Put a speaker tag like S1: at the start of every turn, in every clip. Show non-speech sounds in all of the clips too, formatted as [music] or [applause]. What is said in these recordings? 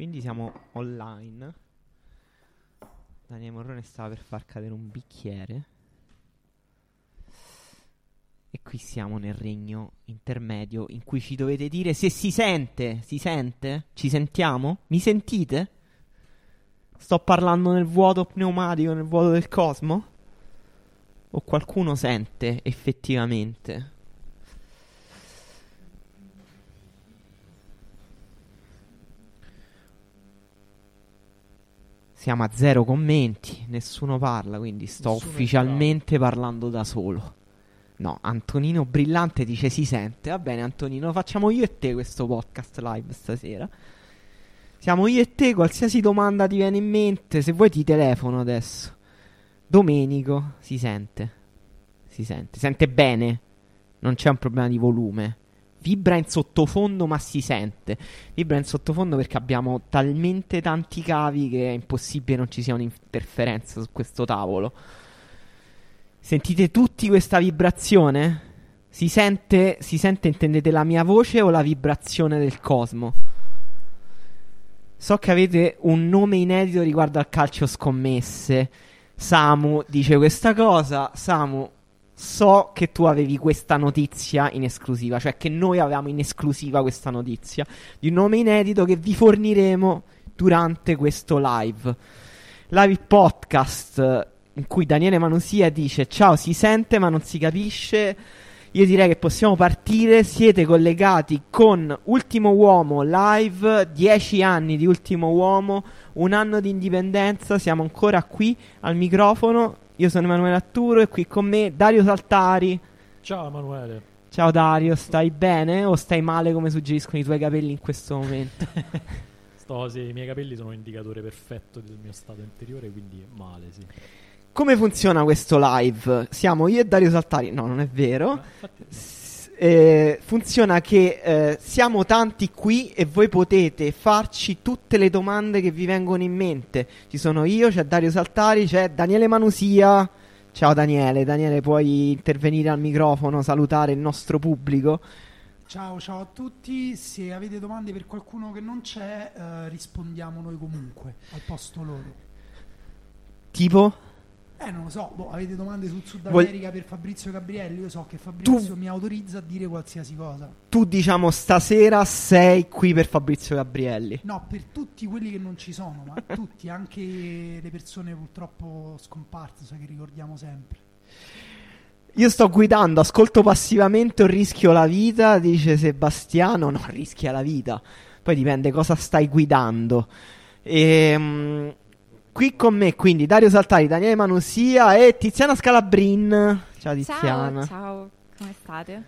S1: Quindi siamo online. Daniele Morrone stava per far cadere un bicchiere. E qui siamo nel regno intermedio in cui ci dovete dire se si sente. Si sente? Ci sentiamo? Mi sentite? Sto parlando nel vuoto pneumatico, nel vuoto del cosmo? O qualcuno sente effettivamente? Siamo a zero commenti, nessuno parla, quindi sto
S2: Nessuno
S1: ufficialmente parlando da solo. No, Antonino Brillante dice si sente. Va bene, Antonino, facciamo io e te questo podcast live stasera. Siamo io e te, qualsiasi domanda ti viene in mente, se vuoi ti telefono adesso. Domenico, si sente. Si sente, sente bene. Non c'è un problema di volume. Vibra in sottofondo, ma si sente. Vibra in sottofondo perché abbiamo talmente tanti cavi che è impossibile non ci sia un'interferenza su questo tavolo. Sentite tutti questa vibrazione? Si sente, si sente, intendete la mia voce o la vibrazione del cosmo? So che avete un nome inedito riguardo al calcio scommesse. Samu dice questa cosa. Samu, so che tu avevi questa notizia in esclusiva, cioè che noi avevamo in esclusiva questa notizia di un nome inedito che vi forniremo durante questo live. Live podcast in cui Daniele Manusia dice ciao si sente ma non si capisce. Io direi che possiamo partire, siete collegati con Ultimo Uomo live, 10 anni di Ultimo Uomo, un anno di indipendenza, siamo ancora qui al microfono. Io sono Emanuele Atturo e qui con me Dario Saltari.
S2: Ciao Emanuele.
S1: Ciao Dario, stai bene o stai male come suggeriscono i tuoi capelli in questo momento? [laughs]
S2: Sto, sì, I miei capelli sono un indicatore perfetto del mio stato interiore, quindi male, sì.
S1: Come funziona questo live? Siamo io e Dario Saltari. No, non è vero.
S2: Ma infatti,
S1: S- eh, funziona che eh, siamo tanti qui e voi potete farci tutte le domande che vi vengono in mente. Ci sono io, c'è Dario Saltari, c'è Daniele Manusia. Ciao Daniele, Daniele puoi intervenire al microfono, salutare il nostro pubblico.
S3: Ciao, ciao a tutti. Se avete domande per qualcuno che non c'è, eh, rispondiamo noi comunque al posto loro.
S1: Tipo?
S3: Eh, non lo so, boh, avete domande sul Sud
S1: Vol-
S3: America per Fabrizio Gabrielli? Io so che Fabrizio mi autorizza a dire qualsiasi cosa.
S1: Tu diciamo stasera sei qui per Fabrizio Gabrielli.
S3: No, per tutti quelli che non ci sono, ma [laughs] tutti, anche le persone purtroppo scomparse, sai che ricordiamo sempre.
S1: Io sto guidando, ascolto passivamente o rischio la vita, dice Sebastiano. No, rischia la vita. Poi dipende cosa stai guidando. Ehm, qui con me, quindi, Dario Saltari, Daniele Manusia e Tiziana Scalabrin. Ciao Tiziana.
S4: Ciao, ciao, come state?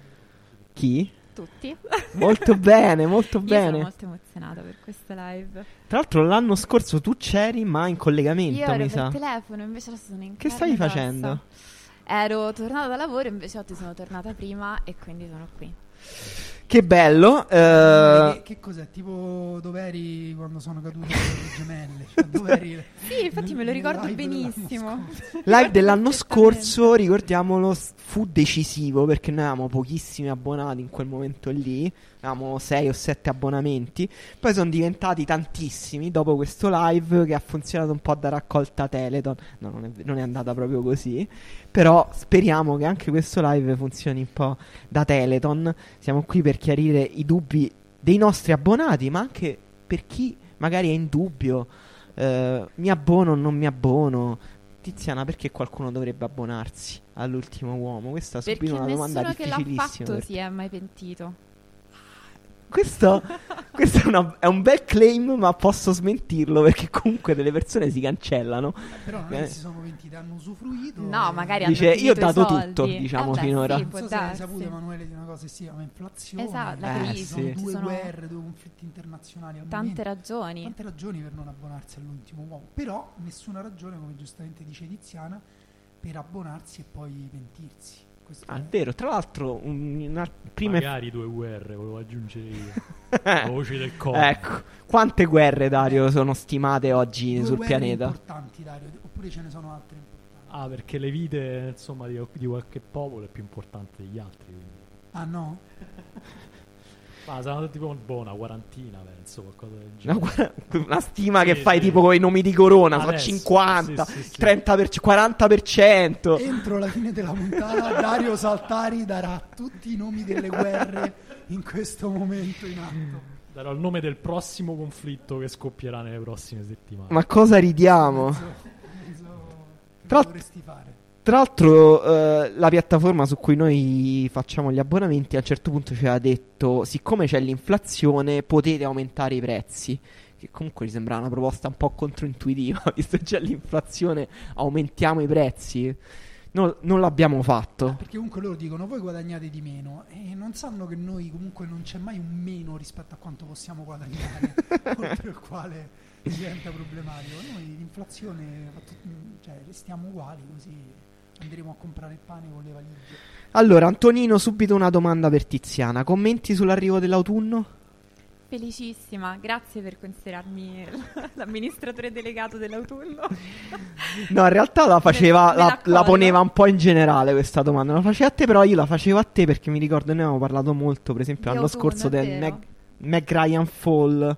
S1: Chi?
S4: Tutti?
S1: Molto bene, molto [laughs]
S4: Io sono
S1: bene.
S4: molto emozionata per questo live.
S1: Tra l'altro l'anno scorso tu c'eri, ma in collegamento,
S4: Io ero
S1: mi sa.
S4: telefono, invece adesso sono in
S1: Che stavi
S4: ed ossa.
S1: facendo?
S4: Ero tornata da lavoro, invece oggi sono tornata prima e quindi sono qui.
S1: Che bello. eh,
S3: che, che cos'è? Tipo dove eri quando sono cadute le gemelle? Cioè, dove eri? [laughs]
S4: Sì, infatti me lo [laughs] ricordo
S3: live dell'anno
S4: benissimo.
S3: scorso?
S1: Live dell'anno scorso, ricordiamolo, fu decisivo perché noi avevamo pochissimi abbonati in quel momento lì, avevamo 6 o 7 abbonamenti, poi sono diventati tantissimi dopo questo live che ha funzionato un po' da raccolta Teleton, no non è, non è andata proprio così, però speriamo che anche questo live funzioni un po' da Teleton, siamo qui per chiarire i dubbi dei nostri abbonati, ma anche per chi magari è in dubbio, eh, mi abbono o non mi abbono. Tiziana, perché qualcuno dovrebbe abbonarsi all'ultimo uomo? Questa è
S4: Perché
S1: subito una domanda
S4: nessuno che l'ha
S1: difficilissima.
S4: fatto si è mai pentito.
S1: Questo, questo è, una- è un bel claim, ma posso smentirlo perché comunque delle persone si cancellano.
S3: Però non è
S1: Eh.
S3: che si sono pentiti, hanno usufruito.
S4: No,
S3: e-
S4: magari
S1: Dice,
S4: hanno
S1: io ho dato
S4: soldi.
S1: tutto, diciamo,
S4: Eh beh,
S1: finora.
S4: Sì,
S3: Non so se hai saputo Emanuele di una cosa che si chiama inflazione.
S4: Esatto, la
S1: Eh,
S4: crisi.
S1: sì.
S3: Sono due
S4: sono
S3: guerre, due conflitti internazionali al
S4: tante
S3: momento.
S4: ragioni.
S3: Tante ragioni per non abbonarsi all'ultimo uomo, però nessuna ragione, come giustamente dice Tiziana, per abbonarsi e poi pentirsi.
S1: Ah, è vero, tra l'altro, un- una, prima
S2: Magari due UR, volevo aggiungere io. [laughs] Voci del corpo.
S1: ecco, quante guerre, Dario, sono stimate oggi
S3: due
S1: sul
S3: guerre
S1: pianeta?
S3: importanti, Dario, oppure ce ne sono altre importanti.
S2: Ah, perché le vite, insomma, di, di qualche popolo è più importante degli altri. Quindi.
S3: Ah no?
S2: Ma saranno tipo boh, una quarantina, penso, qualcosa del
S1: Una,
S2: genere.
S1: guarda- una stima
S2: Sì,
S1: che fai
S2: sì.
S1: tipo con i nomi di Corona, so
S2: Adesso,
S1: 50,
S2: sì, sì, sì.
S1: 30 per- 40%.
S3: Entro la fine della puntata Dario Saltari darà tutti i nomi delle guerre in questo momento in atto.
S2: Darò il nome del prossimo conflitto che scoppierà nelle prossime settimane.
S1: Ma cosa ridiamo?
S3: Mezzo- mezzo-
S1: Tra-
S3: che dovresti fare.
S1: Tra l'altro, eh, la piattaforma su cui noi facciamo gli abbonamenti a un certo punto ci aveva detto: siccome c'è l'inflazione, potete aumentare i prezzi. Che comunque ci sembra una proposta un po' controintuitiva, [laughs] visto che c'è l'inflazione, aumentiamo i prezzi. No- non l'abbiamo fatto.
S3: Perché comunque loro dicono voi guadagnate di meno e non sanno che noi comunque non c'è mai un meno rispetto a quanto possiamo guadagnare, [laughs] oltre il quale diventa problematico. Noi l'inflazione, cioè restiamo uguali così andremo a comprare il pane con le valigie.
S1: Allora, Antonino, subito una domanda per Tiziana. Commenti sull'arrivo dell'autunno?
S4: Felicissima, grazie per considerarmi [laughs] l'amministratore delegato dell'autunno. [laughs]
S1: No, in realtà la faceva,
S4: Me- me
S1: la, la poneva un po' in generale questa domanda. La faceva a te, però io la facevo a te perché mi ricordo noi avevamo parlato molto, per esempio,
S4: Di
S1: l'anno
S4: autunno,
S1: scorso del. Mac, Mac Ryan Fall.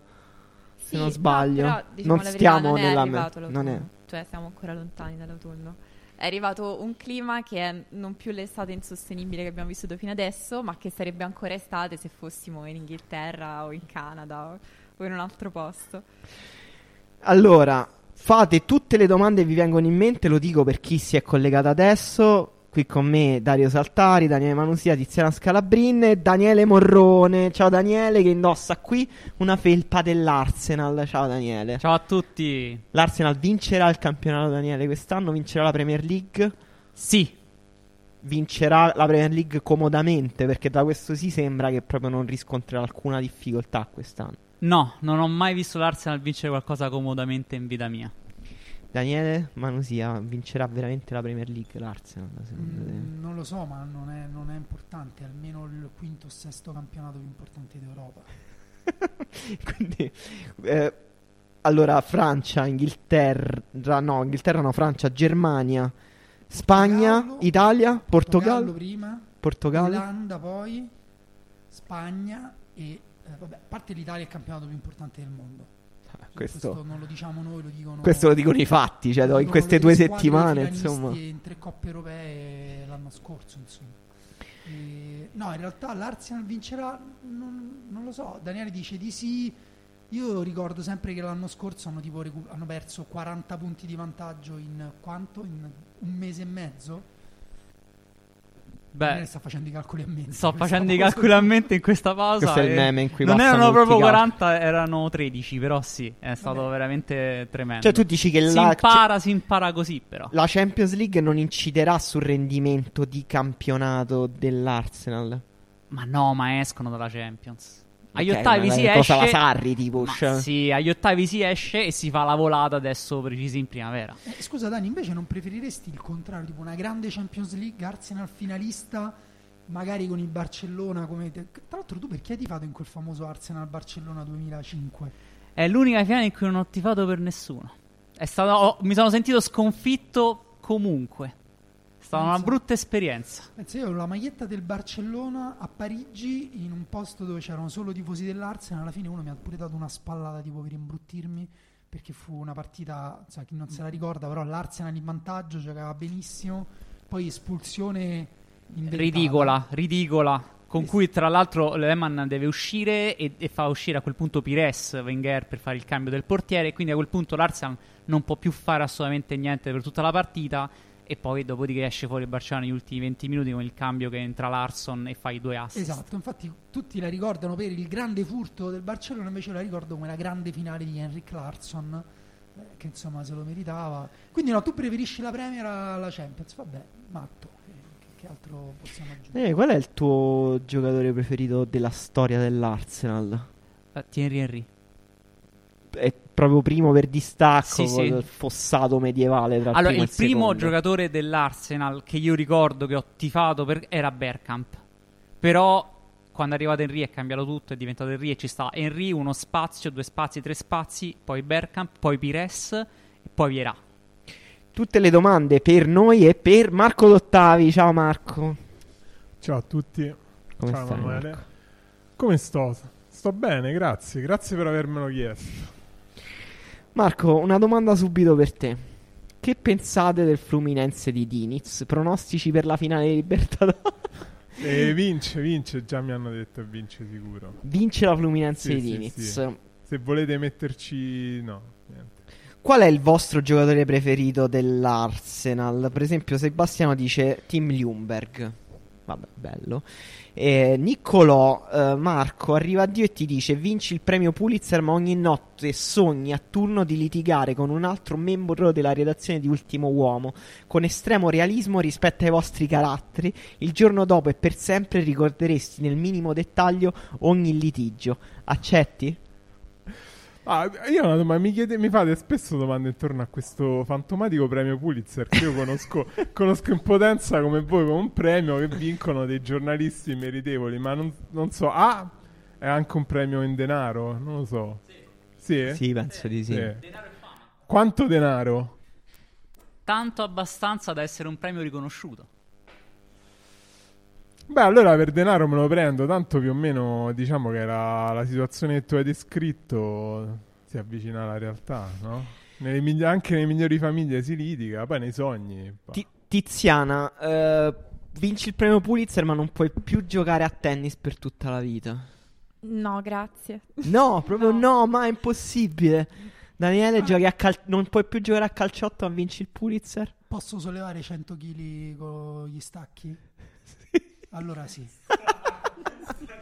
S1: Se
S4: Sì,
S1: non
S4: no,
S1: sbaglio.
S4: però, diciamo
S1: Non
S4: la verità,
S1: stiamo
S4: non è
S1: nella-
S4: arrivato
S1: non è.
S4: Cioè siamo ancora lontani dall'autunno. È arrivato un clima che è non più l'estate insostenibile che abbiamo vissuto fino adesso, ma che sarebbe ancora estate se fossimo in Inghilterra o in Canada o, in un altro posto.
S1: Allora, fate tutte le domande che vi vengono in mente, lo dico per chi si è collegato adesso. Qui con me Dario Saltari, Daniele Manusia, Tiziana Scalabrin e Daniele Morrone. Ciao Daniele che indossa qui una felpa dell'Arsenal. Ciao Daniele.
S5: Ciao a tutti.
S1: L'Arsenal vincerà il campionato Daniele quest'anno, vincerà la Premier League,
S5: Sì,
S1: vincerà la Premier League comodamente perché da questo si sembra che proprio non riscontrerà alcuna difficoltà quest'anno.
S5: no, non ho mai visto l'Arsenal vincere qualcosa comodamente in vita mia.
S1: Daniele Manusia vincerà veramente la Premier League l'Arsenal
S3: Mm, non lo so, ma non è, non è importante, almeno il quinto o sesto campionato più importante d'Europa. [laughs]
S1: Quindi eh, allora Francia, Inghilterra, no, Inghilterra no, Francia, Germania, Spagna,
S3: Portogallo,
S1: Italia, Portogallo,
S3: prima,
S1: Portogallo.
S3: Olanda poi, Spagna e eh, vabbè, a parte l'Italia è il campionato più importante del mondo.
S1: Questo,
S3: non lo diciamo noi, lo dicono
S1: questo lo dicono i fatti, cioè in queste due settimane, insomma.
S3: in tre coppe europee l'anno scorso, insomma. E- no, in realtà l'Arsenal vincerà, non, non lo so. Daniele dice di sì. Io ricordo sempre che l'anno scorso hanno, tipo recu- hanno perso 40 punti di vantaggio in quanto? In un mese e mezzo?
S5: Beh,
S3: sta facendo i calcoli a mente.
S5: sto facendo i calcoli a mente in questa pausa.
S1: Questo è il meme in cui
S5: non erano proprio
S1: tutti i calcoli.
S5: 40, erano 13, però sì, è stato
S3: Vabbè.
S5: veramente tremendo.
S1: Cioè tu dici che
S5: si
S1: la,
S5: impara, si impara così però.
S1: la Champions League non inciderà sul rendimento di campionato dell'Arsenal?
S5: Ma no, ma escono dalla Champions. Agli ottavi si
S1: cosa la
S5: esce.
S1: Sarri tipo. Cioè.
S5: sì, agli ottavi si esce e si fa la volata adesso precisi in primavera.
S3: Eh, scusa Dani, invece non preferiresti il contrario, tipo una grande Champions League, Arsenal finalista, magari con il Barcellona come... te- Tra l'altro tu perché hai tifato in quel famoso Arsenal-Barcellona 2005?
S5: È l'unica finale in cui non ho tifato per nessuno. È stato, ho- mi sono sentito sconfitto comunque. Stata una brutta esperienza.
S3: Pensa, io ho la maglietta del Barcellona a Parigi in un posto dove c'erano solo tifosi dell'Arsenal, alla fine uno mi ha pure dato una spallata tipo per imbruttirmi perché fu una partita, sa, chi non se la ricorda, però l'Arsenal in vantaggio, giocava benissimo, poi espulsione inventata.
S5: Ridicola, ridicola. Con cui, tra l'altro, Lehmann deve uscire e, e fa uscire a quel punto Pires Wenger per fare il cambio del portiere. Quindi a quel punto l'Arsenal non può più fare assolutamente niente per tutta la partita. E poi, dopodiché, esce fuori il Barcellona negli ultimi 20 minuti con il cambio che entra Larson e fa i due assist.
S3: Esatto, infatti tutti la ricordano per il grande furto del Barcellona, invece la ricordo come la grande finale di Henrik Larsson, eh, che insomma se lo meritava. Quindi no, tu preferisci la Premier alla Champions, vabbè, matto, eh, che, che altro possiamo aggiungere?
S1: Eh, qual è il tuo giocatore preferito della storia dell'Arsenal?
S5: Eh, Thierry Henry.
S1: È proprio primo per distacco
S5: Sì, sì.
S1: fossato medievale tra il
S5: Allora,
S1: primo
S5: il
S1: e
S5: primo giocatore dell'Arsenal che io ricordo che ho tifato per- era Bergkamp. Però quando è arrivato Henry è cambiato tutto, è diventato Henry e ci sta Henry, uno spazio, due spazi, tre spazi, poi Bergkamp, poi Pires e poi Vierà.
S1: Tutte le domande per noi e per Marco Dottavi. Ciao Marco.
S6: Ciao a tutti,
S1: Come
S6: ciao
S1: stai?
S6: Emanuele.
S1: Marco?
S6: Come sto? Sto bene, grazie. Grazie per avermelo chiesto.
S1: Marco, una domanda subito per te. Che pensate del Fluminense di Diniz? Pronostici per la finale di Libertadores?
S6: E vince, vince, già mi hanno detto vince sicuro.
S1: Vince la Fluminense
S6: Sì,
S1: di
S6: sì,
S1: Diniz.
S6: sì. Se volete metterci... no, niente.
S1: Qual è il vostro giocatore preferito dell'Arsenal? Per esempio, Sebastiano dice Tim Ljungberg. Vabbè, bello. E Niccolò eh, Marco arriva a Dio e ti dice: Vinci il premio Pulitzer, ma ogni notte sogni a turno di litigare con un altro membro della redazione di Ultimo Uomo, con estremo realismo rispetto ai vostri caratteri. Il giorno dopo e per sempre ricorderesti nel minimo dettaglio ogni litigio. Accetti?
S6: Ah, io domanda, mi, chiede, mi fate spesso domande intorno a questo fantomatico premio Pulitzer che io conosco, [laughs] conosco in potenza come voi come un premio che vincono dei giornalisti meritevoli, ma non, non so, ah, è anche un premio in denaro? Non lo so. Sì? eh?
S1: Sì, penso di sì.
S6: Sì. Quanto denaro?
S5: Tanto abbastanza da essere un premio riconosciuto.
S6: Beh, allora per denaro me lo prendo, tanto più o meno diciamo che la, la situazione che tu hai descritto si avvicina alla realtà, no? Nelle migli- anche nelle migliori famiglie si litiga, poi nei sogni... bah.
S1: Ti- Tiziana, eh, vinci il premio Pulitzer, ma non puoi più giocare a tennis per tutta la vita.
S4: No, grazie.
S1: No, proprio no,
S4: No.
S1: ma è impossibile. Daniele, giochi a cal- non puoi più giocare a calciotto, ma vinci il Pulitzer?
S3: Posso sollevare 100 kg con gli stacchi? Allora sì.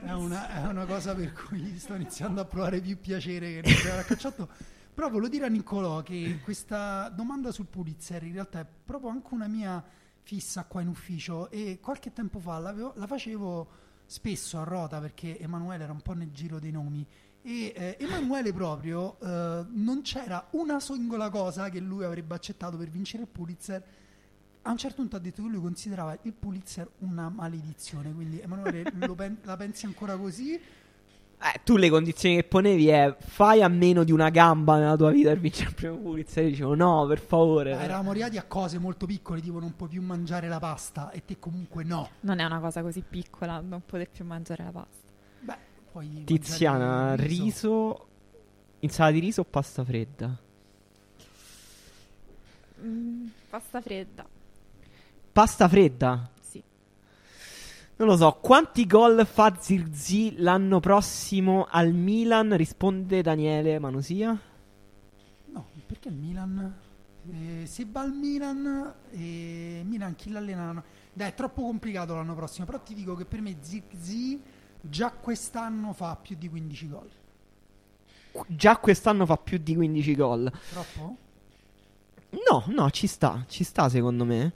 S3: È una, è una cosa per cui sto iniziando a provare più piacere che non giocare a calciotto. Però volevo dire a Niccolò che questa domanda sul Pulitzer in realtà è proprio anche una mia fissa qua in ufficio e qualche tempo fa la facevo spesso a rota perché Emanuele era un po' nel giro dei nomi e eh, Emanuele proprio eh, non c'era una singola cosa che lui avrebbe accettato per vincere il Pulitzer a un certo punto ha detto che lui considerava il Pulitzer una maledizione. Quindi, Emanuele, [laughs] lo pen- la pensi ancora così?
S1: Eh, tu le condizioni che ponevi è fai a meno di una gamba nella tua vita per vincere il premio Pulitzer. Io dicevo no, per favore.
S3: Ma eravamo arrivati a cose molto piccole, tipo non puoi più mangiare la pasta, e te comunque no.
S4: Non è una cosa così piccola non poter più mangiare la pasta.
S3: Beh, poi
S1: Tiziana,
S3: il
S1: riso... Insalata di riso o pasta fredda?
S4: Mm, pasta fredda.
S1: Pasta fredda?
S4: Sì.
S1: Non lo so, quanti gol fa Zirzi l'anno prossimo al Milan? Risponde Daniele Manusia.
S3: No, perché il Milan? Eh, se va al Milan, eh, Milan chi l'allena? Dai, è troppo complicato l'anno prossimo. Però ti dico che per me Zirzi già quest'anno fa più di 15 gol.
S1: Già quest'anno fa più di 15 gol.
S3: Troppo?
S1: No, no, ci sta, ci sta secondo me.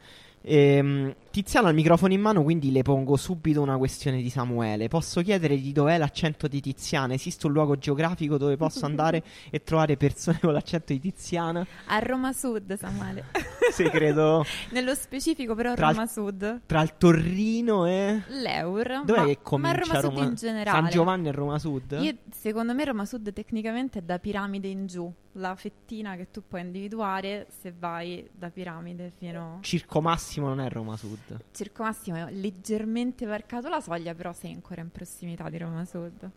S1: Ehm, Tiziano ha il microfono in mano, quindi le pongo subito una questione di Samuele. Posso chiedere di dov'è l'accento di Tiziana? Esiste un luogo geografico dove posso [laughs] andare e trovare persone con l'accento di Tiziana?
S4: A Roma Sud, Samuele. [laughs]
S1: Sì, credo [laughs]
S4: Nello specifico, però,
S1: Tra
S4: Roma Sud.
S1: tra il Torrino e...
S4: L'Eur.
S1: Dov'è
S4: ma,
S1: che
S4: ma
S1: comincia
S4: Roma Sud
S1: Roma?
S4: in generale.
S1: San Giovanni e Roma Sud?
S4: Io- secondo me Roma Sud tecnicamente è da piramide in giù, la fettina che tu puoi individuare se vai da piramide fino
S1: Circo Massimo non è Roma Sud.
S4: Circo Massimo è leggermente varcato la soglia, però sei ancora in prossimità di Roma Sud.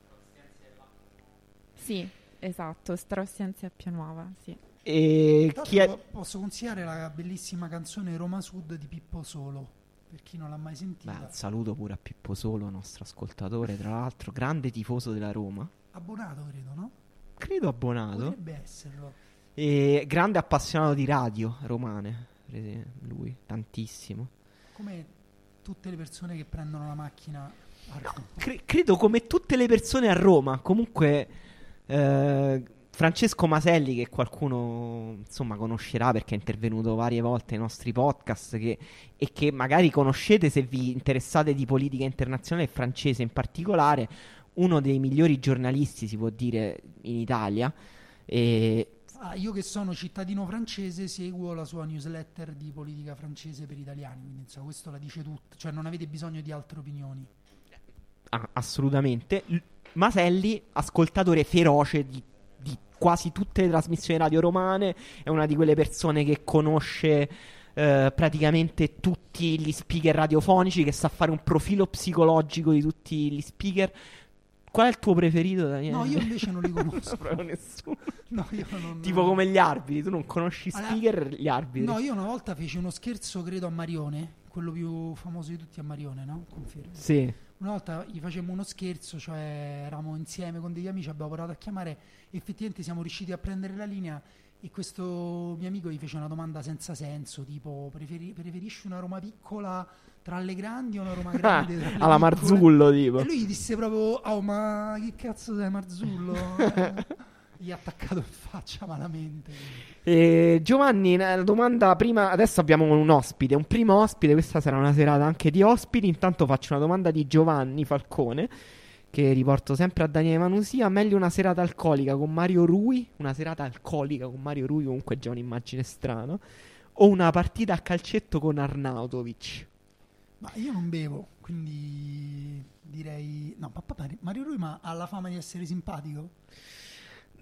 S4: Sì, esatto, Straussiense a Pianuova, sì.
S1: E chi è...
S3: Posso consigliare la bellissima canzone Roma Sud di Pippo Solo. Per chi non l'ha mai
S1: Beh,
S3: sentita.
S1: un saluto pure a Pippo Solo, nostro ascoltatore, tra l'altro, grande tifoso della Roma.
S3: Abbonato, credo, no?
S1: Credo abbonato.
S3: Potrebbe esserlo.
S1: E grande appassionato di radio romane. Lui, tantissimo.
S3: Come tutte le persone che prendono la macchina a Roma.
S1: Cre- credo come tutte le persone a Roma. Comunque, eh, Francesco Maselli, che qualcuno insomma conoscerà perché è intervenuto varie volte nei nostri podcast che- e che magari conoscete se vi interessate di politica internazionale e francese in particolare, uno dei migliori giornalisti, si può dire, in Italia. E
S3: Ah, io che sono cittadino francese seguo la sua newsletter di politica francese per italiani, quindi insomma, questo la dice tutto, cioè non avete bisogno di altre opinioni.
S1: Ah, assolutamente. L- Maselli, ascoltatore feroce di, di quasi tutte le trasmissioni radio romane, è una di quelle persone che conosce eh, praticamente tutti gli speaker radiofonici, che sa fare un profilo psicologico di tutti gli speaker. Qual è il tuo preferito, Daniele?
S3: No, io invece non li conosco. [laughs]
S1: Proprio nessuno.
S3: No, io non...
S1: Tipo come gli arbitri, tu non conosci
S3: Allora,
S1: speaker gli arbitri.
S3: No, io una volta feci uno scherzo, credo, a Marione, quello più famoso di tutti a Marione, no? Confermo.
S1: Sì.
S3: Una volta gli facemmo uno scherzo, cioè eravamo insieme con degli amici, abbiamo provato a chiamare, effettivamente siamo riusciti a prendere la linea e questo mio amico gli fece una domanda senza senso, tipo preferi- preferisci una Roma piccola tra le grandi o una Roma [laughs] grande le
S1: Alla
S3: piccole?
S1: Marzullo, tipo.
S3: E lui gli disse proprio, oh ma che cazzo sei Marzullo? Eh, [laughs] gli ha attaccato in faccia malamente.
S1: E Giovanni, la domanda prima. Adesso abbiamo un ospite, un primo ospite. Questa sarà una serata anche di ospiti. Intanto faccio una domanda di Giovanni Falcone. Che riporto sempre a Daniele Manusia. Meglio una serata alcolica con Mario Rui. Una serata alcolica con Mario Rui, comunque è già un'immagine strana. O una partita a calcetto con Arnautovic.
S3: Ma io non bevo, quindi direi... No, papà, Mario Rui ma ha la fama di essere simpatico?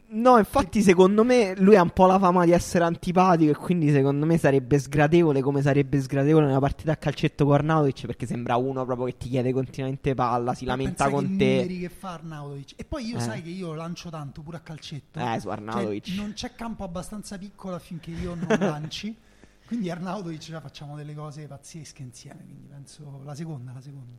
S1: No, infatti, secondo me lui ha un po' la fama di essere antipatico. E quindi, secondo me, sarebbe sgradevole come sarebbe sgradevole una partita a calcetto con Arnautovic. Perché sembra uno proprio che ti chiede continuamente palla, si
S3: Ma
S1: lamenta con te.
S3: numeri che fa Arnautovic. E poi io
S1: Eh.
S3: sai che io lancio tanto pure a calcetto.
S1: Eh, su
S3: Cioè,
S1: Arnautovic.
S3: non c'è campo abbastanza piccolo affinché io non lanci. [laughs] quindi Arnautovic già facciamo delle cose pazzesche insieme. Quindi penso la seconda, la seconda.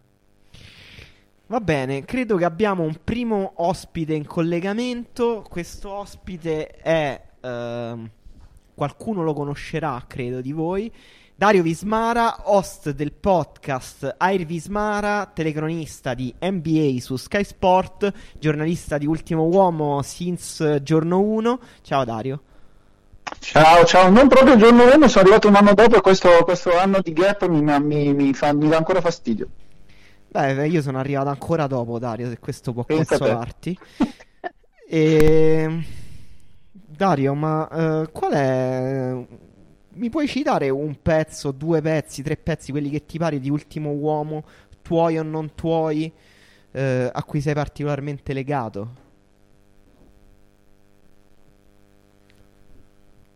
S1: Va bene, credo che abbiamo un primo ospite in collegamento. Questo ospite è. ehm, qualcuno lo conoscerà, credo, di voi. Dario Vismara, host del podcast Air Vismara, telecronista di NBA su Sky Sport, giornalista di Ultimo Uomo since giorno 1. Ciao Dario.
S7: Ciao, ciao, non proprio il giorno 1, sono arrivato un anno dopo e questo, questo anno di gap mi, mi- mi fa- mi dà ancora fastidio.
S1: Beh, io sono arrivato ancora dopo, Dario, se questo può
S7: Pensa
S1: consolarti. [laughs] E... Dario, ma eh, qual è... Mi puoi citare un pezzo, due pezzi, tre pezzi, quelli che ti pare di Ultimo Uomo, tuoi o non tuoi, eh, a cui sei particolarmente legato?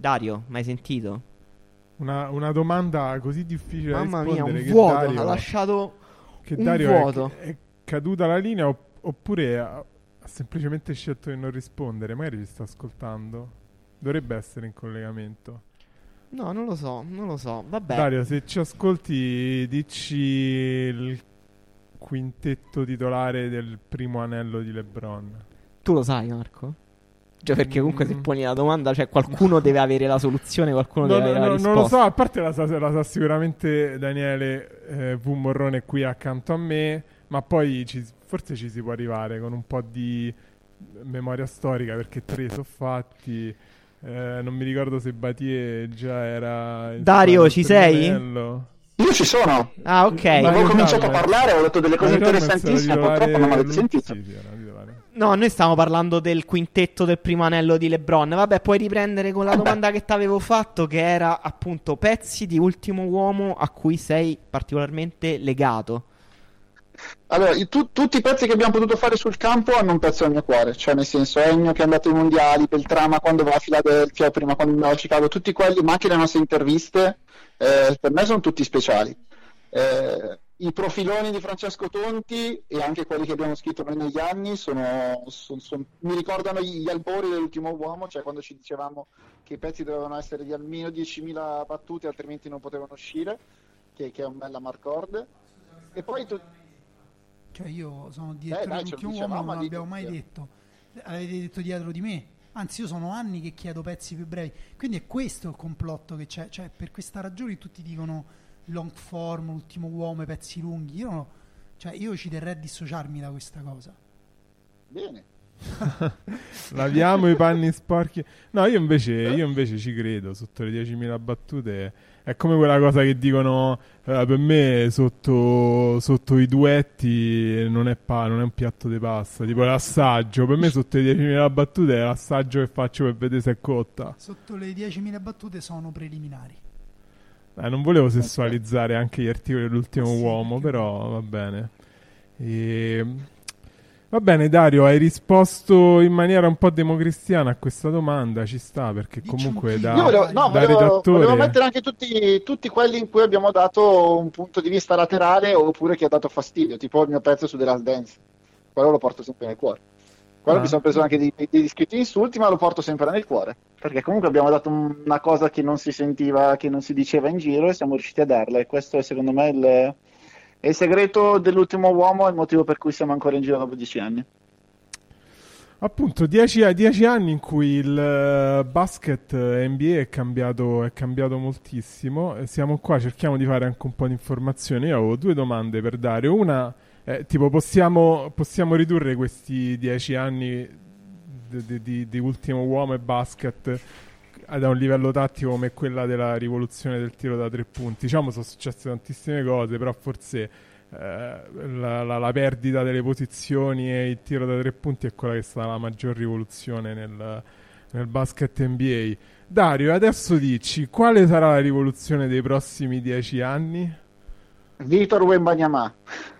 S1: Dario, mai sentito?
S6: Una, una domanda così difficile
S1: Mamma
S6: da
S1: mia, un
S6: rispondere che
S1: vuoto,
S6: Dario,
S1: ha lasciato
S6: che
S1: un
S6: Dario è-
S1: vuoto.
S6: È, caduta la linea opp- oppure ha, ha semplicemente scelto di non rispondere. Magari ci sta ascoltando. Dovrebbe essere in collegamento.
S1: No, non lo so, non lo so. Vabbè.
S6: Dario, se ci ascolti, dici il quintetto titolare del primo anello di LeBron.
S1: Tu lo sai, Marco? Cioè, perché comunque se
S6: Mm.
S1: poni la domanda, cioè qualcuno deve avere la soluzione, qualcuno
S6: No,
S1: deve
S6: no,
S1: avere la
S6: no,
S1: risposta.
S6: non lo so, a parte la sa, la sa sicuramente Daniele eh, V. Morrone qui accanto a me, ma poi ci- forse ci si può arrivare con un po' di memoria storica perché tre sono fatti. eh, non mi ricordo se Batie già era.
S1: Dario, ci sei?
S6: fratello.
S7: Io ci sono,
S1: Ah, ok.
S6: Ma-
S7: avevo cominciato a parlare, ho detto delle cose interessantissime, purtroppo non avete sentito.
S6: Sì, sì, era titolare.
S1: No, noi stiamo parlando del quintetto del primo anello di LeBron. Vabbè, puoi riprendere con la domanda che ti avevo fatto, che era appunto pezzi di Ultimo Uomo a cui sei particolarmente legato.
S7: Allora, tu- tutti i pezzi che abbiamo potuto fare sul campo hanno un pezzo al mio cuore, cioè nel senso Ennio che è andato ai mondiali, Beltrama quando va a Filadelfia, prima quando andava a Chicago, tutti quelli, ma anche le nostre interviste, eh, per me sono tutti speciali. Eh, I profiloni di Francesco Tonti e anche quelli che abbiamo scritto noi negli anni sono, son- son- mi ricordano gli albori dell'ultimo uomo, cioè quando ci dicevamo che i pezzi dovevano essere di almeno 10.000 battute, altrimenti non potevano uscire, che, che è un bella marcord. E poi tu-
S3: Cioè io sono
S7: dai, lo
S3: dell'ultimo
S7: dicevamo
S3: uomo, non l'abbiamo mai detto. Avete detto dietro di me. Anzi, io sono anni che chiedo pezzi più brevi. Quindi è questo il complotto che c'è. Cioè, per questa ragione tutti dicono long form, ultimo uomo, i pezzi lunghi. Io, no- cioè, io ci terrei a dissociarmi da questa cosa.
S7: Bene. [laughs]
S6: Laviamo i panni sporchi. No, io invece, io invece ci credo. Sotto le 10.000 battute è come quella cosa che dicono: eh, Per me, sotto, sotto i duetti non è, pa- non è un piatto di pasta. Tipo l'assaggio. Per me, sotto le 10.000 battute è l'assaggio che faccio per vedere se è cotta.
S3: Sotto le 10.000 battute sono preliminari.
S6: Eh, non volevo sessualizzare anche gli articoli dell'ultimo
S3: Sì,
S6: uomo, però va bene. E... Va bene, Dario, hai risposto in maniera un po' democristiana a questa domanda, ci sta, perché comunque
S3: un
S6: da.
S7: Io volevo, no,
S6: da
S7: volevo,
S6: redattore...
S7: volevo mettere anche tutti, tutti quelli in cui abbiamo dato un punto di vista laterale oppure che ha dato fastidio, tipo il mio pezzo su The Last Dance. quello lo porto sempre nel cuore. Quello
S6: Ah.
S7: mi sono preso anche dei, degli scritti insulti, ma lo porto sempre nel cuore. Perché comunque abbiamo dato un- una cosa che non si sentiva, che non si diceva in giro e siamo riusciti a darla. E questo è secondo me il, è il segreto dell'ultimo uomo e il motivo per cui siamo ancora in giro dopo dieci anni.
S6: Appunto, dieci, dieci anni in cui il eh, basket eh, NBA è cambiato, è cambiato moltissimo. E siamo qua, cerchiamo di fare anche un po' di informazioni. Io avevo due domande per Dario. Una, eh, tipo, possiamo, possiamo ridurre questi dieci anni di, di- di- di ultimo uomo e basket ad un livello tattico come quella della rivoluzione del tiro da tre punti? Diciamo, sono successe tantissime cose, però forse eh, la, la- la perdita delle posizioni e il tiro da tre punti è quella che è stata la maggior rivoluzione nel, nel basket NBA. Dario, adesso dici quale sarà la rivoluzione dei prossimi dieci anni?
S7: Vitor Wembanyama.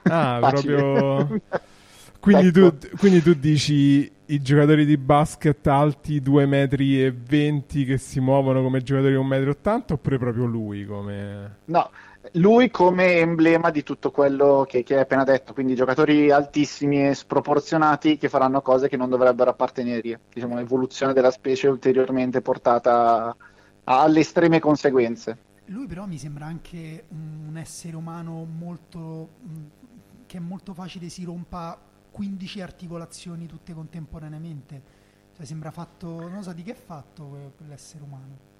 S6: Ah, [laughs] proprio. [laughs] Quindi,
S7: Ecco.
S6: tu, quindi tu dici i giocatori di basket alti 2 metri e 20 che si muovono come giocatori di 1 metro e 80 oppure proprio lui come...
S7: No, lui come emblema di tutto quello che, che hai appena detto, quindi giocatori altissimi e sproporzionati che faranno cose che non dovrebbero appartenere, diciamo un'evoluzione della specie ulteriormente portata alle estreme conseguenze.
S3: Lui però mi sembra anche un essere umano molto mh, che è molto facile si rompa 15 articolazioni tutte contemporaneamente. Cioè sembra fatto, non so di che è fatto que- quell'essere umano.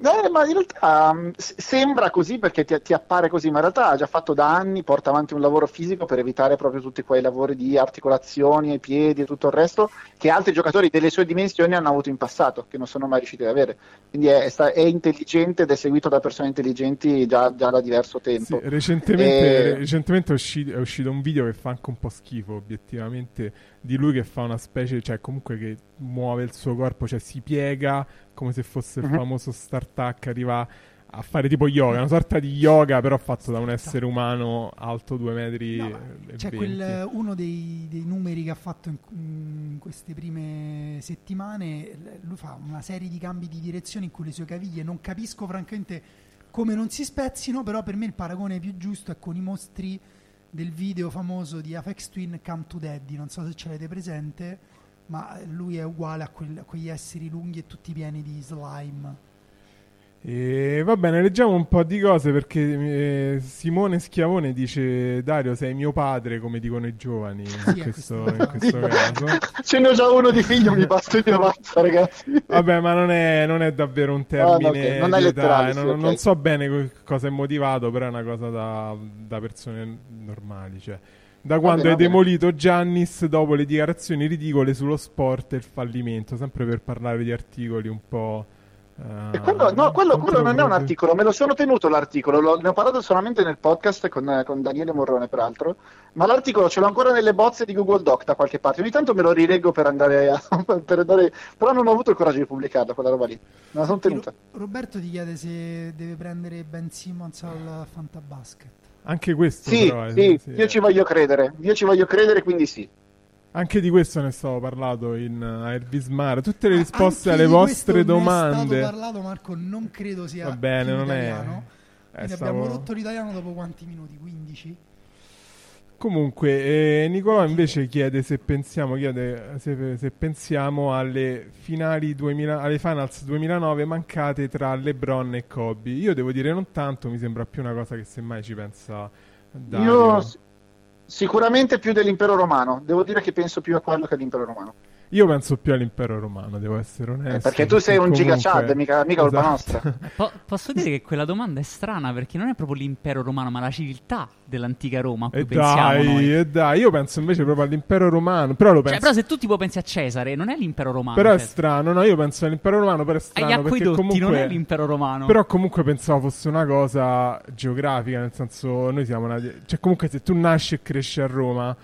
S7: Eh, ma in realtà s- sembra così perché ti, ti appare così, ma in realtà ha già fatto da anni, porta avanti un lavoro fisico per evitare proprio tutti quei lavori di articolazioni ai piedi e tutto il resto che altri giocatori delle sue dimensioni hanno avuto in passato, che non sono mai riusciti ad avere. Quindi è, è intelligente ed è seguito da persone intelligenti già, già da diverso tempo.
S6: Sì, recentemente,
S7: Eh,
S6: recentemente è, usci- è uscito un video che fa anche un po' schifo, obiettivamente, di lui che fa una specie, cioè comunque che muove il suo corpo, cioè si piega come se fosse il
S7: Mhm.
S6: famoso startup, arriva a fare tipo yoga, una sorta di yoga però fatto da un essere umano alto 2 metri
S3: No, C'è
S6: 20.
S3: quel, uno dei, dei numeri che ha fatto in, in queste prime settimane, lui fa una serie di cambi di direzione in cui le sue caviglie non capisco francamente come non si spezzino, però per me il paragone più giusto è con i mostri del video famoso di Apex Twin Come to Daddy, non so se ce l'avete presente, ma lui è uguale a, quel- a quegli esseri lunghi e tutti pieni di slime.
S6: E va bene, leggiamo un po' di cose perché eh, Simone Schiavone dice Dario sei mio padre come dicono i giovani in
S3: è
S6: questo, in questo [laughs] caso.
S7: Ce ne ho già uno di figlio, mi basta il mio mazza, ragazzi.
S6: Vabbè, ma non è, non è davvero un termine.
S7: ok, non è
S6: di
S7: letterale,
S6: età,
S7: sì,
S6: non,
S7: ok.
S6: non so bene co- cosa è motivato, però è una cosa da, da persone normali. Cioè. Da quando
S7: bene,
S6: hai
S7: va bene.
S6: demolito Giannis dopo le dichiarazioni ridicole sullo sport e il fallimento, sempre per parlare di articoli un po'. Eh,
S7: E quello, no, quello, quello non è un articolo, me lo sono tenuto l'articolo, lo- ne ho parlato solamente nel podcast con, con Daniele Morrone peraltro, ma l'articolo ce l'ho ancora nelle bozze di Google Doc da qualche parte, ogni tanto me lo rileggo per andare, a, [laughs] per andare però non ho avuto il coraggio di pubblicarla quella roba lì, me la sono tenuta.
S3: Ro- Roberto ti chiede se deve prendere Ben Simmons al Fantabasket.
S6: Anche questo,
S7: Sì,
S6: però, eh,
S7: sì,
S6: sì,
S7: io
S6: eh.
S7: ci voglio credere, io ci voglio credere, quindi sì.
S6: Anche di questo ne stavo parlando in uh, Elvis Mara. Tutte le
S3: Ah,
S6: risposte
S3: anche
S6: alle
S3: di
S6: vostre
S3: ne
S6: domande.
S3: è stato parlato, Marco, non credo sia
S6: Va bene,
S3: in
S6: non è.
S3: italiano.
S6: eh,
S3: Quindi
S6: stavo-
S3: abbiamo rotto l'italiano dopo quanti minuti? 15?
S6: Comunque, eh, Nicolò invece chiede se pensiamo, chiede se, se pensiamo alle finali 2000, alle finals 2009 mancate tra LeBron e Kobe. Io devo dire non tanto, mi sembra più una cosa che semmai ci pensa Dario.
S7: Io sicuramente più dell'impero romano, devo dire che penso più a quello che all'impero romano.
S6: Io penso più all'impero romano, devo essere onesto.
S7: Eh, perché tu sei un giga
S6: comunque-
S7: Chad, mica, mica colpa
S6: Esatto.
S7: nostra. [laughs]
S5: Po- posso dire che quella domanda è strana perché non è proprio l'impero romano, ma la civiltà dell'antica Roma a cui
S6: E
S5: pensiamo
S6: dai,
S5: noi.
S6: e dai, io penso invece proprio all'impero romano. Però lo
S5: Cioè,
S6: penso.
S5: però se tu tipo pensi a Cesare, non è l'impero romano.
S6: però è
S5: cioè.
S6: strano, no? Io penso all'impero romano, però è
S5: Agli
S6: strano perché
S5: acquedotti
S6: comunque.
S5: non è l'impero romano.
S6: Però comunque pensavo fosse una cosa geografica, nel senso noi siamo nati... Cioè comunque se tu nasci e cresci a Roma,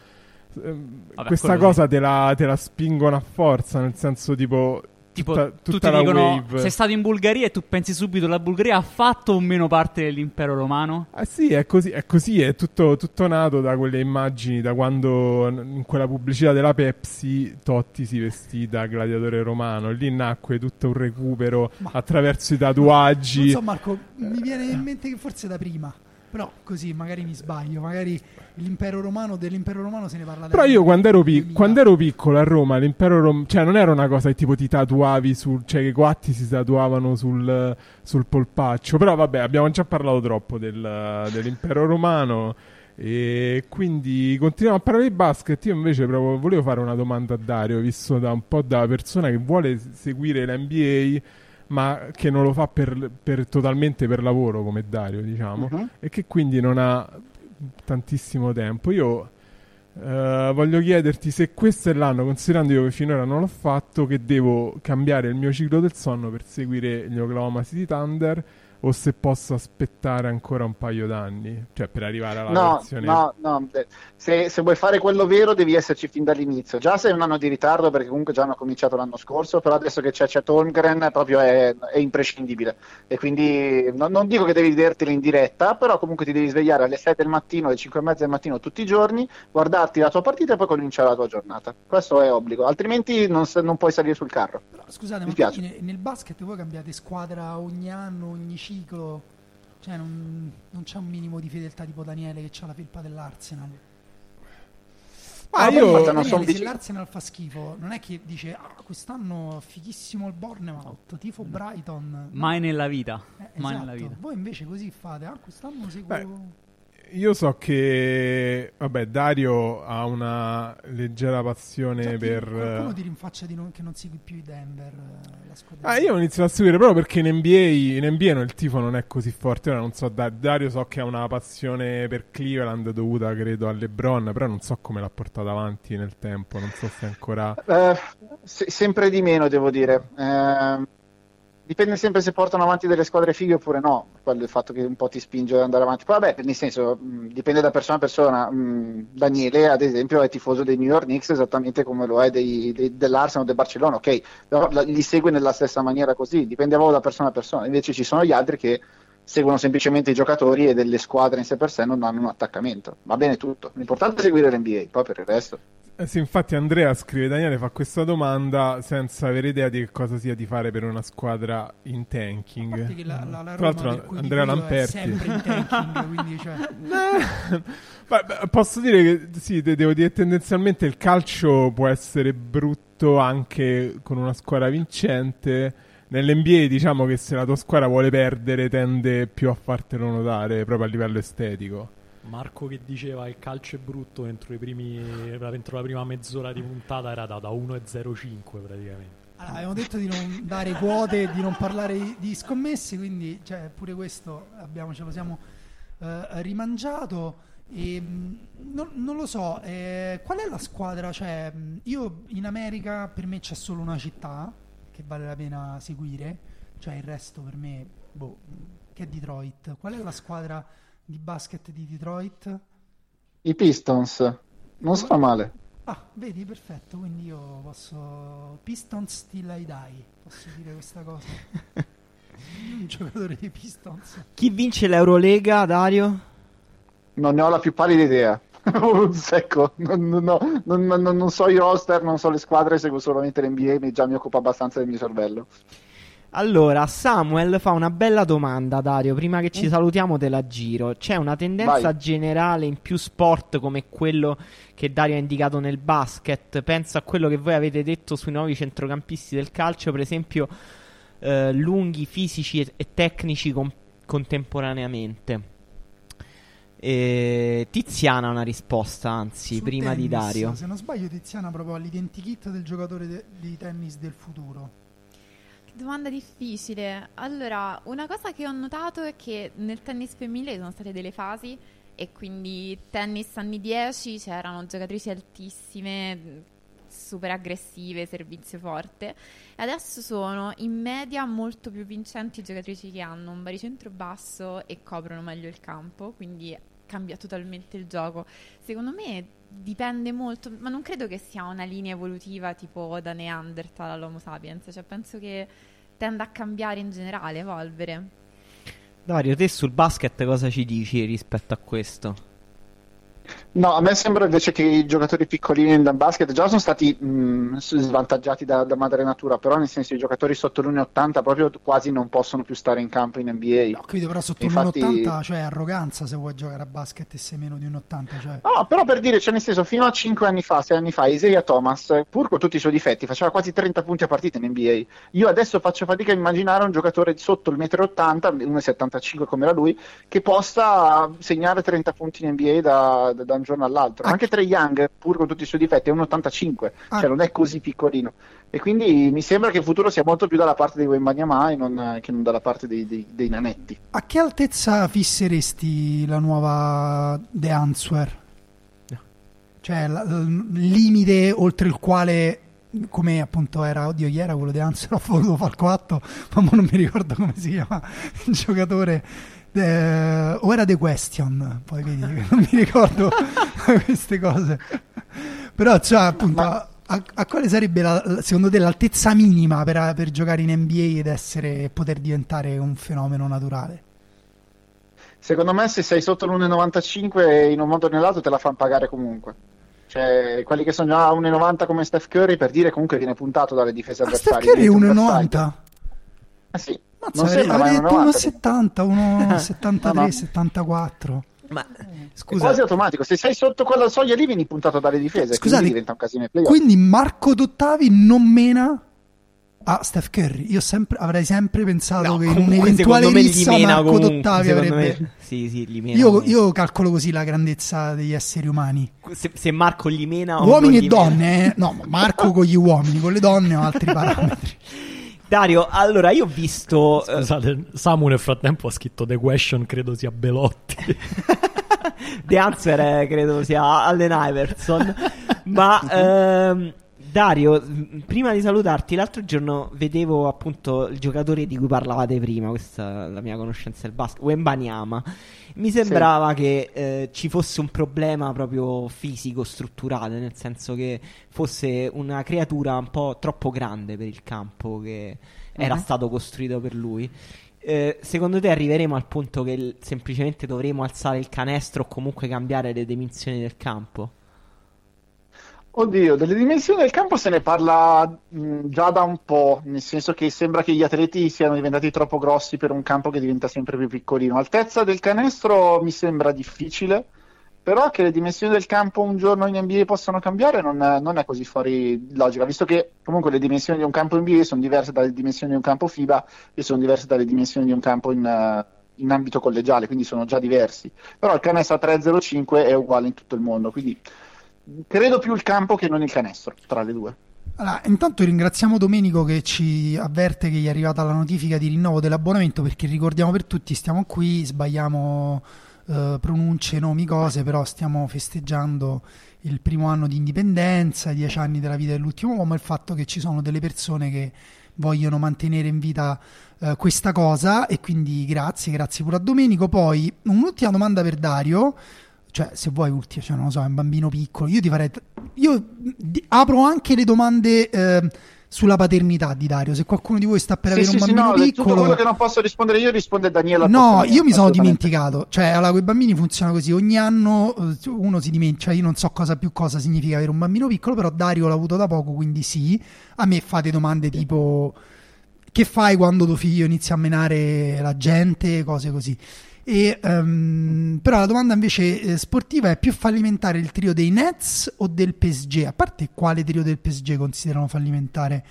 S5: Vabbè,
S6: questa cosa te la, te la spingono a forza, nel senso tipo...
S5: tipo,
S6: tutta, tutta
S5: tutti
S6: la
S5: dicono:
S6: wave.
S5: sei stato in Bulgaria e tu pensi subito la Bulgaria ha fatto o meno parte dell'impero romano?
S6: Ah sì, è così, è così, è tutto, tutto nato da quelle immagini, da quando in quella pubblicità della Pepsi Totti si vestì da gladiatore romano. Lì nacque tutto un recupero
S3: Ma-
S6: attraverso i
S3: Non
S6: tatuaggi.
S3: so Marco, mi viene in mente che forse da prima. Però così magari mi sbaglio, magari l'impero romano, dell'impero romano se ne parla
S6: Però io quando ero, pic-
S3: 2000.
S6: quando ero piccolo a Roma, l'impero rom- cioè non era una cosa che tipo ti tatuavi sul, cioè che i guatti si tatuavano sul, sul polpaccio. Però vabbè, abbiamo già parlato troppo del- dell'impero romano. E quindi continuiamo a parlare di basket. Io invece proprio volevo fare una domanda a Dario, visto da un po' da persona che vuole seguire l'NBA, ma che non lo fa per, per- totalmente per lavoro come Dario, diciamo
S7: Mhm.
S6: e che quindi non ha tantissimo tempo. Io eh, voglio chiederti se questo è l'anno, considerando io che finora non l'ho fatto, che devo cambiare il mio ciclo del sonno per seguire gli Oklahoma City Thunder o se posso aspettare ancora un paio d'anni, cioè per arrivare alla
S7: No,
S6: versione
S7: no, no. Se, se vuoi fare quello vero devi esserci fin dall'inizio. Già sei un anno di ritardo perché comunque già hanno cominciato l'anno scorso, però adesso che c'è Chet Holmgren proprio è, è imprescindibile. E quindi no- non dico che devi vedertelo in diretta, però comunque ti devi svegliare alle 6 del mattino, alle 5 e mezza del mattino tutti i giorni, guardarti la tua partita e poi cominciare la tua giornata. Questo è obbligo, altrimenti non, non puoi salire sul carro.
S3: Però, scusate,
S7: Mi
S3: ma nel basket voi cambiate squadra ogni anno, ogni ciclo? Cioè non, non c'è un minimo di fedeltà tipo Daniele che ha la felpa dell'Arsenal.
S6: Ma
S7: Ah,
S6: io-
S7: non
S3: Daniele,
S7: son
S3: se
S7: vicino.
S3: l'Arsenal fa schifo, non è che dice ah, quest'anno fighissimo il Bournemouth, tifo Brighton.
S5: Mai nella vita.
S3: Eh,
S5: Mai
S3: esatto.
S5: nella vita.
S3: Voi invece così fate, ah, quest'anno seguo...
S6: Beh, Io so che vabbè, Dario ha una leggera passione
S3: Già ti-
S6: per
S3: Qualcuno ti rinfaccia di non- che non segui più i Denver, eh, la squadra.
S6: Ah, io ho iniziato a seguire proprio perché in NBA, in NBA no, il tifo non è così forte. Ora non so, da- Dario so che ha una passione per Cleveland dovuta, credo, a LeBron, però non so come l'ha portata avanti nel tempo. Non so se ancora.
S7: Eh, se- sempre di meno, devo dire. Eh, dipende sempre se portano avanti delle squadre fighe oppure no. Quello il fatto che un po' ti spinge ad andare avanti. Poi, vabbè, nel senso, mh, dipende da persona a persona. Mh, Daniele, ad esempio, è tifoso dei New York Knicks esattamente come lo è dei- dei- dell'Arsenal o del Barcellona, ok? Però li segue nella stessa maniera così. Dipende da persona a persona. Invece ci sono gli altri che seguono semplicemente i giocatori e delle squadre in sé per sé non hanno un attaccamento. Va bene tutto. L'importante è seguire l'NBA, poi per il resto.
S6: Eh sì, infatti, Andrea scrive: Daniele fa questa domanda senza avere idea di che cosa sia di fare per una squadra in tanking.
S3: la, la, la
S6: Tra l'altro, Andrea
S3: tifoso è
S6: Lamperti.
S3: sempre in tanking, [laughs] quindi cioè, [laughs]
S6: Vabbè, posso dire che sì, de- devo dire tendenzialmente il calcio può essere brutto anche con una squadra vincente. Nell'NBA diciamo che se la tua squadra vuole perdere tende più a fartelo notare proprio a livello estetico.
S2: Marco che diceva il calcio è brutto entro, primi, entro la prima mezz'ora di puntata era da, da 1,05 praticamente.
S3: Allora, abbiamo detto di non dare quote, di non parlare di- scommesse, quindi cioè, pure questo abbiamo, ce lo siamo eh, rimangiato. E, mh, non, non lo so, eh, qual è la squadra? Cioè, mh, io in America per me c'è solo una città che vale la pena seguire, cioè il resto per me, boh, che è Detroit. Qual è la squadra di basket di Detroit?
S7: I Pistons non sta male.
S3: Ah, vedi, perfetto, quindi io posso... Pistons till I die, posso dire questa cosa. [laughs] Un giocatore dei Pistons.
S1: Chi vince l'Eurolega, Dario?
S7: Non ne ho la più pallida idea. [laughs] Un secco. Non, non- no, non- non- non so i roster, non so le squadre, seguo solamente l'NBA, mi già mi occupa abbastanza del mio cervello.
S1: Allora, Samuel fa una bella domanda, Dario. Prima che ci salutiamo, te la giro. C'è una tendenza
S7: Vai.
S1: generale in più sport come quello che Dario ha indicato nel basket. Penso a quello che voi avete detto sui nuovi centrocampisti del calcio, per esempio, eh, lunghi, fisici e, e tecnici con- contemporaneamente. E Tiziana ha una risposta, anzi,
S3: Sul
S1: prima di
S3: tennis,
S1: Dario.
S3: Se non sbaglio, Tiziana proprio all'identikit del giocatore de- di tennis del futuro.
S4: Domanda difficile. Allora, una cosa che ho notato è che nel tennis femminile ci sono state delle fasi e quindi tennis anni 10 c'erano giocatrici altissime, super aggressive, servizio forte. E adesso sono in media molto più vincenti giocatrici che hanno un baricentro basso e coprono meglio il campo, quindi cambia totalmente il gioco. Secondo me dipende molto, ma non credo che sia una linea evolutiva tipo da Neanderthal all'Homo sapiens, cioè penso che tenda a cambiare in generale, evolvere.
S1: Dario, te sul basket cosa ci dici rispetto a questo?
S7: No, a me sembra invece che i giocatori piccolini nel basket già sono stati mh, svantaggiati da, da madre natura, però nel senso i giocatori sotto l'1,80 proprio quasi non possono più stare in campo in NBA.
S3: Ho capito, però sotto
S7: Infatti-
S3: l'1,80 cioè arroganza se vuoi giocare a basket e sei meno di un 80. Cioè.
S7: No, però per dire, cioè nel senso, fino a 5 anni fa, 6 anni fa, Isaiah Thomas, pur con tutti i suoi difetti, faceva quasi 30 punti a partita in NBA. Io adesso faccio fatica a immaginare un giocatore sotto il 1,80 m, 1,75 come era lui, che possa segnare 30 punti in NBA da, da- da un giorno all'altro.
S3: Ah.
S7: Anche Trey Young, pur con tutti i suoi difetti, è 1,85,
S3: Ah.
S7: cioè non è così piccolino. E quindi mi sembra che il futuro sia molto più dalla parte dei Wembanyama e non, che non dalla parte dei, dei- dei nanetti.
S3: A che altezza fisseresti la nuova The Answer? Cioè il limite oltre il quale, come appunto era, oddio, chi era quello di Answer, [laughs] ho voluto Falco 8, ma non mi ricordo come si chiama il giocatore. Eh, o era The Question, poi vedi, [laughs] non mi ricordo [laughs] queste cose. Però, cioè, appunto,
S7: Ma-
S3: a, a quale sarebbe la- secondo te l'altezza minima per, per giocare in NBA ed essere, poter diventare un fenomeno naturale?
S7: Secondo me se sei sotto l'1,95 in un modo o nell'altro te la fanno pagare comunque. Cioè, quelli che sono già a 1,90 come Steph Curry, per dire comunque viene puntato dalle difese
S3: Ah, Steph
S7: avversarie.
S3: Curry è
S7: diventa un
S3: 1,90.
S7: bersaglio. Eh sì,
S3: Mazza,
S7: non
S3: avrei, avrei
S7: è
S3: detto
S7: 1,90.
S3: 1,70, 1,73,
S7: No, no.
S3: 74.
S1: Ma
S7: È
S1: scusa,
S7: quasi automatico. Se sei sotto quella soglia lì vieni puntato dalle difese,
S3: Scusate,
S7: quindi diventa un casino.
S3: Quindi Marco Dottavi non mena a Steph Curry. Io sempre, avrei sempre pensato
S1: no,
S3: che in un'eventuale rissa Marco
S1: comunque,
S3: Dottavi avrebbe...
S1: me- Sì, sì, gli mena
S3: Io, io calcolo così la grandezza degli esseri umani.
S1: Se, se Marco gli mena
S3: Uomini e donne, eh? No, ma Marco con gli uomini, con le donne ho altri [laughs] parametri.
S1: Dario, allora io ho visto eh,
S2: Scusate, Samu nel frattempo ha scritto The Question, credo sia Belotti. [laughs]
S1: The Answer è, credo sia Allen Iverson. Ma [laughs] ehm, Dario, prima di salutarti, l'altro giorno vedevo appunto il giocatore di cui parlavate prima, questa è la mia conoscenza del basket, Wembanyama. Mi sembrava che eh, ci fosse un problema proprio fisico, strutturale, nel senso che fosse una creatura un po' troppo grande per il campo che era
S7: Mhm.
S1: stato costruito per lui. Eh, secondo te arriveremo al punto che l- semplicemente dovremo alzare il canestro o comunque cambiare le dimensioni del campo?
S7: Oddio, delle dimensioni del campo se ne parla mh, già da un po', nel senso che sembra che gli atleti siano diventati troppo grossi per un campo che diventa sempre più piccolino. Altezza del canestro mi sembra difficile, però che le dimensioni del campo un giorno in NBA possano cambiare non è, non è così fuori logica, visto che comunque le dimensioni di un campo NBA sono diverse dalle dimensioni di un campo FIBA e sono diverse dalle dimensioni di un campo in, eh, in ambito collegiale, quindi sono già diversi. Però il canestro a 3,05 è uguale in tutto il mondo, quindi credo più il campo che non il canestro tra le due.
S3: Allora, intanto ringraziamo Domenico che ci avverte che gli è arrivata la notifica di rinnovo dell'abbonamento perché ricordiamo per tutti, stiamo qui, sbagliamo eh, pronunce, nomi, cose, però stiamo festeggiando il primo anno di indipendenza, i dieci anni della vita dell'ultimo uomo il fatto che ci sono delle persone che vogliono mantenere in vita eh, questa cosa e quindi grazie, grazie pure a Domenico. Poi un'ultima domanda per Dario cioè se vuoi ultima, cioè non lo so, è un bambino piccolo, io ti farei io apro anche le domande eh, sulla paternità di Dario, se qualcuno di voi sta per
S7: Sì,
S3: avere
S7: sì,
S3: un
S7: sì,
S3: bambino
S7: no, di tutto
S3: piccolo
S7: quello che non posso rispondere io risponde Daniela.
S3: No, io mi sono dimenticato. Cioè, allora, con i bambini funziona così. Ogni anno eh, uno si dimentica. Cioè, io non so cosa più cosa significa avere un bambino piccolo, però Dario l'ha avuto da poco, quindi sì. A me fate domande tipo: Che fai quando tuo figlio inizia a menare la gente? Cose così. E, ehm, però la domanda invece eh, sportiva è più fallimentare il trio dei Nets o del PSG? A parte quale trio del PSG considerano fallimentare?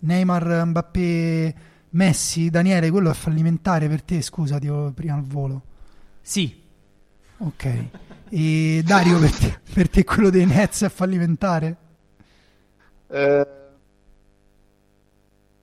S3: Neymar, Mbappé, Messi? Daniele, quello è fallimentare per te? Scusa, ti ho prima al volo.
S5: Sì,
S3: Ok. E Dario, per te, per te quello dei Nets è fallimentare?
S7: Eh,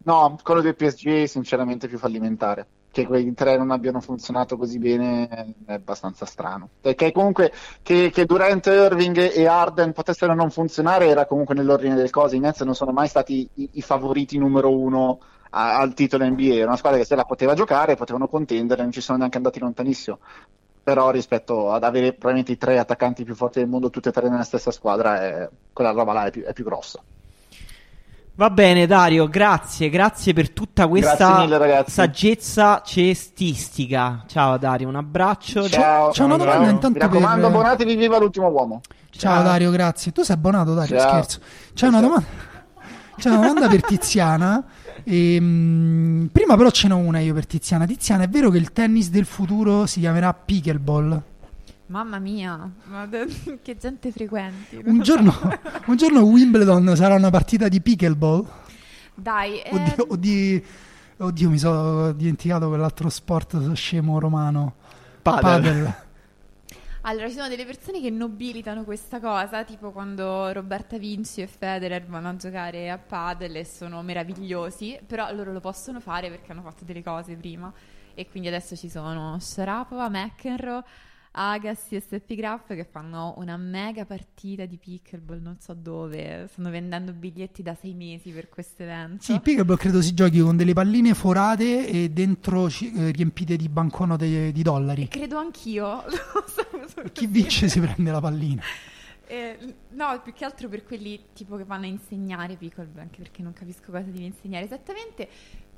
S7: no, quello del PSG è sinceramente più fallimentare. Che quei tre non abbiano funzionato così bene è abbastanza strano. Perché comunque che, che Durant, Irving e Arden potessero non funzionare era comunque nell'ordine delle cose. I Nets non sono mai stati i, i favoriti numero uno a- al titolo NBA. Era una squadra che se la poteva giocare, potevano contendere, non ci sono neanche andati lontanissimo. Però rispetto ad avere probabilmente i tre attaccanti più forti del mondo, tutti e tre nella stessa squadra, è- quella roba là è più, è più grossa.
S1: Va bene, Dario, grazie, grazie per tutta questa
S7: mille,
S1: saggezza cestistica. Ciao Dario, un abbraccio.
S7: Ciao.
S3: c'è una domanda
S7: Ciao.
S3: intanto
S7: Mi raccomando,
S3: per-
S7: abbonatevi, viva l'ultimo uomo.
S3: Ciao Dario, grazie. Tu sei abbonato, Dario?
S7: Ciao.
S3: Scherzo. C'è una domanda, c'è una domanda per Tiziana. Ehm, prima però ce n'ho una io per Tiziana. Tiziana, è vero che il tennis del futuro si chiamerà pickleball?
S4: Mamma mia, ma de- [laughs] che gente frequenti.
S3: Un giorno, [laughs] un giorno Wimbledon sarà una partita di pickleball?
S4: Dai, eh,
S3: Oddio, o di- oddio, mi sono dimenticato quell'altro sport scemo romano.
S1: Padel.
S3: Padel.
S4: Allora, ci sono delle persone che nobilitano questa cosa, tipo quando Roberta Vinci e Federer vanno a giocare a padel e sono meravigliosi, però loro lo possono fare perché hanno fatto delle cose prima e quindi adesso ci sono Sharapova, McEnroe, Agassi e Steffi Graf che fanno una mega partita di pickleball non so dove, stanno vendendo biglietti da sei mesi per questo evento.
S3: Sì, pickleball credo si giochi con delle palline forate e dentro eh, riempite di banconote di dollari.
S4: Credo anch'io. [laughs]
S3: Chi vince si prende la pallina.
S4: Eh, no, più che altro per quelli tipo che vanno a insegnare pickleball, anche perché non capisco cosa devi insegnare esattamente.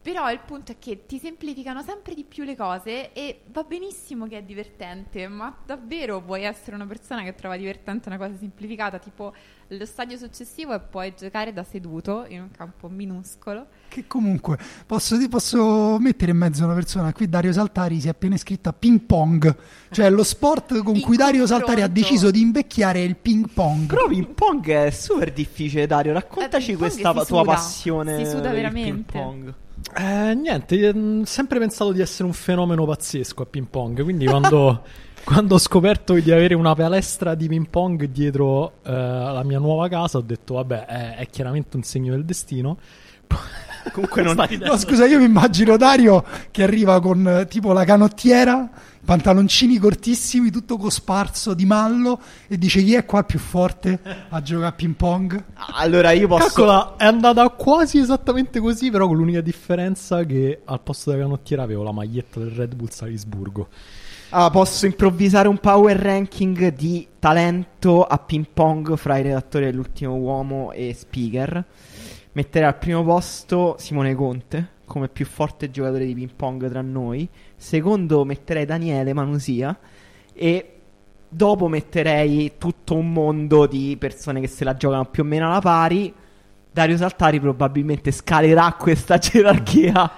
S4: Però il punto è che ti semplificano sempre di più le cose e va benissimo che è divertente, ma davvero puoi essere una persona che trova divertente una cosa semplificata, tipo lo stadio successivo e puoi giocare da seduto in un campo minuscolo.
S3: Che comunque posso, ti posso mettere in mezzo una persona. Qui Dario Saltari si è appena iscritto a ping pong, cioè lo sport con
S4: In
S3: cui Dario Saltari ha deciso di invecchiare è il ping pong.
S1: Però ping pong è super difficile, Dario. Raccontaci
S4: Eh,
S1: questa tua
S4: suda,
S1: passione.
S4: si suda
S1: per il
S4: veramente.
S1: ping pong.
S2: Eh, niente, mh, sempre pensato di essere un fenomeno pazzesco a ping pong. Quindi quando, [laughs] quando ho scoperto di avere una palestra di ping pong dietro eh, la mia nuova casa, ho detto: Vabbè, è, è chiaramente un segno del destino.
S1: Comunque non-. [laughs]
S3: No, scusa, io mi immagino Dario che arriva con eh, tipo la canottiera, pantaloncini cortissimi, tutto cosparso di mallo e dice chi è qua più forte a giocare a ping pong?
S1: Allora io posso.
S2: Calcola, è andata quasi esattamente così, però con l'unica differenza che al posto della canottiera avevo la maglietta del Red Bull Salisburgo.
S1: Ah, posso improvvisare un power ranking di talento a ping pong fra i redattori dell'ultimo uomo e speaker. Metterei al primo posto Simone Conte come più forte giocatore di ping pong tra noi. Secondo metterei Daniele Manusia. E dopo metterei tutto un mondo di persone che se la giocano più o meno alla pari. Dario Saltari probabilmente scalerà questa [laughs] gerarchia.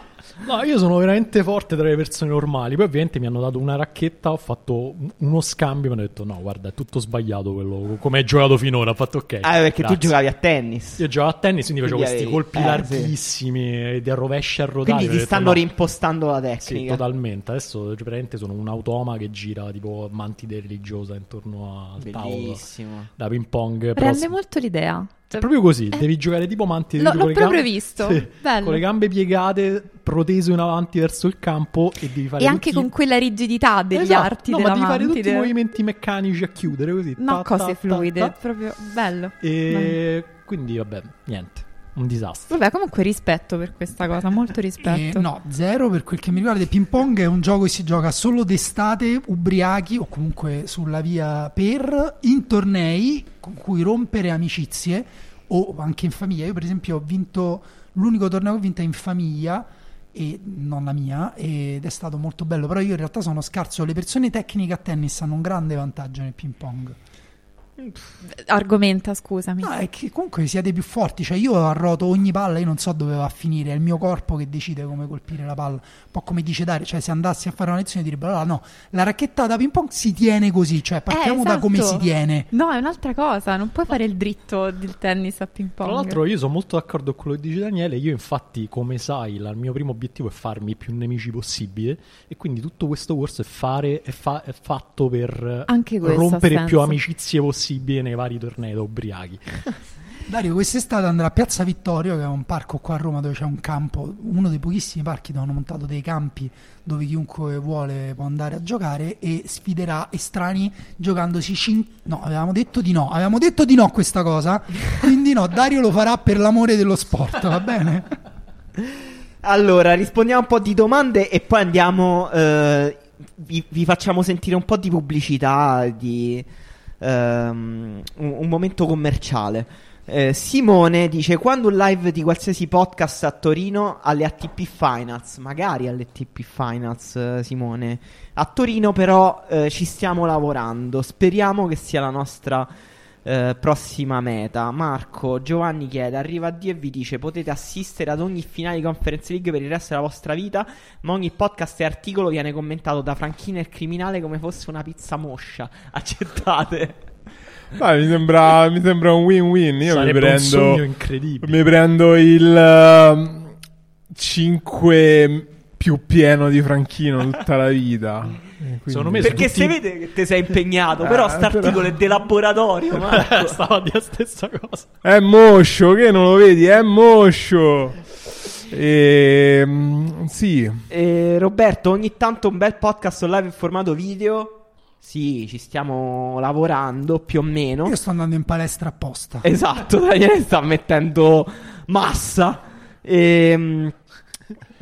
S2: No, io sono veramente forte tra le persone normali. Poi, ovviamente, mi hanno dato una racchetta. Ho fatto un- uno scambio. Mi hanno detto: No, guarda, è tutto sbagliato quello. Come hai giocato finora. Ho fatto ok.
S1: Ah, perché
S2: grazie."
S1: tu giocavi a tennis.
S2: Io giocavo a tennis, quindi facevo
S1: Quindi
S2: questi
S1: avevi-
S2: colpi
S1: eh, sì.
S2: larghissimi e di rovesci a rotare.
S1: Quindi ti
S2: detto,
S1: stanno
S2: "No."
S1: rimpostando la
S2: Sì,
S1: tecnica.
S2: totalmente. Adesso praticamente sono un automa che gira tipo mantide religiosa intorno al tavolo
S1: Bellissimo.
S2: da ping pong. Però
S4: Rende
S2: sì,
S4: molto l'idea.
S2: È proprio così, devi giocare tipo mantide
S4: L'ho-
S2: tipo
S4: l'ho proprio
S2: gambe-
S4: visto.
S2: sì, con le gambe piegate, protese in avanti verso il campo e devi fare
S4: E anche con quella rigidità degli
S2: Esatto.
S4: arti
S2: no,
S4: della
S2: ma devi fare tutti i
S4: mantide.
S2: movimenti meccanici a chiudere così.
S4: No,
S2: ta,
S4: cose
S2: ta, ta,
S4: fluide,
S2: ta.
S4: proprio bello.
S2: E quindi vabbè, niente, un disastro.
S4: Vabbè, comunque rispetto per questa cosa, molto rispetto.
S3: Eh, no, zero per quel che mi riguarda. Il ping pong è un gioco che si gioca solo d'estate, ubriachi o comunque sulla via per in tornei con cui rompere amicizie o anche in famiglia. Io, per esempio, ho vinto l'unico torneo che ho vinto in famiglia. E non la mia, ed è stato molto bello. Però io in realtà sono scarso. Le persone tecniche a tennis hanno un grande vantaggio nel ping pong.
S4: Argomenta, scusami.
S3: No, è che comunque siete più forti. Cioè, io arroto ogni palla, io non so dove va a finire. È il mio corpo che decide come colpire la palla. Un po' come dice Dario, cioè, se andassi a fare una lezione direbbero: allora, no, la racchetta da ping pong si tiene così. Cioè, partiamo da
S4: esatto.
S3: come si tiene.
S4: No, è un'altra cosa, non puoi fare il dritto del tennis a ping pong.
S2: Tra l'altro io sono molto d'accordo con quello che dice Daniele, io infatti come sai la- il mio primo obiettivo è farmi più nemici possibile e quindi tutto questo corso è, fare, è, fa- è fatto per rompere più amicizie possibili nei vari tornei da ubriachi. [laughs]
S3: Dario, quest'estate andrà a Piazza Vittorio, che è un parco qua a Roma dove c'è un campo, uno dei pochissimi parchi dove hanno montato dei campi dove chiunque vuole può andare a giocare e sfiderà estranei giocandosi cin- No, avevamo detto di no, avevamo detto di no a questa cosa, [laughs] quindi no, Dario lo farà per l'amore dello sport, va bene? [laughs]
S1: Allora, rispondiamo a un po' di domande e poi andiamo. eh, vi, vi facciamo sentire un po' di pubblicità, di ehm, un, un momento commerciale. Eh, Simone dice: Quando un live di qualsiasi podcast a Torino alle ATP Finals, magari alle ATP Finals, eh, Simone. A Torino, però, eh, ci stiamo lavorando. Speriamo che sia la nostra eh, prossima meta. Marco Giovanni chiede: Arriva a Dio e vi dice: Potete assistere ad ogni finale di Conference League per il resto della vostra vita. Ma ogni podcast e articolo viene commentato da Franchino il criminale come fosse una pizza moscia. [laughs] Accettate.
S6: Dai, mi, sembra, mi sembra un win-win. Io mi
S2: Sarebbe un sogno
S6: prendo,
S2: incredibile.
S6: mi prendo il 5 più pieno di Franchino tutta la vita. E quindi-
S2: Secondo me
S1: Perché
S2: tutti-
S1: si vede che ti sei impegnato. Però [laughs]
S6: Eh,
S1: st'articolo
S6: però-
S1: è di laboratorio. Marco.
S2: Stavo a dire la stessa cosa.
S6: È moscio, che non lo vedi? È moscio. E, mm, sì,
S1: Eh, Roberto, ogni tanto un bel podcast live in formato video. Sì, ci stiamo lavorando più o meno.
S3: Io sto andando in palestra apposta.
S1: Esatto, Daniele sta mettendo massa. Ehm,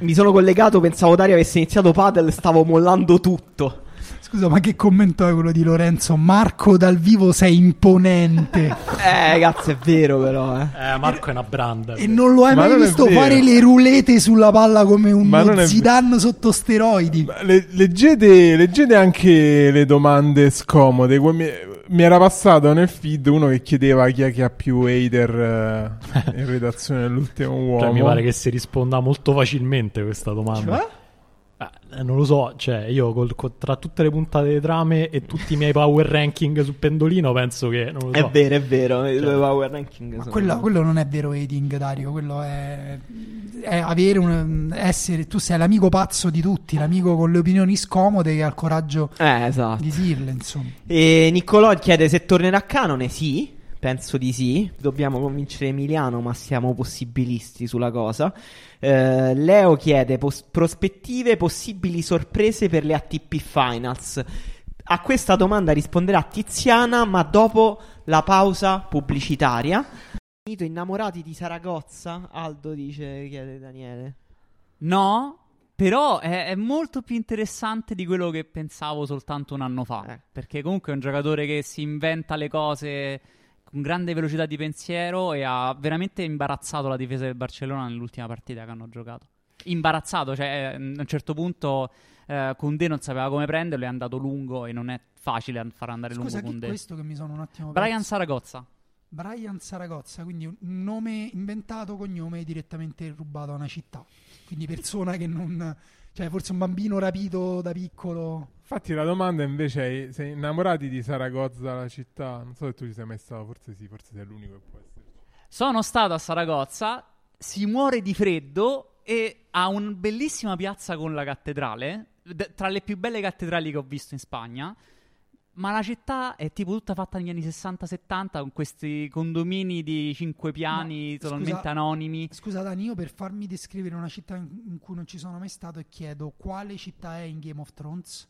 S1: mi sono collegato, pensavo Dario avesse iniziato Padel, stavo mollando tutto.
S3: Scusa, ma che commento è quello di Lorenzo? Marco dal vivo sei imponente. [laughs]
S1: Eh, cazzo, è vero però, eh.
S2: Eh, Marco è una branda.
S3: e non lo hai
S6: Ma
S3: mai visto fare le rulete sulla palla come un
S6: non è
S3: Zidane sotto steroidi.
S6: Ma le- leggete, leggete anche le domande scomode. Que- Mi, era passato nel feed uno che chiedeva chi è che ha più hater eh, [laughs] in redazione dell'ultimo uomo.
S2: Cioè, mi pare che si risponda molto facilmente a questa domanda.
S3: Cioè?
S2: Eh, non lo so, cioè io col- co- tra tutte le puntate delle trame e tutti i miei power ranking sul pendolino penso che non lo so.
S1: È vero, è vero. I
S2: Cioè,
S1: due power ranking
S3: Ma
S1: sono-
S3: quello, quello non è vero hating, Dario. Quello è, è avere un essere. Tu sei l'amico pazzo di tutti, l'amico con le opinioni scomode che ha il coraggio
S1: Eh, esatto.
S3: di dirle, insomma.
S1: E Niccolò chiede se tornerà a canone. Sì, penso di sì. Dobbiamo convincere Emiliano, ma siamo possibilisti sulla cosa. Eh, Leo chiede pos- prospettive, possibili sorprese per le ATP Finals. A questa domanda risponderà Tiziana, ma dopo la pausa pubblicitaria. Finito innamorati di Saragozza? Aldo dice, chiede Daniele.
S5: No, però è, è molto più interessante di quello che pensavo soltanto un anno fa.
S1: Eh.
S5: Perché comunque è un giocatore che si inventa le cose con grande velocità di pensiero e ha veramente imbarazzato la difesa del Barcellona nell'ultima partita che hanno giocato. Imbarazzato, cioè eh, a un certo punto eh, Koundé non sapeva come prenderlo, è andato lungo e non è facile far andare
S3: Scusa,
S5: lungo Koundé.
S3: questo che mi sono un attimo
S5: Brian
S3: perso?
S5: Saragozza.
S3: Brian Saragozza, quindi un nome inventato, cognome direttamente rubato a una città. Quindi persona che non... Cioè, forse un bambino rapito da piccolo.
S6: Infatti la domanda invece è: sei innamorati di Saragozza, la città? Non so se tu ci sei mai stato, forse sì, forse sei l'unico che può essere.
S5: Sono stato a Saragozza, si muore di freddo e ha una bellissima piazza con la cattedrale, d- tra le più belle cattedrali che ho visto in Spagna. Ma la città è tipo tutta fatta negli anni 60-70 con questi condomini di cinque piani
S3: Ma,
S5: totalmente
S3: scusa-
S5: anonimi.
S3: Scusa Dani, io per farmi descrivere una città in, in cui non ci sono mai stato e chiedo quale città è in Game of Thrones?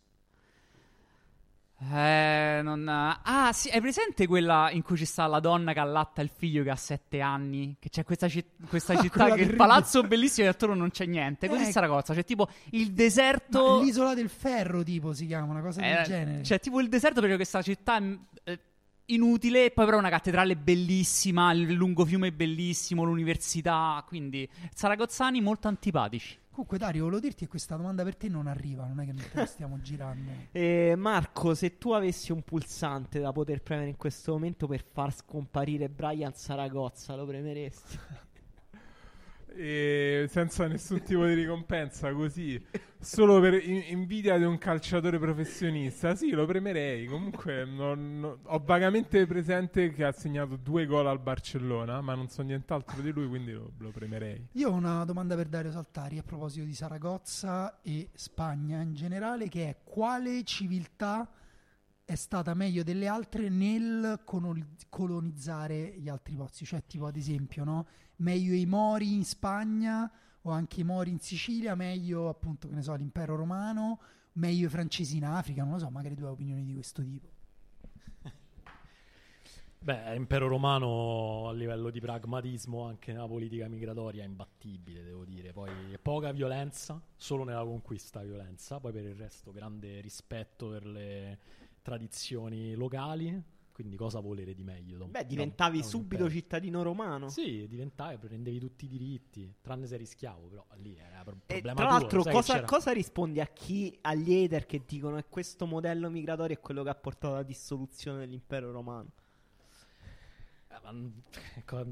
S5: Eh, non... Ah, sì, hai presente quella in cui ci sta la donna che allatta il figlio che ha sette anni? Che c'è questa, citt- questa [laughs] città
S3: Quella
S5: che il
S3: terribile.
S5: palazzo bellissimo e attorno non c'è niente. Così
S3: Eh.
S5: Saragozza, c'è tipo il
S3: Ma
S5: deserto...
S3: l'isola del ferro, tipo, si chiama, una cosa del
S5: Eh,
S3: genere.
S5: C'è tipo il deserto perché questa città è eh, inutile, e poi però una cattedrale bellissima, il lungofiume bellissimo, l'università, quindi saragozzani molto antipatici.
S3: Comunque Dario, volevo dirti che questa domanda per te non arriva, non è che la stiamo [laughs] girando.
S1: Eh, Marco, se tu avessi un pulsante da poter premere in questo momento per far scomparire Brian Saragozza, lo premeresti? [laughs]
S6: E senza nessun tipo di ricompensa, così solo per in- invidia di un calciatore professionista. Sì, lo premerei. Comunque, non- non- ho vagamente presente che ha segnato due gol al Barcellona, ma non so nient'altro di lui, quindi lo, lo premerei.
S3: Io ho una domanda per Dario Saltari a proposito di Saragozza e Spagna in generale, che è quale civiltà è stata meglio delle altre nel coloni- colonizzare gli altri posti? Cioè, tipo ad esempio, no? Meglio i Mori in Spagna o anche i Mori in Sicilia, meglio appunto, che ne so, l'impero romano, meglio i francesi in Africa, non lo so, magari hai opinioni di questo tipo. [laughs]
S2: Beh, impero romano a livello di pragmatismo anche nella politica migratoria è imbattibile, devo dire. Poi poca violenza, solo nella conquista violenza, poi per il resto grande rispetto per le tradizioni locali, Quindi cosa volere di meglio?
S1: Beh, diventavi
S2: un
S1: subito
S2: impero?
S1: cittadino romano.
S2: Sì, diventavi, prendevi tutti i diritti, tranne se eri schiavo, però lì era pro-
S1: E
S2: problema
S1: tra
S2: tuo,
S1: l'altro,
S2: che
S1: cosa, cosa rispondi a chi, agli hater che dicono che questo modello migratorio è quello che ha portato alla dissoluzione dell'impero romano?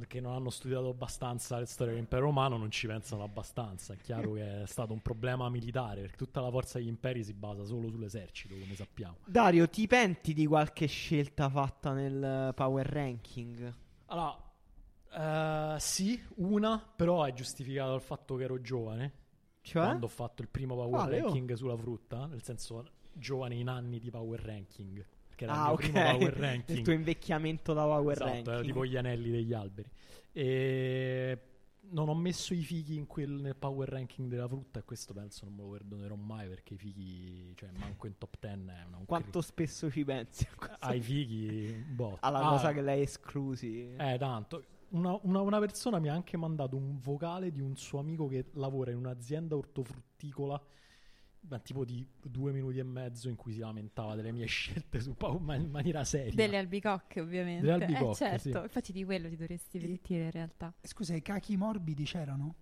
S2: Che non hanno studiato abbastanza le storie dell'impero romano non ci pensano abbastanza. È chiaro che è stato un problema militare perché tutta la forza degli imperi si basa solo sull'esercito, come sappiamo.
S1: Dario, ti penti di qualche scelta fatta nel power ranking?
S2: Allora, eh, sì, una, però è giustificata dal fatto che ero giovane.
S1: Cioè?
S2: Quando ho fatto il primo power
S1: Quale,
S2: ranking sulla frutta, nel senso giovane in anni di power ranking. Perché era il
S1: Ah,
S2: mio
S1: ok.
S2: primo power ranking.
S1: Il tuo invecchiamento da power
S2: Esatto,
S1: ranking.
S2: era tipo gli anelli degli alberi. E non ho messo i fichi in quel, nel power ranking della frutta e questo penso non me lo perdonerò mai perché i fichi, cioè manco in top 10 è una un
S1: Quanto spesso ci pensi
S2: ai fichi [laughs] botto.
S1: alla
S2: Ah,
S1: cosa che l'hai esclusi?
S2: Eh, tanto. Una, una- una persona mi ha anche mandato un vocale di un suo amico che lavora in un'azienda ortofrutticola tipo di due minuti e mezzo in cui si lamentava delle mie [laughs] scelte su Power ma in maniera seria.
S4: Delle albicocche, ovviamente.
S2: Delle albicocche,
S4: eh, certo.
S2: sì.
S4: Infatti di quello ti dovresti pentire in realtà.
S3: Scusa, i cachi morbidi c'erano?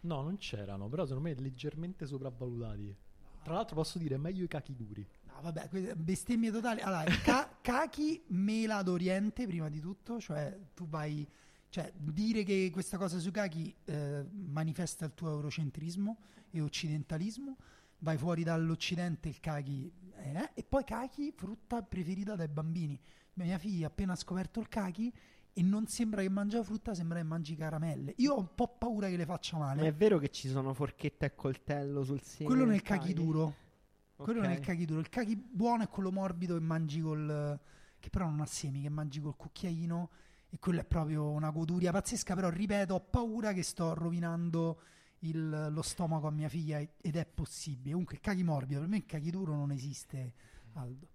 S2: No, non c'erano, però secondo me leggermente sopravvalutati. Tra l'altro posso dire meglio i cachi duri.
S3: No, vabbè, bestemmie totali. Allora, ca- [laughs] cachi mela d'Oriente, prima di tutto, cioè tu vai... Cioè, dire che questa cosa sui cachi eh, manifesta il tuo eurocentrismo e occidentalismo, vai fuori dall'Occidente il cachi... eh, e poi cachi, frutta preferita dai bambini. Mia figlia ha appena scoperto il cachi e non sembra che mangia frutta, sembra che mangi caramelle. Io ho un po' paura che le faccia
S1: Ma è
S3: male.
S1: vero che ci sono forchetta e coltello sul seno?
S3: Quello nel cachi duro. Quello nel cachi duro. Il cachi buono è quello morbido che mangi col. che però non ha semi, che mangi col cucchiaino. E quello è proprio una goduria pazzesca. Però ripeto, ho paura che sto rovinando il- lo stomaco a mia figlia ed è possibile. Comunque, il cachi morbido, per me il cachi duro non esiste, Aldo.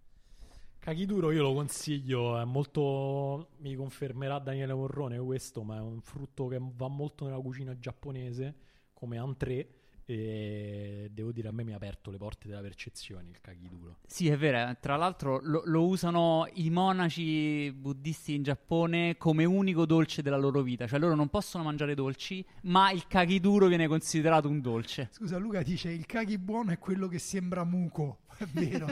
S2: Cachi duro io lo consiglio, è molto mi confermerà Daniele Morrone questo, ma è un frutto che va molto nella cucina giapponese come entrée e devo dire a me mi ha aperto le porte della percezione il cachi duro.
S5: Sì, è vero. eh. Tra l'altro lo, lo usano i monaci buddisti in Giappone come unico dolce della loro vita. Cioè loro non possono mangiare dolci, ma il kakiduro viene considerato un dolce.
S3: Scusa, Luca dice: il cachi buono è quello che sembra muco. [laughs] È vero,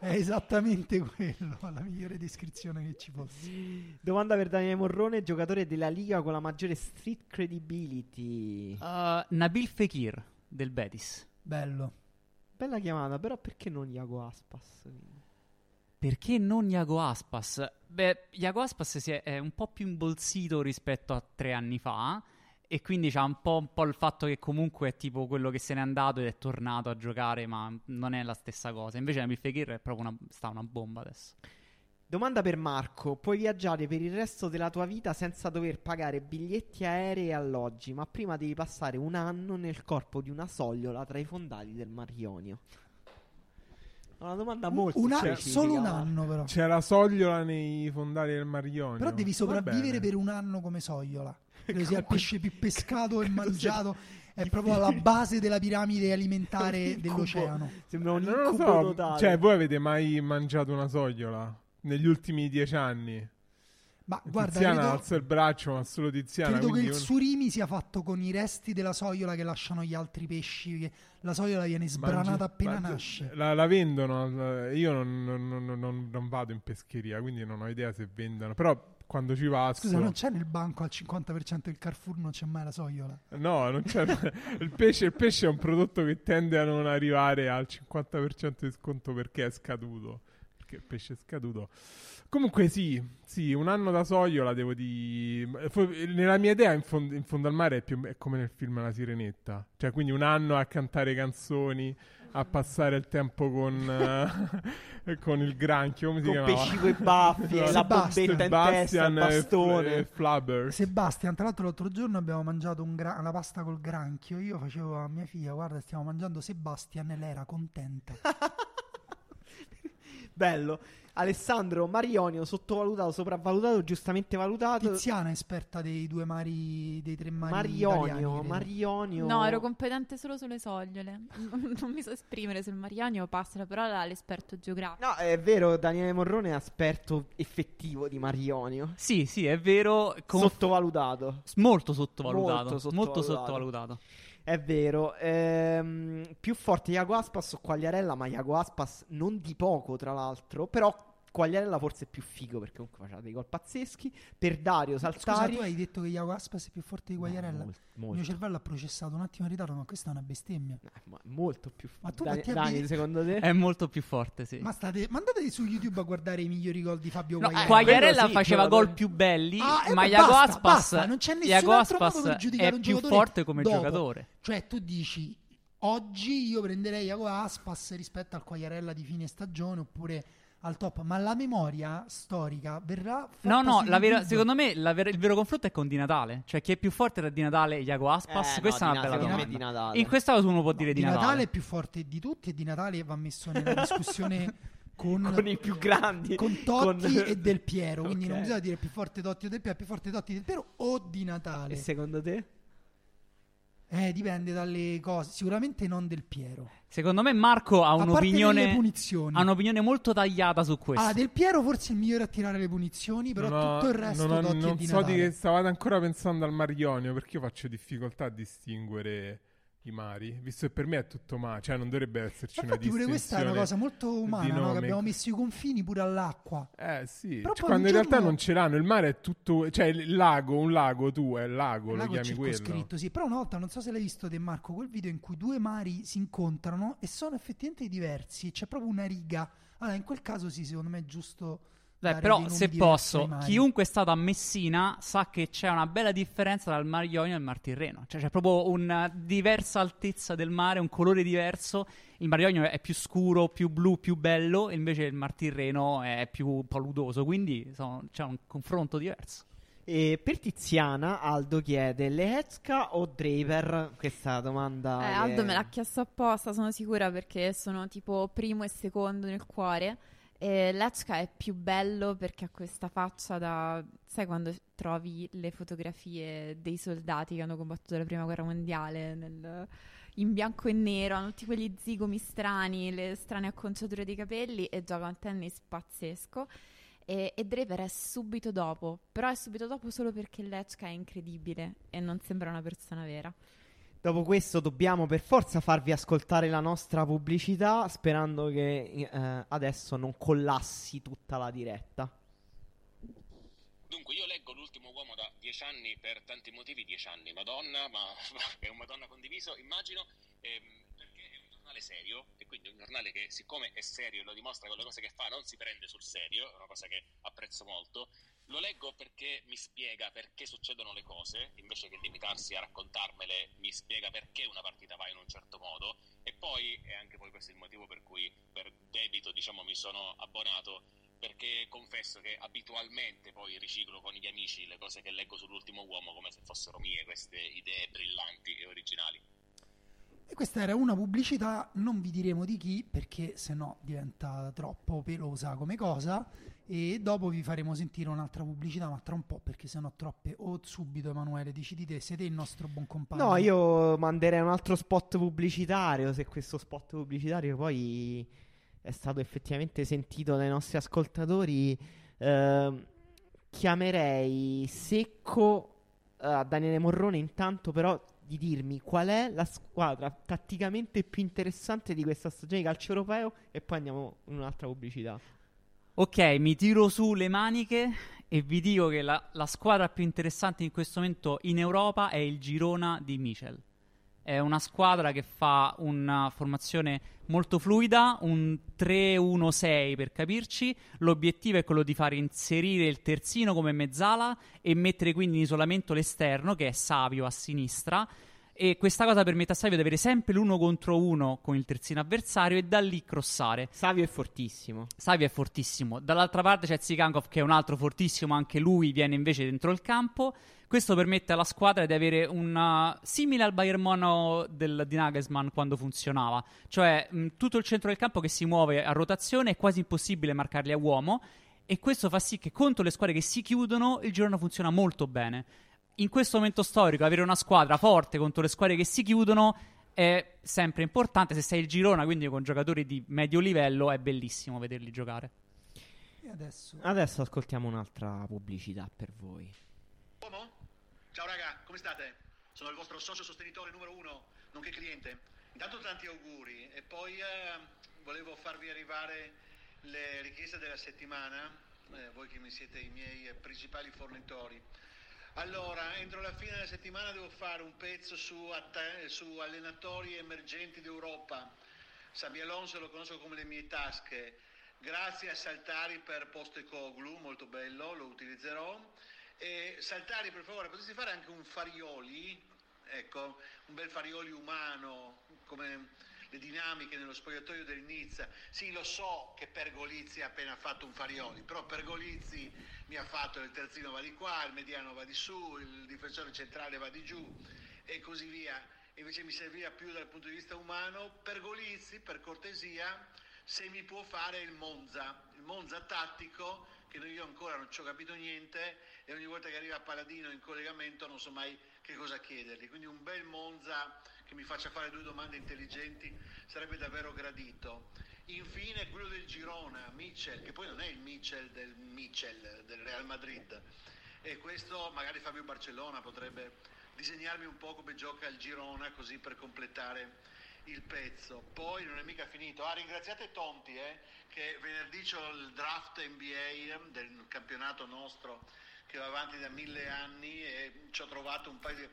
S3: è esattamente quello. La migliore descrizione che ci fosse.
S1: Domanda per Daniele Morrone, giocatore della Liga con la maggiore street credibility.
S5: Uh, Nabil Fekir del Betis.
S3: Bello.
S1: Bella chiamata, però perché non Iago Aspas? quindi?
S5: Perché non Iago Aspas? Beh, Iago Aspas si è, è un po' più imbolsito rispetto a tre anni fa. E quindi c'ha un po', un po' il fatto che comunque è tipo quello che se n'è andato ed è tornato a giocare, ma non è la stessa cosa. Invece Nabil Fekir è proprio una, sta una bomba adesso.
S1: Domanda per Marco: Puoi viaggiare per il resto della tua vita senza dover pagare biglietti aerei e alloggi, ma prima devi passare un anno nel corpo di una sogliola tra i fondali del Mar Ionio. Una domanda molto
S3: Una-
S1: specifica,
S3: solo un anno, però.
S6: C'è la sogliola nei fondali del Mar Ionio.
S3: Però devi sopravvivere per un anno come sogliola. Credo sia il pesce più pescato e [laughs] mangiato. È proprio alla base della piramide alimentare
S1: Incubo.
S3: dell'oceano.
S1: Sembra un
S6: Non lo
S1: incubo
S6: so,
S1: totale.
S6: cioè voi avete mai mangiato una sogliola? Negli ultimi dieci anni?
S3: Ma guarda,
S6: Tiziana
S3: credo,
S6: alza il braccio, ma solo Tiziana.
S3: credo che il
S6: un-
S3: surimi sia fatto con i resti della sogliola che lasciano gli altri pesci. La sogliola viene sbranata
S6: mangi-
S3: appena
S6: mangi-
S3: nasce.
S6: La, la vendono, eh, io non, non- non- non- vado in pescheria, quindi non ho idea se vendono. Però quando ci passo...
S3: Scusa, non c'è nel banco al 50% del Carrefour, non c'è mai la sogliola.
S6: No, non c'è. [laughs] il, pesce, il pesce è un prodotto che tende a non arrivare al 50% di sconto perché è scaduto. Il pesce scaduto. Comunque, sì, sì, un anno da sogliola devo di. fu- Nella mia idea, in, fon- in fondo al mare è, più- è come nel film La Sirenetta. Cioè, quindi un anno a cantare canzoni, a passare il tempo con, [laughs] con il granchio. Come si
S1: Con
S6: chiamava?
S1: pesci coi baffi e [laughs] la
S3: Sebastian.
S1: bombetta in testa, il
S6: e
S1: bastone.
S6: e Flubber.
S3: Sebastian, tra l'altro l'altro giorno abbiamo mangiato un gra- una pasta col granchio. Io facevo a mia figlia, guarda, stiamo mangiando Sebastian e lei era contenta. [laughs]
S1: Bello. Alessandro Marionio, sottovalutato, sopravvalutato, giustamente valutato.
S3: Tiziana è esperta dei due mari, dei tre mari
S1: Marionio,
S3: italiani.
S1: Marionio.
S4: No, ero competente solo sulle sogliole. [laughs] Non, mi so esprimere sul Mariano, passa la parola all'esperto geografico.
S1: No, è vero, Daniele Morrone è esperto effettivo di Marionio.
S5: Sì, sì, è vero. con-
S1: Sottovalutato.
S5: Molto sottovalutato.
S1: Molto
S5: Molto
S1: sottovalutato. È vero. Ehm, più forte Iago Aspas o Quagliarella, ma Iago Aspas non di poco, tra l'altro. Però Quagliarella forse è più figo perché comunque faceva dei gol pazzeschi. Per Dario
S3: Scusa,
S1: Saltari.
S3: tu hai detto che Iago Aspas è più forte di Quagliarella?
S1: No, molto,
S3: Il mio cervello ha processato un attimo in ritardo, ma questa è una bestemmia.
S1: Eh, ma molto più
S3: Ma tu
S1: Dani- Dani, secondo te?
S5: È molto più forte, sì.
S3: Ma state, ma andate su YouTube a guardare i migliori gol di Fabio
S5: No,
S3: Quagliarella.
S5: Quagliarella
S1: quello sì,
S5: faceva gol più belli,
S3: Ah, eh,
S5: ma Iago
S3: basta,
S5: Aspas,
S3: basta, non c'è nessun
S5: Iago
S3: altro
S5: Aspas
S3: modo per giudicare
S5: è
S3: un
S5: più
S3: giocatore
S5: forte come
S3: dopo.
S5: giocatore.
S3: Cioè, tu dici oggi io prenderei Iago Aspas rispetto al Quagliarella di fine stagione oppure al top, ma la memoria storica verrà fatta
S5: No, no, vera- secondo me la vera- il vero confronto è con Di Natale. Cioè, chi è più forte tra Di Natale e Iago Aspas?
S1: Eh,
S5: Questa
S1: no,
S5: è una
S1: Di
S5: bella
S1: Natale,
S5: domanda.
S1: Di Natale.
S5: In questo caso uno può
S3: No,
S5: dire
S3: di
S5: Di
S3: Natale.
S5: Natale.
S3: è più forte di tutti e Di Natale va messo nella discussione [laughs] con,
S1: Con i più grandi.
S3: con Totti
S1: Con-
S3: e Del Piero. [laughs] Quindi
S1: Ok.
S3: non bisogna dire più forte Totti o Del Piero, più forte Totti e Del Piero o Di Natale.
S1: E secondo te?
S3: Eh, dipende dalle cose. Sicuramente non Del Piero.
S5: Secondo me Marco ha un'opinione ha un'opinione molto tagliata su questo.
S3: Ah, Del Piero forse è il migliore a tirare le punizioni, però
S6: ho-
S3: tutto il resto
S6: non, ho- non
S3: Di
S6: so di che stavate ancora pensando al Marionio perché io faccio difficoltà a distinguere i mari visto che per me è tutto mare cioè non dovrebbe esserci
S3: Ma
S6: una
S3: infatti pure questa è una
S6: distinzione
S3: cosa molto umana, no? che abbiamo messo i confini pure all'acqua.
S6: eh sì
S3: Però
S6: Cioè, quando in realtà non ce l'hanno il mare è tutto cioè il lago un lago tu è il lago
S3: Il
S6: lo
S3: lago
S6: chiami quello
S3: sì. Però una volta, non so se l'hai visto De Marco, quel video in cui due mari si incontrano e sono effettivamente diversi. C'è proprio una riga. Allora, in quel caso sì, secondo me è giusto. Dare
S5: però, se posso, chiunque è stato a Messina sa che c'è una bella differenza tra il Mar Ionio e il Mar Tirreno. Cioè, c'è proprio una diversa altezza del mare, un colore diverso. Il Mar Ionio è più scuro, più blu, più bello, e invece il Mar Tirreno è più paludoso. Quindi sono- c'è un confronto diverso.
S1: E per Tiziana, Aldo chiede Lehecka o Draper? Questa domanda.
S4: Eh,
S1: che-
S4: Aldo me l'ha chiesto apposta, sono sicura, perché sono tipo primo e secondo nel cuore. E Lechka è più bello perché ha questa faccia da... Sai quando trovi le fotografie dei soldati che hanno combattuto la prima guerra mondiale nel- in bianco e nero, hanno tutti quegli zigomi strani, le strane acconciature dei capelli e gioca un tennis pazzesco. E, e Draper è subito dopo, però è subito dopo solo perché Lechka è incredibile e non sembra una persona vera.
S1: Dopo questo dobbiamo per forza farvi ascoltare la nostra pubblicità, sperando che eh, adesso non collassi tutta la diretta.
S8: Dunque, io leggo L'ultimo uomo da dieci anni per tanti motivi, dieci anni, madonna, ma [laughs] è un madonna condiviso, immagino, ehm, giornale serio, e quindi un giornale che siccome è serio e lo dimostra con le cose che fa, non si prende sul serio, è una cosa che apprezzo molto. Lo leggo perché mi spiega perché succedono le cose, invece che limitarsi a raccontarmele, mi spiega perché una partita va in un certo modo, e poi è anche poi questo il motivo per cui per debito, diciamo, mi sono abbonato perché confesso che abitualmente poi riciclo con gli amici le cose che leggo sull'ultimo uomo come se fossero mie queste idee brillanti e originali.
S3: E questa era una pubblicità, non vi diremo di chi perché sennò diventa troppo pelosa come cosa e dopo vi faremo sentire un'altra pubblicità ma tra un po' perché sennò troppe o subito Emanuele decidi te, sei te il nostro buon compagno.
S1: No, io manderei un altro spot pubblicitario. Se questo spot pubblicitario poi è stato effettivamente sentito dai nostri ascoltatori, ehm, chiamerei secco eh, a Daniele Morrone. Intanto, però, di dirmi qual è la squadra tatticamente più interessante di questa stagione di calcio europeo. E poi andiamo in un'altra pubblicità.
S5: Ok, mi tiro su le maniche e vi dico che la, la squadra più interessante in questo momento in Europa è il Girona di Michel. È una squadra che fa una formazione molto fluida, un 3-1-6 per capirci. L'obiettivo è quello di fare inserire il terzino come mezzala e mettere quindi in isolamento l'esterno, che è Savio a sinistra. E questa cosa permette a Savio di avere sempre l'uno contro uno con il terzino avversario e da lì crossare.
S1: Savio è fortissimo.
S5: Savio è fortissimo. Dall'altra parte c'è Zikankov che è un altro fortissimo, anche lui viene invece dentro il campo. Questo permette alla squadra di avere una simile al Bayern Mono del, di Nagelsmann quando funzionava, cioè mh, tutto il centro del campo che si muove a rotazione è quasi impossibile marcarli a uomo e questo fa sì che contro le squadre che si chiudono il girone funziona molto bene. In questo momento storico avere una squadra forte contro le squadre che si chiudono è sempre importante. Se sei il Girona, quindi con giocatori di medio livello, è bellissimo vederli giocare.
S3: E adesso
S1: Adesso ascoltiamo un'altra pubblicità per voi.
S9: Uomo? Ciao raga, come state? Sono il vostro socio sostenitore numero uno, nonché cliente. Intanto tanti auguri e poi eh, volevo farvi arrivare le richieste della settimana, eh, voi che mi siete i miei eh, principali fornitori. Allora, entro la fine della settimana devo fare un pezzo su, su allenatori emergenti d'Europa. Sabi Alonso lo conosco come le mie tasche. Grazie a Saltari per Postecoglu, molto bello, lo utilizzerò. E Saltari, per favore, potresti fare anche un Farioli, ecco, un bel Farioli umano, come le dinamiche nello spogliatoio del Nizza. Sì, lo so che Pergolizzi ha appena fatto un Farioli, però Pergolizzi mi ha fatto il terzino va di qua, il mediano va di su, il difensore centrale va di giù e così via. Invece mi serviva più dal punto di vista umano. Pergolizzi, per cortesia, se mi può fare il Monza, il Monza tattico, che io ancora non ci ho capito niente e ogni volta che arriva Paladino in collegamento non so mai che cosa chiedergli. Quindi un bel Monza che mi faccia fare due domande intelligenti sarebbe davvero gradito. Infine quello del Girona, Mitchell, che poi non è il Mitchell del Mitchell del Real Madrid. E questo magari Fabio Barcellona potrebbe disegnarmi un po' come gioca il Girona così per completare il pezzo. Poi non è mica finito. Ah, ringraziate Tonti, eh, che venerdì c'ho il draft NBA del campionato nostro che va avanti da mille anni e ci ho trovato un paio di...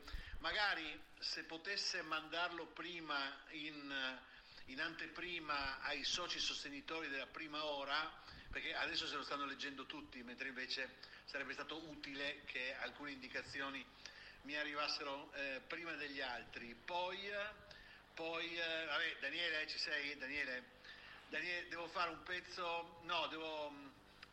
S9: Magari se potesse mandarlo prima in, in anteprima ai soci sostenitori della prima ora, perché adesso se lo stanno leggendo tutti, mentre invece sarebbe stato utile che alcune indicazioni mi arrivassero eh, prima degli altri. Poi, poi eh, vabbè, Daniele, ci sei? Daniele? Daniele, devo fare un pezzo, no, devo,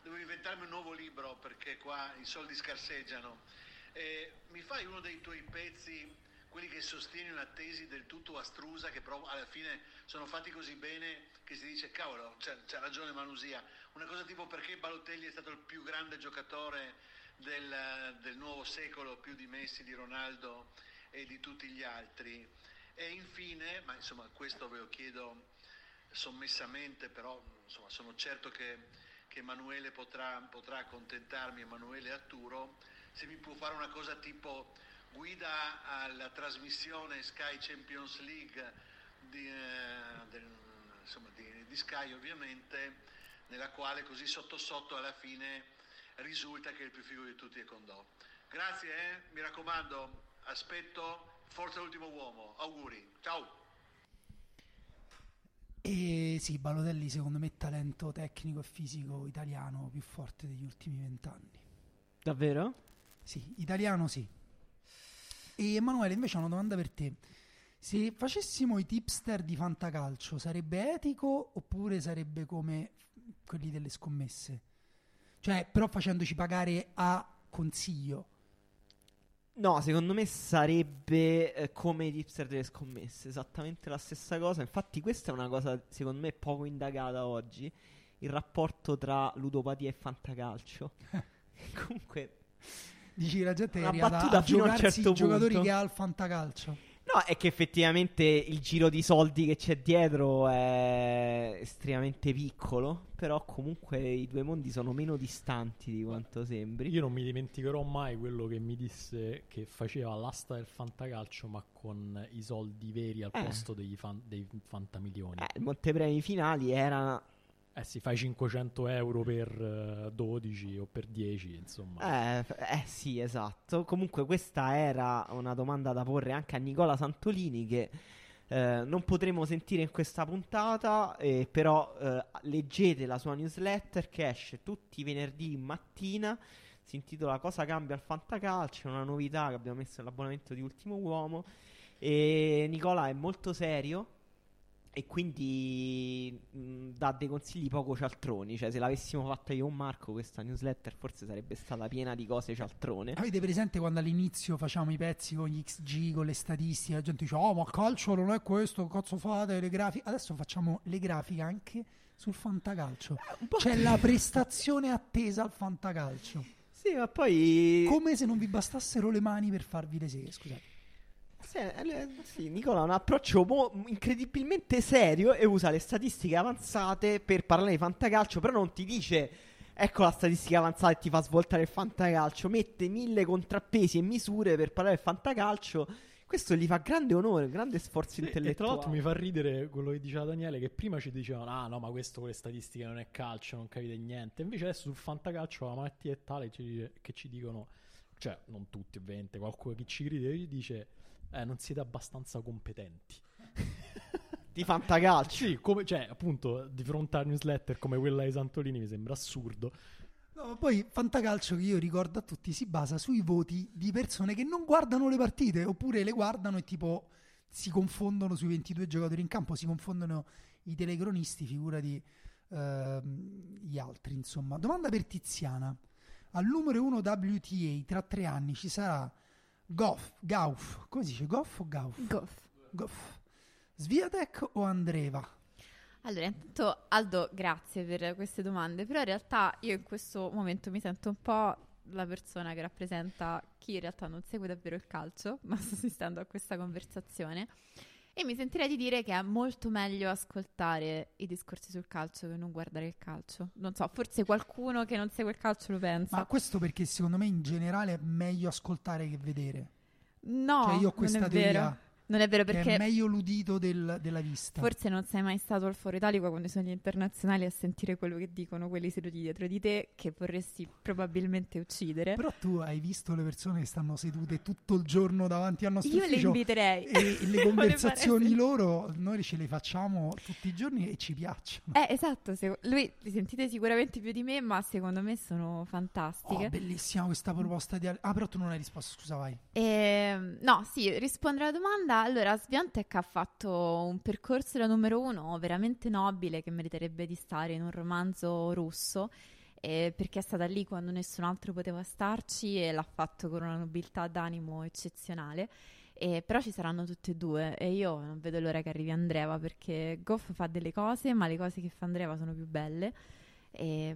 S9: devo inventarmi un nuovo libro perché qua i soldi scarseggiano. Eh, mi fai uno dei tuoi pezzi, quelli che sostieni una tesi del tutto astrusa, che però alla fine sono fatti così bene che si dice, cavolo, c'ha, ragione Manusia. Una cosa tipo perché Balotelli è stato il più grande giocatore del, del nuovo secolo, più di Messi, di Ronaldo e di tutti gli altri. E infine, ma insomma questo ve lo chiedo sommessamente, però insomma, sono certo che, che Emanuele potrà, potrà accontentarmi, Emanuele Arturo, se mi può fare una cosa tipo guida alla trasmissione Sky Champions League di, eh, del, insomma, di, di Sky ovviamente, nella quale così sotto sotto alla fine risulta che il più figo di tutti è Condò. Grazie, eh? mi raccomando, aspetto Forza l'ultimo uomo, auguri, ciao!
S3: E sì, Balotelli secondo me è talento tecnico e fisico italiano più forte degli ultimi vent'anni.
S1: Davvero?
S3: Sì, italiano sì. E Emanuele, invece ho una domanda per te. Se facessimo i tipster di Fantacalcio, sarebbe etico oppure sarebbe come quelli delle scommesse? Cioè, però facendoci pagare a consiglio.
S1: No, secondo me sarebbe eh, come i tipster delle scommesse, esattamente la stessa cosa. Infatti, questa è una cosa, secondo me, poco indagata oggi. Il rapporto tra ludopatia e fantacalcio. [laughs] Comunque,
S3: Dici che la gente è
S1: Una
S3: arrivata
S1: battuta
S3: a
S1: fino a
S3: giocarsi
S1: certo
S3: i giocatori
S1: punto.
S3: che ha il fantacalcio.
S1: no, è che effettivamente il giro di soldi che c'è dietro è estremamente piccolo. Però, comunque, i due mondi sono meno distanti di quanto sembri.
S2: Io non mi dimenticherò mai quello che mi disse che faceva l'asta del fantacalcio, ma con i soldi veri al
S1: Eh.
S2: posto degli fan- dei fantamilioni.
S1: Eh, il montepremi finali era
S2: Eh, si fai 500 euro per eh, 12 o per 10, insomma.
S1: Eh, eh, sì, esatto. Comunque questa era una domanda da porre anche a Nicola Santolini che eh, non potremo sentire in questa puntata, eh, però eh, leggete la sua newsletter che esce tutti i venerdì mattina. Si intitola Cosa cambia al fantacalcio? Una novità che abbiamo messo nell'abbonamento di Ultimo Uomo. E Nicola è molto serio. E quindi mh, dà dei consigli poco cialtroni. Cioè, se l'avessimo fatta io con Marco, questa newsletter forse sarebbe stata piena di cose cialtrone.
S3: Avete presente quando all'inizio facciamo i pezzi con gli XG, con le statistiche, la gente dice, oh ma calcio non è questo, cazzo fate le grafiche. Adesso facciamo le grafiche anche sul fantacalcio.
S1: po'
S3: C'è la prestazione attesa al fantacalcio.
S1: Sì, ma poi.
S3: Come se non vi bastassero le mani per farvi le seghe, scusate.
S1: Sì, eh, sì, Nicola ha un approccio mo- incredibilmente serio e usa le statistiche avanzate per parlare di fantacalcio, però non ti dice ecco la statistica avanzata e ti fa svoltare il fantacalcio, mette mille contrappesi e misure per parlare del fantacalcio. Questo gli fa grande onore, grande sforzo
S2: E, e tra
S1: intellettuale.
S2: l'altro mi fa ridere quello che diceva Daniele, che prima ci dicevano, ah no, ma questo con le statistiche non è calcio, non capite niente. Invece adesso sul fantacalcio la malattia è tale ci dice- che ci dicono, cioè non tutti ovviamente, qualcuno che ci crede gli dice, eh, non siete abbastanza competenti.
S1: Di fantacalcio.
S2: Sì, come, cioè appunto di fronte a newsletter come quella di Santolini mi sembra assurdo.
S3: No, ma poi fantacalcio che io ricordo a tutti si basa sui voti di persone che non guardano le partite oppure le guardano e tipo si confondono sui 22 giocatori in campo, si confondono i telecronisti, figurati ehm, gli altri, insomma. Domanda per Tiziana. Al numero 1 WTA tra tre anni ci sarà Goff, Gauff, come si dice? Goff o Gauff?
S4: Goff.
S3: Goff. Sviatek o Andreva?
S4: Allora, intanto Aldo, grazie per queste domande, però in realtà io in questo momento mi sento un po' la persona che rappresenta chi in realtà non segue davvero il calcio, [laughs] ma sto assistendo a questa conversazione. E mi sentirei di dire che è molto meglio ascoltare i discorsi sul calcio che non guardare il calcio. Non so, forse qualcuno che non segue il calcio lo pensa.
S3: Ma questo perché secondo me in generale è meglio ascoltare che vedere.
S4: no,
S3: cioè io ho questa teoria
S4: vero. Non è vero perché
S3: è meglio l'udito del- della vista.
S4: Forse non sei mai stato al Foro Italico quando sono gli internazionali a sentire quello che dicono quelli seduti dietro di te che vorresti probabilmente uccidere.
S3: Però tu hai visto le persone che stanno sedute tutto il giorno davanti al nostro
S4: Io le
S3: ufficio
S4: inviterei.
S3: e [laughs] le
S4: Volevo
S3: conversazioni
S4: fare-
S3: loro noi ce le facciamo tutti i giorni e ci piacciono.
S4: Eh, esatto, se- lui li sentite sicuramente più di me, ma secondo me sono fantastiche.
S3: Oh, bellissima questa proposta di... Ah, però tu non hai risposto, scusa, vai.
S4: Ehm, no, sì, rispondo alla domanda. Allora, Sviantec ha fatto un percorso da numero uno veramente nobile che meriterebbe di stare in un romanzo russo. eh, perché è stata lì quando nessun altro poteva starci e l'ha fatto con una nobiltà d'animo eccezionale. E però ci saranno tutte e due e io non vedo l'ora che arrivi Andreva perché Goff fa delle cose, ma le cose che fa Andreva sono più belle e,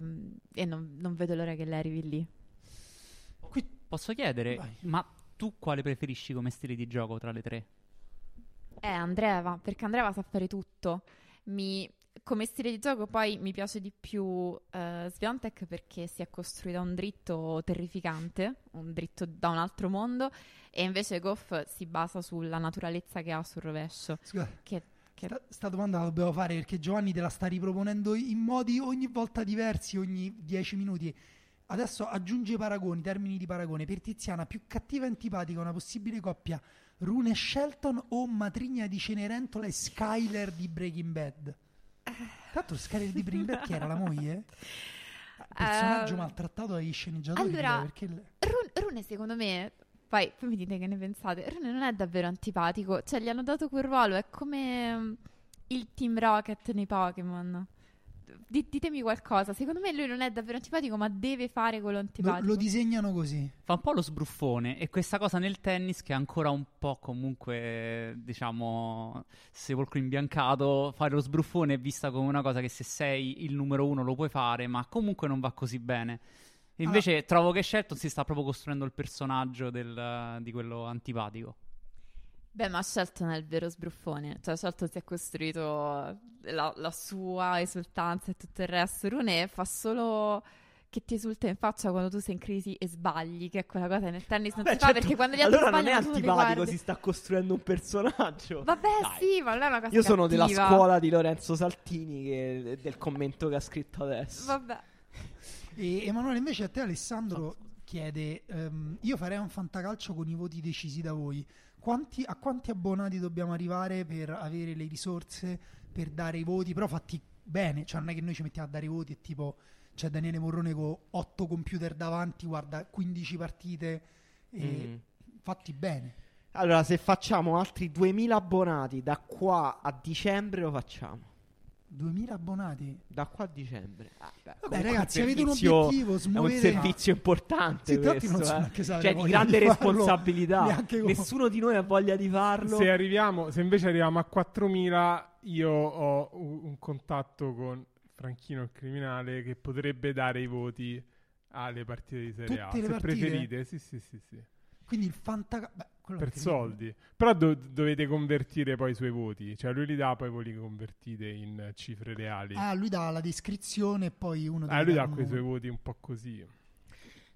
S4: e non, non vedo l'ora che lei arrivi lì.
S5: Qui posso chiedere,
S3: Vai.
S5: ma tu quale preferisci come stile di gioco tra le tre?
S4: Eh, Andreva, perché Andreva sa fare tutto. Mi- Come stile di gioco poi mi piace di più eh, Sviantec perché si è costruita un dritto terrificante, un dritto da un altro mondo, e invece Goff si basa sulla naturalezza che ha sul rovescio.
S3: Scusa,
S4: Che, che-
S3: sta, sta domanda la dobbiamo fare perché Giovanni te la sta riproponendo in modi ogni volta diversi, ogni 10 minuti. Adesso aggiunge paragoni, termini di paragone. Per Tiziana, più cattiva e antipatica una possibile coppia Rune Shelton o Matrigna di Cenerentola e Skyler di Breaking Bad? Tanto Skyler di Breaking Bad chi era la moglie? Personaggio
S4: Eh,
S3: maltrattato dagli sceneggiatori.
S4: allora,
S3: direi, perché
S4: Rune, Rune, secondo me, poi, poi mi dite che ne pensate, Rune non è davvero antipatico, cioè gli hanno dato quel ruolo, è come il Team Rocket nei Pokémon. Di- ditemi qualcosa, secondo me lui non è davvero antipatico, ma deve fare quello
S3: lo,
S4: antipatico.
S3: lo disegnano così.
S5: Fa un po' lo sbruffone e questa cosa nel tennis che è ancora un po' comunque, diciamo, sepolcro imbiancato, fare lo sbruffone è vista come una cosa che se sei il numero uno lo puoi fare, ma comunque non va così bene. Invece trovo che Shelton si sta proprio costruendo il personaggio del- di quello antipatico.
S4: Beh, ma Shelton è il vero sbruffone. Cioè, Shelton si è costruito la, la sua esultanza e tutto il resto. Rune fa solo che ti esulta in faccia quando tu sei in crisi e sbagli, che è quella cosa nel tennis non
S1: Beh,
S4: si fa
S1: certo,
S4: perché quando gli altri
S1: allora non è
S4: sbagliano tu li
S1: antipatico, si sta costruendo un personaggio.
S4: Vabbè,
S1: Dai.
S4: sì, ma non è una cosa
S1: Io sono della
S4: cattiva.
S1: scuola di Lorenzo Saltini che, del commento che ha scritto adesso.
S4: Vabbè.
S3: E Emanuele, invece a te Alessandro chiede, ehm, io farei un fantacalcio con i voti decisi da voi. Quanti- a quanti abbonati dobbiamo arrivare per avere le risorse, per dare i voti, però fatti bene, cioè non è che noi ci mettiamo a dare i voti e tipo c'è Daniele Morrone con 8 computer davanti, guarda 15 partite e
S1: Mm.
S3: fatti bene.
S1: Allora, se facciamo altri 2000 abbonati da qua a dicembre, lo facciamo.
S3: 2000 abbonati.
S1: Da qua a dicembre. Ah, beh,
S3: Vabbè, ragazzi, avete un
S1: servizio-
S3: obiettivo,
S1: È un
S3: smuovete-
S1: servizio importante.
S3: Sì,
S1: questo,
S3: non so
S1: eh.
S3: se
S1: Cioè, di grande
S3: di farlo,
S1: responsabilità.
S3: come-
S1: Nessuno di noi ha voglia di farlo.
S6: Se arriviamo, se invece arriviamo a 4000, io ho un un contatto con Franchino il criminale che potrebbe dare i voti alle partite di Serie A.
S3: Tutte le
S6: Se
S3: partite?
S6: preferite, sì, sì, sì, sì.
S3: Quindi il fanta... Quello
S6: Per soldi. Però do- dovete convertire poi i suoi voti. Cioè lui li dà, poi voi li convertite in cifre reali.
S3: Ah, lui dà la descrizione e poi uno
S6: Ah, lui dà quei suoi voti un po' così.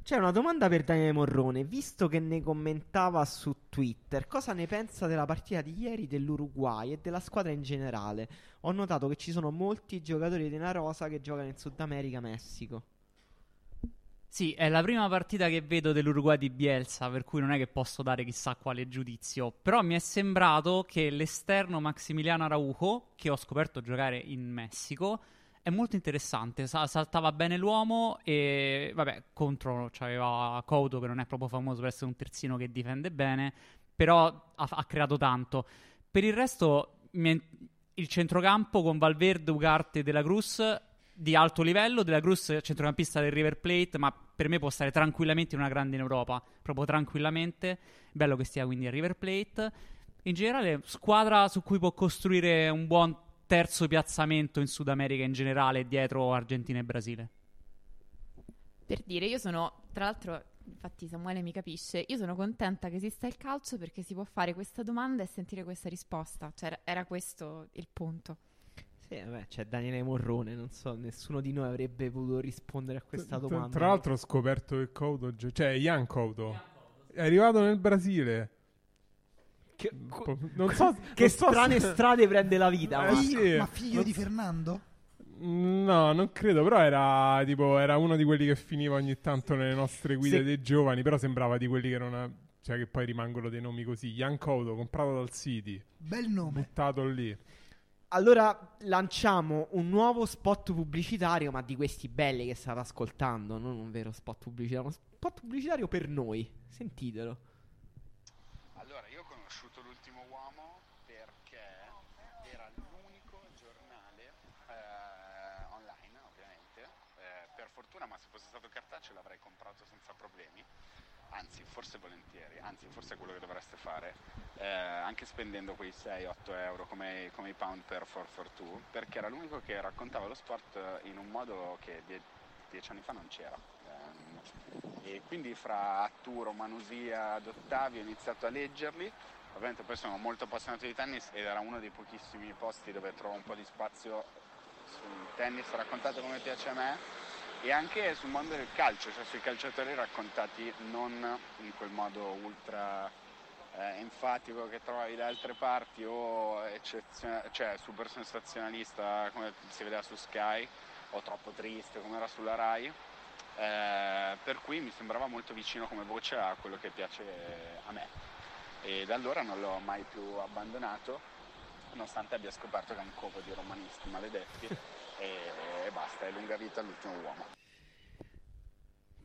S1: C'è una domanda per Daniele Morrone. Visto che ne commentava su Twitter, cosa ne pensa della partita di ieri dell'Uruguay e della squadra in generale? Ho notato che ci sono molti giocatori della Rosa che giocano in Sud America, Messico.
S5: Sì, è la prima partita che vedo dell'Uruguay di Bielsa, per cui non è che posso dare chissà quale giudizio. Però mi è sembrato che l'esterno Maximiliano Araujo, che ho scoperto giocare in Messico, è molto interessante. Sa- saltava bene l'uomo e, vabbè, contro c'aveva Couto, che non è proprio famoso per essere un terzino che difende bene, però ha, ha creato tanto. Per il resto, mi è- il centrocampo con Valverde, Ugarte e De La Cruz di alto livello. De La Cruz centrocampista del River Plate, ma per me può stare tranquillamente in una grande in Europa, proprio tranquillamente. Bello che stia quindi a River Plate. In generale, squadra su cui può costruire un buon terzo piazzamento in Sud America in generale, dietro Argentina e Brasile.
S4: Per dire, io sono, tra l'altro, infatti Samuele mi capisce, io sono contenta che esista il calcio perché si può fare questa domanda e sentire questa risposta. Cioè, era questo il punto.
S1: Sì, vabbè, c'è Daniele Morrone. Non so, nessuno di noi avrebbe potuto rispondere a questa domanda.
S6: Tra l'altro ho scoperto che Couto, cioè Ian Couto, è arrivato nel Brasile.
S1: che,
S6: Un po'- non so,
S1: che
S6: non so
S1: strane
S6: se-
S1: strade prende la vita.
S6: Eh,
S1: ma-
S3: Figlio-
S6: sì.
S3: Ma figlio
S6: Non
S3: di Fernando?
S6: No, non credo, però era tipo era uno di quelli che finiva ogni tanto nelle nostre guide
S1: Se-
S6: dei giovani, però sembrava di quelli che non ha- cioè che poi rimangono dei nomi così. Ian Couto, comprato dal City,
S3: Bel nome.
S6: buttato lì.
S1: Allora lanciamo un nuovo spot pubblicitario, ma di questi belli che state ascoltando, non un vero spot pubblicitario, uno spot pubblicitario per noi. Sentitelo.
S7: Allora, io ho conosciuto l'ultimo uomo perché era l'unico giornale eh, online, ovviamente. Eh, per fortuna, ma se fosse stato cartaceo l'avrei comprato senza problemi. Anzi, forse volentieri, anzi, forse è quello che dovreste fare, eh, anche spendendo quei 6-8 euro come, come i pound per 442, perché era l'unico che raccontava lo sport in un modo che die- dieci anni fa non c'era. Ehm, e quindi fra Atturo, Manusia Ottavio ho iniziato a leggerli. Ovviamente poi sono molto appassionato di tennis ed era uno dei pochissimi posti dove trovo un po' di spazio sul tennis raccontato come piace a me e anche sul mondo del calcio, cioè sui calciatori raccontati non in quel modo ultra eh, enfatico che trovavi da altre parti o cioè super sensazionalista come si vedeva su Sky o troppo triste come era sulla Rai. Eh, per cui mi sembrava molto vicino come voce a quello che piace a me e da allora non l'ho mai più abbandonato nonostante abbia scoperto che è un covo di romanisti maledetti [laughs] e basta, è lunga vita all'ultimo uomo.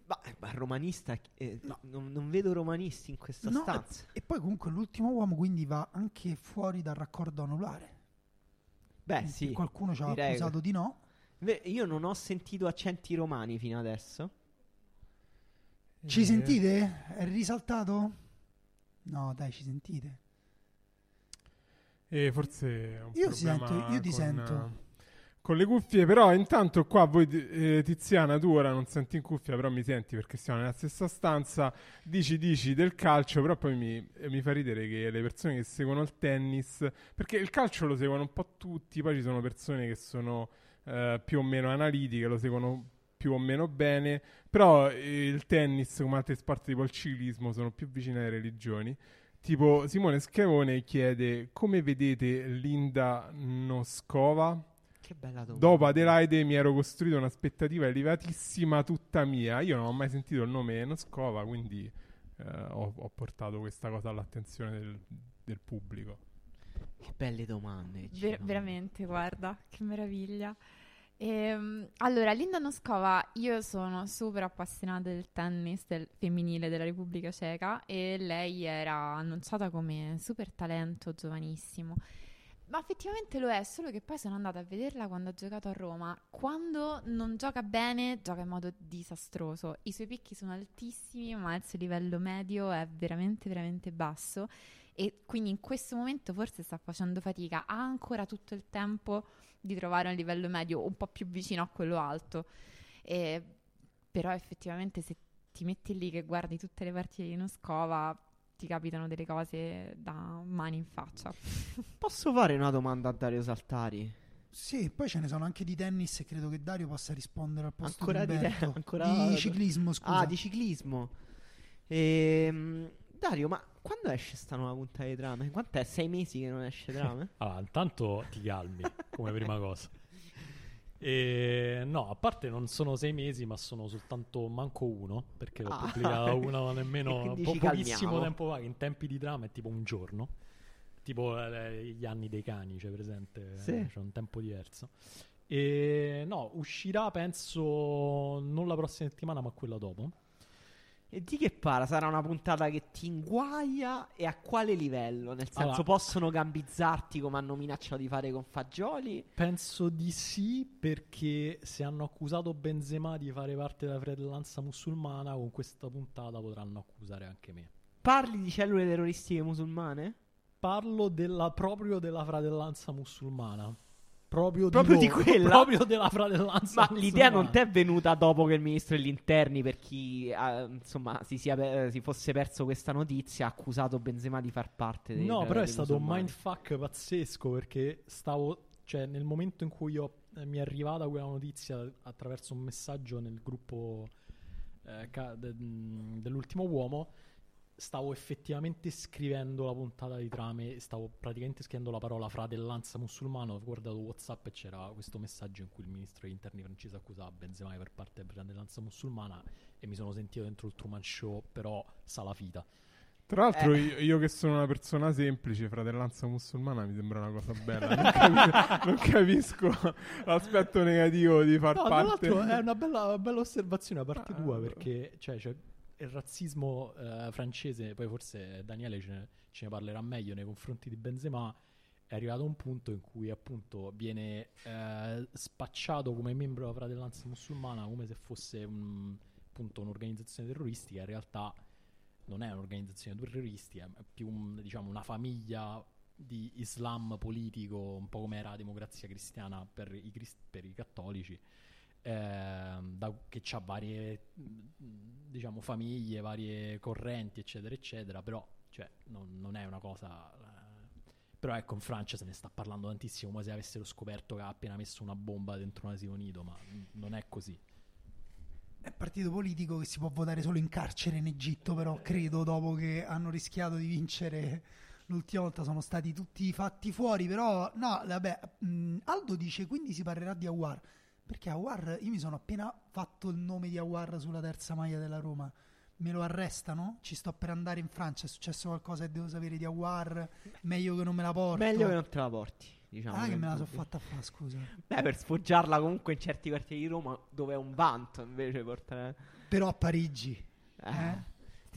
S1: Ma, ma romanista, eh, non, non vedo romanisti in questa
S3: No,
S1: stanza.
S3: e poi comunque l'ultimo uomo quindi va anche fuori dal raccordo anulare.
S1: Beh, sì.
S3: Qualcuno ci ha accusato di no.
S1: Io non ho sentito accenti romani fino adesso.
S3: Ci
S6: Eh,
S3: sentite? È risaltato? No, dai, ci sentite.
S6: E forse è un
S3: Io sento, io ti
S6: con,
S3: sento.
S6: Con le cuffie, però intanto qua voi, eh, Tiziana, tu ora non senti in cuffia, però mi senti perché siamo nella stessa stanza, dici dici del calcio, però poi mi, eh, mi fa ridere che le persone che seguono il tennis, perché il calcio lo seguono un po' tutti, poi ci sono persone che sono eh, più o meno analitiche, lo seguono più o meno bene, però eh, il tennis, come altri sport tipo il ciclismo, sono più vicini alle religioni. Tipo Simone Schiavone chiede come vedete Linda Noskova?
S1: Che bella domanda.
S6: Dopo Adelaide mi ero costruito un'aspettativa elevatissima tutta mia. Io non ho mai sentito il nome Noskova, quindi eh, ho, ho portato questa cosa all'attenzione del, del pubblico.
S1: Che belle domande.
S4: Ver- veramente, guarda, che meraviglia. Ehm, allora, Linda Noskova, io sono super appassionata del tennis del femminile della Repubblica Ceca e lei era annunciata come super talento giovanissimo. Ma effettivamente lo è, solo che poi sono andata a vederla quando ha giocato a Roma. Quando non gioca bene, gioca in modo disastroso. I suoi picchi sono altissimi, ma il suo livello medio è veramente, veramente basso. E quindi in questo momento forse sta facendo fatica. Ha ancora tutto il tempo di trovare un livello medio un po' più vicino a quello alto. E- però effettivamente se ti metti lì che guardi tutte le partite di Moscova, ti capitano delle cose da mani in faccia. [laughs]
S1: Posso fare una domanda a Dario Saltari?
S3: Sì, poi ce ne sono anche di tennis e credo che Dario possa rispondere al posto
S1: Ancora
S3: di
S1: di, te- ancora
S3: Di ciclismo, scusa.
S1: Ah, di ciclismo. Ehm, Dario, ma quando esce sta nuova puntata di Drame? Quant'è? Sei mesi che non esce Drame? [laughs]
S2: Allora, intanto ti calmi come prima cosa. E no, a parte non sono sei mesi, ma sono soltanto manco uno, perché l'ho
S1: Ah.
S2: pubblicata [laughs] una nemmeno po- pochissimo tempo fa, in tempi di drama è tipo un giorno, tipo eh, gli anni dei cani, c'è presente,
S1: Sì.
S2: c'è un tempo diverso. E no, uscirà penso non la prossima settimana, ma quella dopo.
S1: E di che parla? Sarà una puntata che ti inguaia e a quale livello? Nel senso,
S2: Allora-
S1: possono gambizzarti come hanno minacciato di fare con Fagioli?
S2: Penso di sì, perché se hanno accusato Benzema di fare parte della fratellanza musulmana, con questa puntata potranno accusare anche me.
S1: Parli di cellule terroristiche musulmane?
S2: Parlo della, proprio della fratellanza musulmana. Proprio,
S1: Proprio di
S2: loro,
S1: quella? [laughs]
S2: Proprio della fratellanza
S1: Ma l'idea non ti è venuta dopo che il ministro degli interni, per chi eh, insomma si, sia pe- si fosse perso questa notizia, ha accusato Benzema di far parte dei
S2: No, però è stato un mindfuck pazzesco perché stavo, cioè nel momento in cui io, eh, mi è arrivata quella notizia attraverso un messaggio nel gruppo eh, ca- de- dell'ultimo uomo, stavo effettivamente scrivendo la puntata di trame, stavo praticamente scrivendo la parola fratellanza musulmana, ho guardato Whatsapp e c'era questo messaggio in cui il ministro degli interni francese accusava Benzema per parte della fratellanza musulmana e mi sono sentito dentro il Truman Show, però salafita.
S6: Tra l'altro,
S1: Eh.
S6: io, io che sono una persona semplice, fratellanza musulmana mi sembra una cosa bella. Non, [laughs] capi- non capisco l'aspetto negativo di far
S2: No, tra
S6: parte.
S2: l'altro è una bella, bella osservazione da parte
S6: Ah,
S2: tua
S6: allora.
S2: perché cioè, c'è il razzismo eh, francese, poi forse Daniele ce ne, ce ne parlerà meglio nei confronti di Benzema, è arrivato a un punto in cui appunto viene eh, spacciato come membro della fratellanza musulmana come se fosse un- appunto un'organizzazione terroristica, in realtà non è un'organizzazione terroristica, è più un- diciamo, una famiglia di Islam politico, un po' come era la democrazia cristiana per i, per i cattolici, ehm, da- che ha varie diciamo, famiglie, varie correnti, eccetera, eccetera, però cioè, non, non è una cosa... eh, però ecco, in Francia se ne sta parlando tantissimo, come se avessero scoperto che ha appena messo una bomba dentro un asilo nido, ma non è così.
S3: È partito politico che si può votare solo in carcere in Egitto, però credo dopo che hanno rischiato di vincere l'ultima volta sono stati tutti fatti fuori, però no, vabbè, mh, Aldo dice quindi si parlerà di Awar, perché Awar, io mi sono appena fatto il nome di Awar sulla terza maglia della Roma. Me lo arrestano? Ci sto per andare in Francia. È successo qualcosa che devo sapere di Awar? Meglio che non me la porto.
S1: Meglio che non te la porti, diciamo.
S3: Ah, che me la sono fatta fa, scusa.
S1: Beh, per sfoggiarla comunque in certi quartieri di Roma dove è un vanto invece portare...
S3: Però a Parigi.
S1: Eh.
S3: Eh?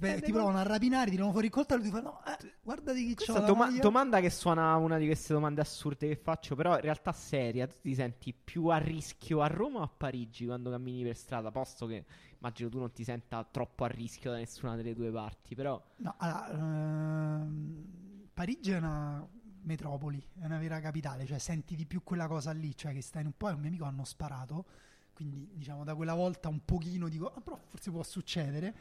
S3: Beh, ti provano a rapinare, ti tirano fuori il coltello e ti fanno: no, eh, guardati chi
S1: Questa
S3: c'ho la
S1: doma-
S3: maglia."
S1: domanda che suona una di queste domande assurde che faccio, però in realtà seria. Tu ti senti più a rischio a Roma o a Parigi quando cammini per strada? Posto che immagino tu non ti senta troppo a rischio da nessuna delle due parti, però
S3: No, allora, ehm, Parigi è una metropoli, è una vera capitale, cioè senti di più quella cosa lì, cioè che stai in un po' e un mio amico hanno sparato, quindi diciamo da quella volta un pochino dico, ah, però forse può succedere.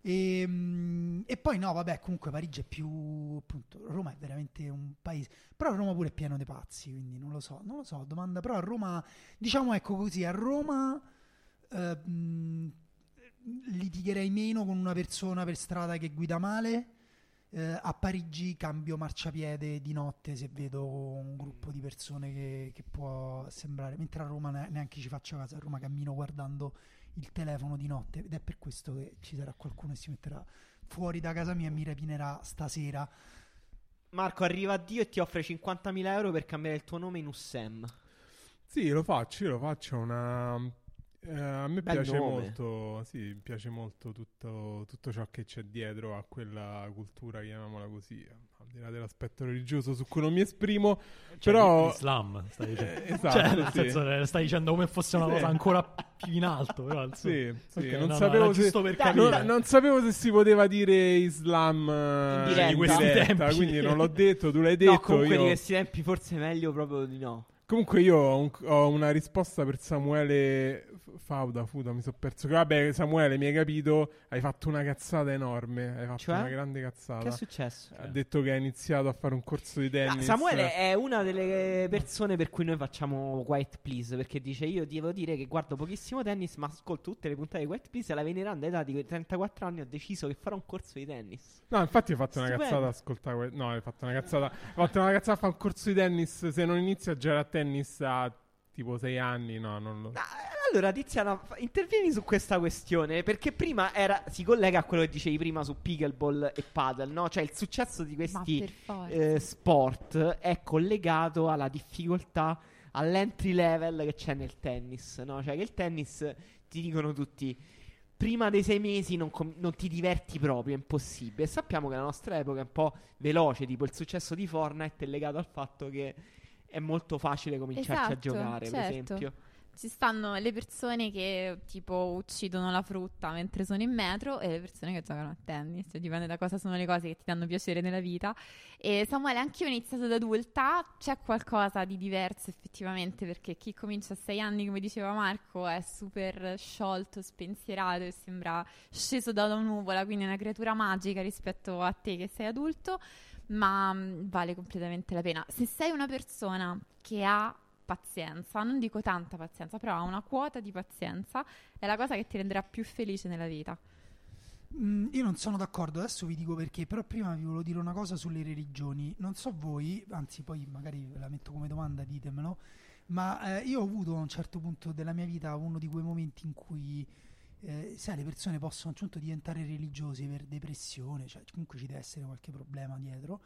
S3: E, mm, e poi no, vabbè, comunque Parigi è più appunto, Roma è veramente un paese, però Roma pure è pieno di pazzi, quindi non lo so, non lo so, domanda, però a Roma, diciamo ecco così, a Roma eh, litigherei meno con una persona per strada che guida male. Eh, a Parigi cambio marciapiede di notte se vedo un gruppo di persone che, che può sembrare, mentre a Roma ne- neanche ci faccio caso, a Roma cammino guardando il telefono di notte ed è per questo che ci sarà qualcuno che si metterà fuori da casa mia e mi rapinerà stasera.
S1: Marco arriva a Dio e ti offre 50.000 euro per cambiare il tuo nome in Ussem.
S6: Sì, lo faccio, io lo faccio una... eh, a me
S1: Bel
S6: piace
S1: nome.
S6: molto, sì, piace molto tutto, tutto ciò che c'è dietro a quella cultura, chiamiamola così, al di là dell'aspetto religioso su cui non mi esprimo,
S2: Cioè,
S6: però...
S2: Islam, stai dicendo.
S6: Eh, [laughs] esatto,
S2: Cioè, nel
S6: sì.
S2: senso, eh, stai dicendo come fosse una
S6: Sì.
S2: cosa ancora più in alto. Però, insomma.
S6: Sì, sì,
S2: Ok,
S6: non,
S2: no, no,
S6: sapevo
S2: era
S6: se,
S2: giusto per
S6: Dai,
S2: capire.
S6: non, non sapevo se si poteva dire Islam eh,
S1: In diretta.
S6: in
S2: questi
S6: diretta,
S2: tempi.
S6: quindi non l'ho detto, tu l'hai detto.
S1: no, comunque
S6: io-
S1: di questi tempi forse è meglio proprio di no.
S6: Comunque io ho, un- ho una risposta per Samuele Fauda, Fuda, mi sono perso. Vabbè, Samuele, mi hai capito, hai fatto una cazzata enorme, hai fatto
S1: Cioè?
S6: una grande cazzata.
S1: Che è successo?
S6: Ha detto che ha iniziato a fare un corso di
S1: Ah,
S6: tennis.
S1: Samuele è una delle persone per cui noi facciamo Quiet Please perché dice io devo dire che guardo pochissimo tennis ma ascolto tutte le puntate di Quiet Please e alla veneranda età di 34 anni ho deciso che farò un corso di tennis.
S6: No, infatti hai fatto una
S1: Stupendo.
S6: cazzata a ascoltare. que- No, hai fatto una cazzata. Hai fatto una cazzata a fare un corso di tennis. Se non inizi a giocare a tennis a tipo 6 anni, no, non lo.
S1: Ah, Allora Tiziana intervieni su questa questione perché prima era, si collega a quello che dicevi prima su pickleball e paddle, no? Cioè il successo di questi eh, sport è collegato alla difficoltà, all'entry level che c'è nel tennis, no? Cioè che il tennis, ti dicono tutti, prima dei sei mesi non, com- non ti diverti proprio, è impossibile. E sappiamo che la nostra epoca è un po' veloce, tipo il successo di Fortnite è legato al fatto che è molto facile cominciarci a
S4: Esatto,
S1: giocare, per
S4: certo.
S1: esempio.
S4: Ci stanno le persone che tipo uccidono la frutta mentre sono in metro e le persone che giocano a tennis, cioè, dipende da cosa sono le cose che ti danno piacere nella vita. E Samuele, anch'io ho iniziato da adulta, c'è qualcosa di diverso effettivamente perché chi comincia a sei anni, come diceva Marco, è super sciolto, spensierato e sembra sceso da una nuvola, quindi è una creatura magica rispetto a te che sei adulto, ma mh, vale completamente la pena. Se sei una persona che ha pazienza, non dico tanta pazienza, però ha una quota di pazienza, è la cosa che ti renderà più felice nella vita.
S3: Mm, io non sono d'accordo, adesso vi dico perché, però prima vi volevo dire una cosa sulle religioni. Non so voi, anzi poi magari ve la metto come domanda, ditemelo, ma eh, io ho avuto a un certo punto della mia vita uno di quei momenti in cui, eh, sai, le persone possono a un certo punto diventare religiose per depressione, cioè comunque ci deve essere qualche problema dietro.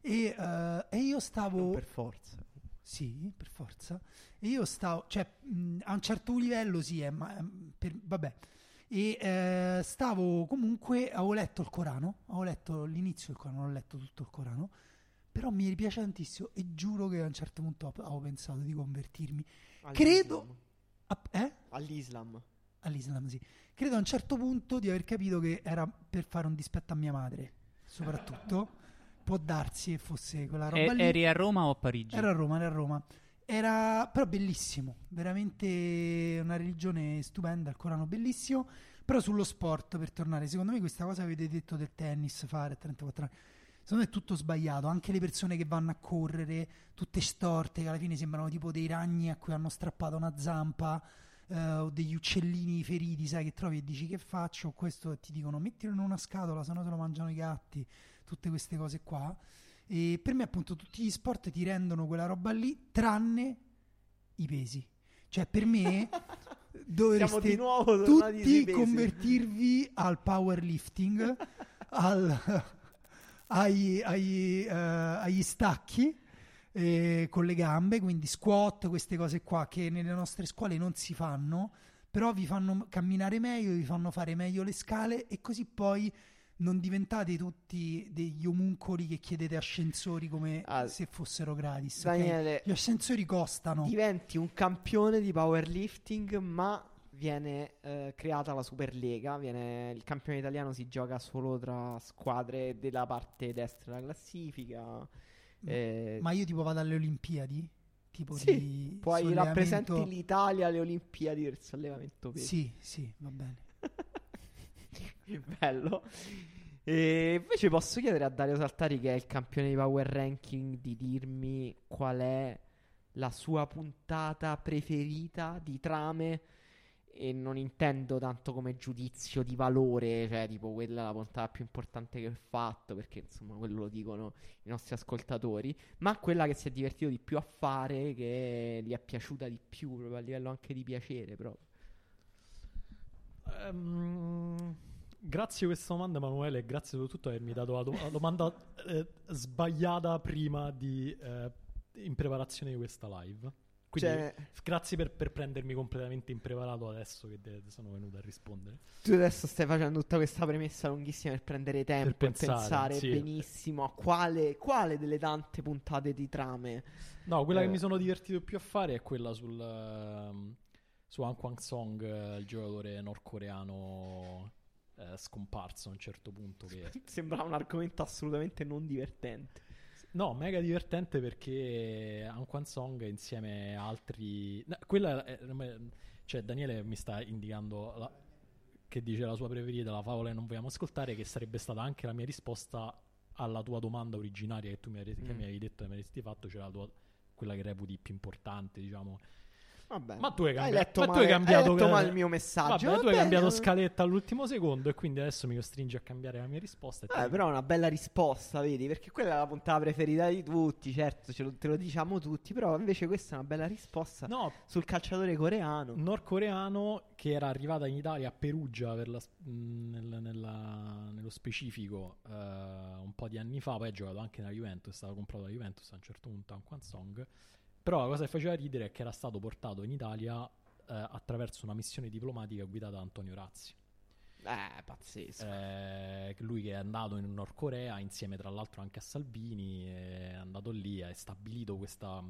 S3: E, eh, e io stavo...
S1: Non per forza.
S3: Sì, per forza. E io stavo, cioè, mh, a un certo livello sì, eh, ma ehm, per- vabbè. E eh, stavo comunque, avevo letto il Corano, avevo letto l'inizio del Corano, non ho letto tutto il Corano, però mi piace tantissimo e giuro che a un certo punto avevo pensato di convertirmi. Credo... a- eh?
S1: All'Islam.
S3: All'Islam, sì. Credo a un certo punto di aver capito che era per fare un dispetto a mia madre, soprattutto. Può darsi che fosse quella roba
S5: E-
S3: lì.
S5: eri a Roma o a Parigi?
S3: Era a Roma, era a Roma. Era però bellissimo, veramente una religione stupenda, il Corano bellissimo, però sullo sport per tornare, secondo me questa cosa che avete detto del tennis fare a 34 anni, secondo me è tutto sbagliato, anche le persone che vanno a correre, tutte storte, che alla fine sembrano tipo dei ragni a cui hanno strappato una zampa, eh, o degli uccellini feriti, sai che trovi e dici che faccio, questo ti dicono mettilo in una scatola, se no te lo mangiano i gatti, tutte queste cose qua. E per me, appunto, tutti gli sport ti rendono quella roba lì, tranne i pesi. Cioè, per me [laughs] dovreste tutti convertirvi al powerlifting, [laughs] al, ai- ai, eh, agli stacchi eh, con le gambe, quindi squat, queste cose qua che nelle nostre scuole non si fanno, però vi fanno camminare meglio, vi fanno fare meglio le scale e così poi non diventate tutti degli omuncoli che chiedete ascensori come
S1: Ah,
S3: se fossero gratis.
S1: Daniele,
S3: Gli ascensori costano.
S1: diventi un campione di powerlifting, ma viene eh, creata la Superlega. Viene, il campione italiano si gioca solo tra squadre della parte destra della classifica. eh,
S3: Ma io tipo vado alle Olimpiadi? Tipo
S1: sì,
S3: di
S1: poi rappresenti l'Italia alle Olimpiadi del sollevamento pesi.
S3: Sì, sì, va bene. [laughs]
S1: Bello. E invece posso chiedere a Dario Saltari, che è il campione di Power Ranking, di dirmi qual è la sua puntata preferita di trame. E non intendo tanto come giudizio di valore, cioè tipo quella è la puntata più importante che ho fatto, perché insomma quello lo dicono i nostri ascoltatori, ma quella che si è divertito di più a fare, che gli è piaciuta di più, proprio a livello anche di piacere proprio.
S2: Ehm, grazie a questa domanda, Emanuele, e grazie soprattutto per avermi dato la, do- la domanda eh, sbagliata prima di, eh, in preparazione di questa live. Quindi
S1: Cioè-
S2: grazie per, per prendermi completamente impreparato adesso che de- sono venuto a rispondere.
S1: Tu adesso stai facendo tutta questa premessa lunghissima per prendere tempo
S2: Per
S1: e
S2: pensare,
S1: pensare
S2: sì.
S1: benissimo a quale, quale delle tante puntate di trame.
S2: No, quella
S1: Eh.
S2: che mi sono divertito più a fare è quella sul ehm, su Han Kwang Song, eh, il giocatore nordcoreano eh, scomparso a un certo punto che [laughs]
S1: Sembra un argomento assolutamente non divertente.
S2: No, mega divertente perché Han Kwan Song insieme a altri... no, quella è- Cioè, Daniele mi sta indicando la- che dice la sua preferita, la favola che non vogliamo ascoltare, che sarebbe stata anche la mia risposta alla tua domanda originaria che tu mi, ave- che
S1: Mm.
S2: mi avevi detto e mi avresti fatto, cioè tua, quella che reputi più importante, diciamo.
S1: Vabbè.
S2: Ma tu hai, cambia-
S1: letto
S2: ma tu
S1: male,
S2: hai cambiato,
S1: letto male il mio messaggio.
S2: Vabbè, tu hai cambiato scaletta all'ultimo secondo e quindi adesso mi costringi a cambiare la mia risposta. ti
S1: Eh, però è una bella risposta, vedi? Perché quella è la puntata preferita di tutti, certo, ce lo- te lo diciamo tutti, però invece questa è una bella risposta
S2: No,
S1: sul calciatore coreano.
S2: nordcoreano che era arrivata in Italia a Perugia per la- mh, nel- nella- nello specifico eh, un po' di anni fa, poi ha giocato anche nella Juventus, è stato comprato dalla Juventus a un certo punto a un Kwan Song. Però la cosa che faceva ridere è che era stato portato in Italia eh, attraverso una missione diplomatica guidata da Antonio Razzi.
S1: Eh, pazzesco.
S2: Eh, lui che è andato in Nord Corea insieme tra l'altro anche a Salvini, è andato lì, ha stabilito questa,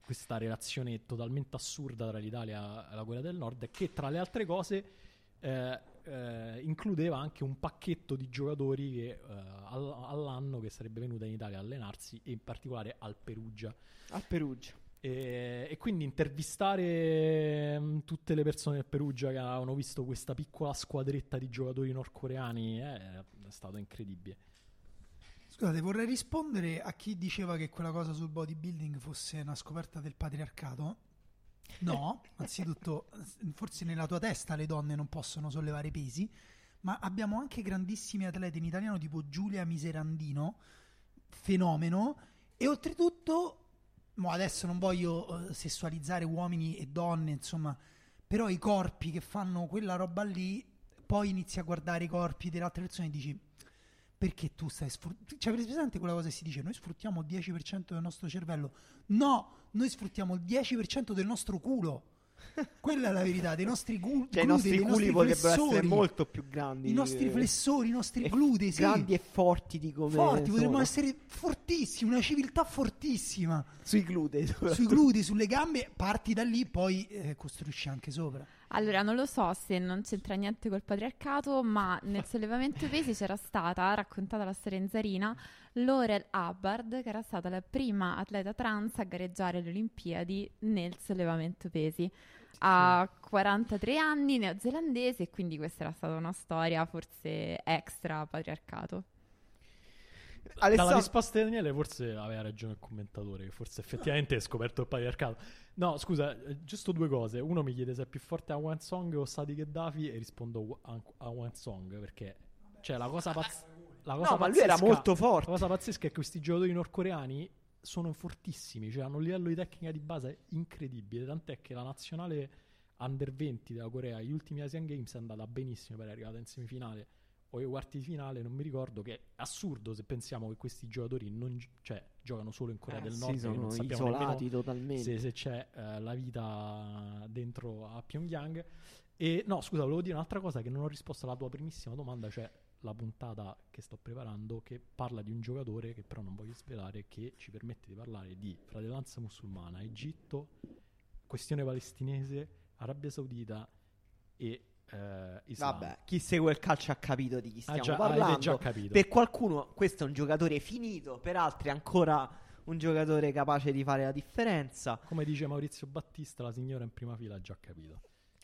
S2: questa relazione totalmente assurda tra l'Italia e la Corea del Nord che tra le altre cose eh, eh, includeva anche un pacchetto di giocatori che, eh, all- all'anno che sarebbe venuto in Italia a allenarsi e in particolare al Perugia.
S1: A Perugia.
S2: E, e quindi intervistare mh, tutte le persone del Perugia che avevano visto questa piccola squadretta di giocatori nordcoreani eh, è stato incredibile.
S3: Scusate, vorrei rispondere a chi diceva che quella cosa sul bodybuilding fosse una scoperta del patriarcato. No, [laughs] anzitutto, forse nella tua testa le donne non possono sollevare pesi, ma abbiamo anche grandissimi atleti in italiano tipo Giulia Miserandino, fenomeno, e oltretutto, mo adesso non voglio eh, sessualizzare uomini e donne, insomma, però i corpi che fanno quella roba lì, poi inizi a guardare i corpi delle altre persone e dici perché tu stai sfruttando. Cioè, avete presente quella cosa che si dice? Noi sfruttiamo il 10% del nostro cervello. No, noi sfruttiamo il 10% del nostro culo. Quella è la verità, dei nostri gu-
S1: Cioè, i
S3: glutei,
S1: nostri
S3: dei
S1: culi
S3: nostri
S1: potrebbero essere
S3: flessori.
S1: molto più grandi.
S3: I nostri flessori, i nostri glutei, sì.
S1: Grandi e forti di come
S3: Forti, potremmo essere fortissimi, una civiltà fortissima.
S1: Sui glutei.
S3: Sui glutei, sulle gambe, parti da lì, poi eh, costruisci anche sopra.
S4: Allora, non lo so se non c'entra niente col patriarcato, ma nel sollevamento pesi c'era stata, raccontata la storia in Zarina, Laurel Hubbard, che era stata la prima atleta trans a gareggiare alle Olimpiadi nel sollevamento pesi. Ha 43 anni, neozelandese, e quindi questa era stata una storia forse extra patriarcato.
S2: Dalla
S1: Alessandro-
S2: risposta di Daniele forse aveva ragione il commentatore, che forse effettivamente è scoperto il patriarcato. No, scusa, eh, giusto due cose. Uno mi chiede se è più forte a One Song o Sadi Gheddafi e rispondo a, One Song perché... Cioè, la cosa, pazz- la cosa
S1: No, ma lui era
S2: pazzesca-
S1: molto forte.
S2: La cosa pazzesca è che questi giocatori nordcoreani sono fortissimi, cioè hanno un livello di tecnica di base incredibile, tant'è che la nazionale under 20 della Corea agli ultimi Asian Games è andata benissimo per arrivare in semifinale o ai quarti di finale, non mi ricordo, che è assurdo se pensiamo che questi giocatori non cioè, giocano solo in Corea
S1: Eh,
S2: del
S1: sì,
S2: Nord, che
S1: sono
S2: non sappiamo
S1: isolati totalmente.
S2: se, se c'è eh, la vita dentro a Pyongyang. E no, scusa, volevo dire un'altra cosa che non ho risposto alla tua primissima domanda, cioè la puntata che sto preparando che parla di un giocatore che però non voglio svelare, che ci permette di parlare di fratellanza musulmana, Egitto, questione palestinese, Arabia Saudita e eh, Islam.
S1: Vabbè, chi segue il calcio ha capito di chi stiamo
S2: già-
S1: parlando.
S2: già capito.
S1: Per qualcuno questo è un giocatore finito, per altri ancora un giocatore capace di fare la differenza.
S2: Come dice Maurizio Battista, la signora in prima fila ha già capito.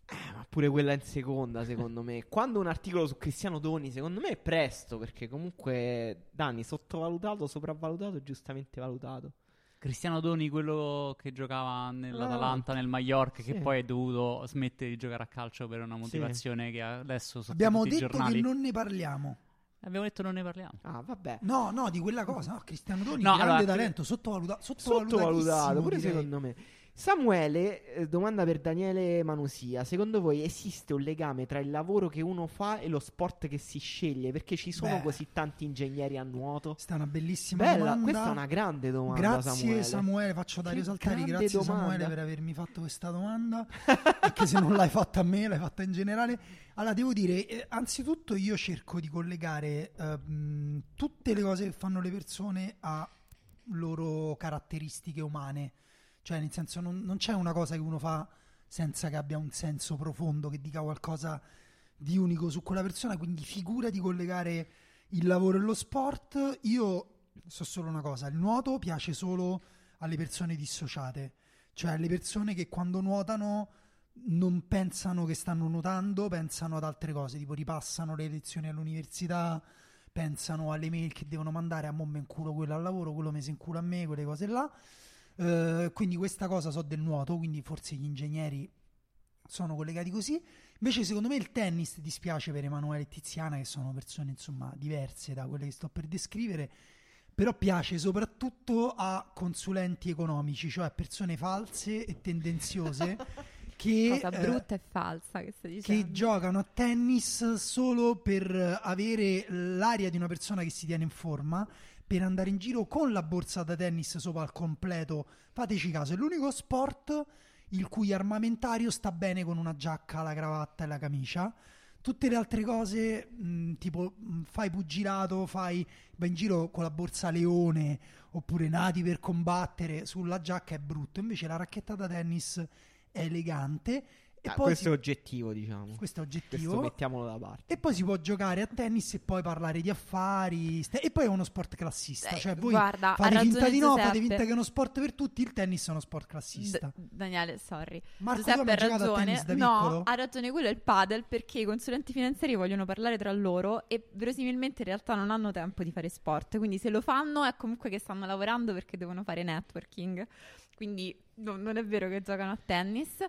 S1: Eh, ma pure quella in seconda, secondo me. Quando un articolo su Cristiano Doni, secondo me è presto, perché comunque Dani sottovalutato, sopravvalutato, giustamente valutato.
S5: Cristiano Doni, quello che giocava nell'Atalanta, nel Mallorca,
S1: Sì.
S5: che poi è dovuto smettere di giocare a calcio per una motivazione che adesso sotto
S3: Abbiamo
S5: tutti i
S3: detto
S5: giornali.
S3: che non ne parliamo.
S5: Abbiamo detto non ne parliamo.
S1: Ah, vabbè.
S3: No, no, di quella cosa. No, Cristiano Doni,
S5: No,
S3: grande
S5: allora,
S3: talento, sottovaluta-
S1: Sottovalutato,
S3: sottovalutatissimo,
S1: pure
S3: direi.
S1: secondo me. Samuele, eh, domanda per Daniele Manusia. Secondo voi esiste un legame tra il lavoro che uno fa e lo sport che si sceglie? Perché ci sono
S3: Beh.
S1: così tanti ingegneri a nuoto?
S3: Questa è una bellissima
S1: Bella,
S3: domanda.
S1: questa è una grande domanda.
S3: Grazie Samuele, faccio Dario
S1: Che
S3: Saltari,
S1: grande
S3: grazie
S1: domanda.
S3: Samuele per avermi fatto questa domanda, [laughs] perché se non l'hai fatta a me l'hai fatta in generale. Allora devo dire, eh, anzitutto io cerco di collegare ehm, tutte le cose che fanno le persone a loro caratteristiche umane, cioè nel senso non, non c'è una cosa che uno fa senza che abbia un senso profondo, che dica qualcosa di unico su quella persona, quindi figura di collegare il lavoro e lo sport. Io so solo una cosa, il nuoto piace solo alle persone dissociate, cioè alle persone che quando nuotano non pensano che stanno nuotando, pensano ad altre cose, tipo ripassano le lezioni all'università, pensano alle mail che devono mandare, a mo' me inculo quello al lavoro, quello mese in culo a me, quelle cose là. Eh, quindi questa cosa so del nuoto, quindi forse gli ingegneri sono collegati così. Invece, secondo me, il tennis dispiace per Emanuele e Tiziana, che sono persone insomma diverse da quelle che sto per descrivere. Però piace soprattutto a consulenti economici, cioè persone false e tendenziose [laughs] che,
S4: Cosa
S3: eh,
S4: brutta e falsa che
S3: che giocano a tennis solo per avere l'aria di una persona che si tiene in forma, per andare in giro con la borsa da tennis sopra al completo. Fateci caso, è l'unico sport il cui armamentario sta bene con una giacca, la cravatta e la camicia. Tutte le altre cose, mh, tipo mh, fai pugilato, fai vai in giro con la borsa leone oppure nati per combattere sulla giacca è brutto. Invece la racchetta da tennis è elegante. E
S1: Ah,
S3: poi
S1: questo
S3: si-
S1: è oggettivo, diciamo.
S3: questo è
S1: Questo
S3: oggettivo.
S1: mettiamolo da parte.
S3: E poi si può giocare a tennis e poi parlare di affari. ste- E poi è uno sport classista.
S4: Eh,
S3: cioè, voi
S4: guarda,
S3: fate finta di no, fate
S4: Giuseppe.
S3: finta che è uno sport per tutti. Il tennis è uno sport classista.
S4: D- Daniele, sorry.
S3: Marco,
S4: Giuseppe ha
S3: mai giocato a
S4: ragione.
S3: tennis da
S4: no,
S3: piccolo?
S4: ha ragione quello è il padel perché i consulenti finanziari vogliono parlare tra loro e verosimilmente in realtà non hanno tempo di fare sport. Quindi se lo fanno è comunque che stanno lavorando perché devono fare networking. Quindi no- non è vero che giocano a tennis.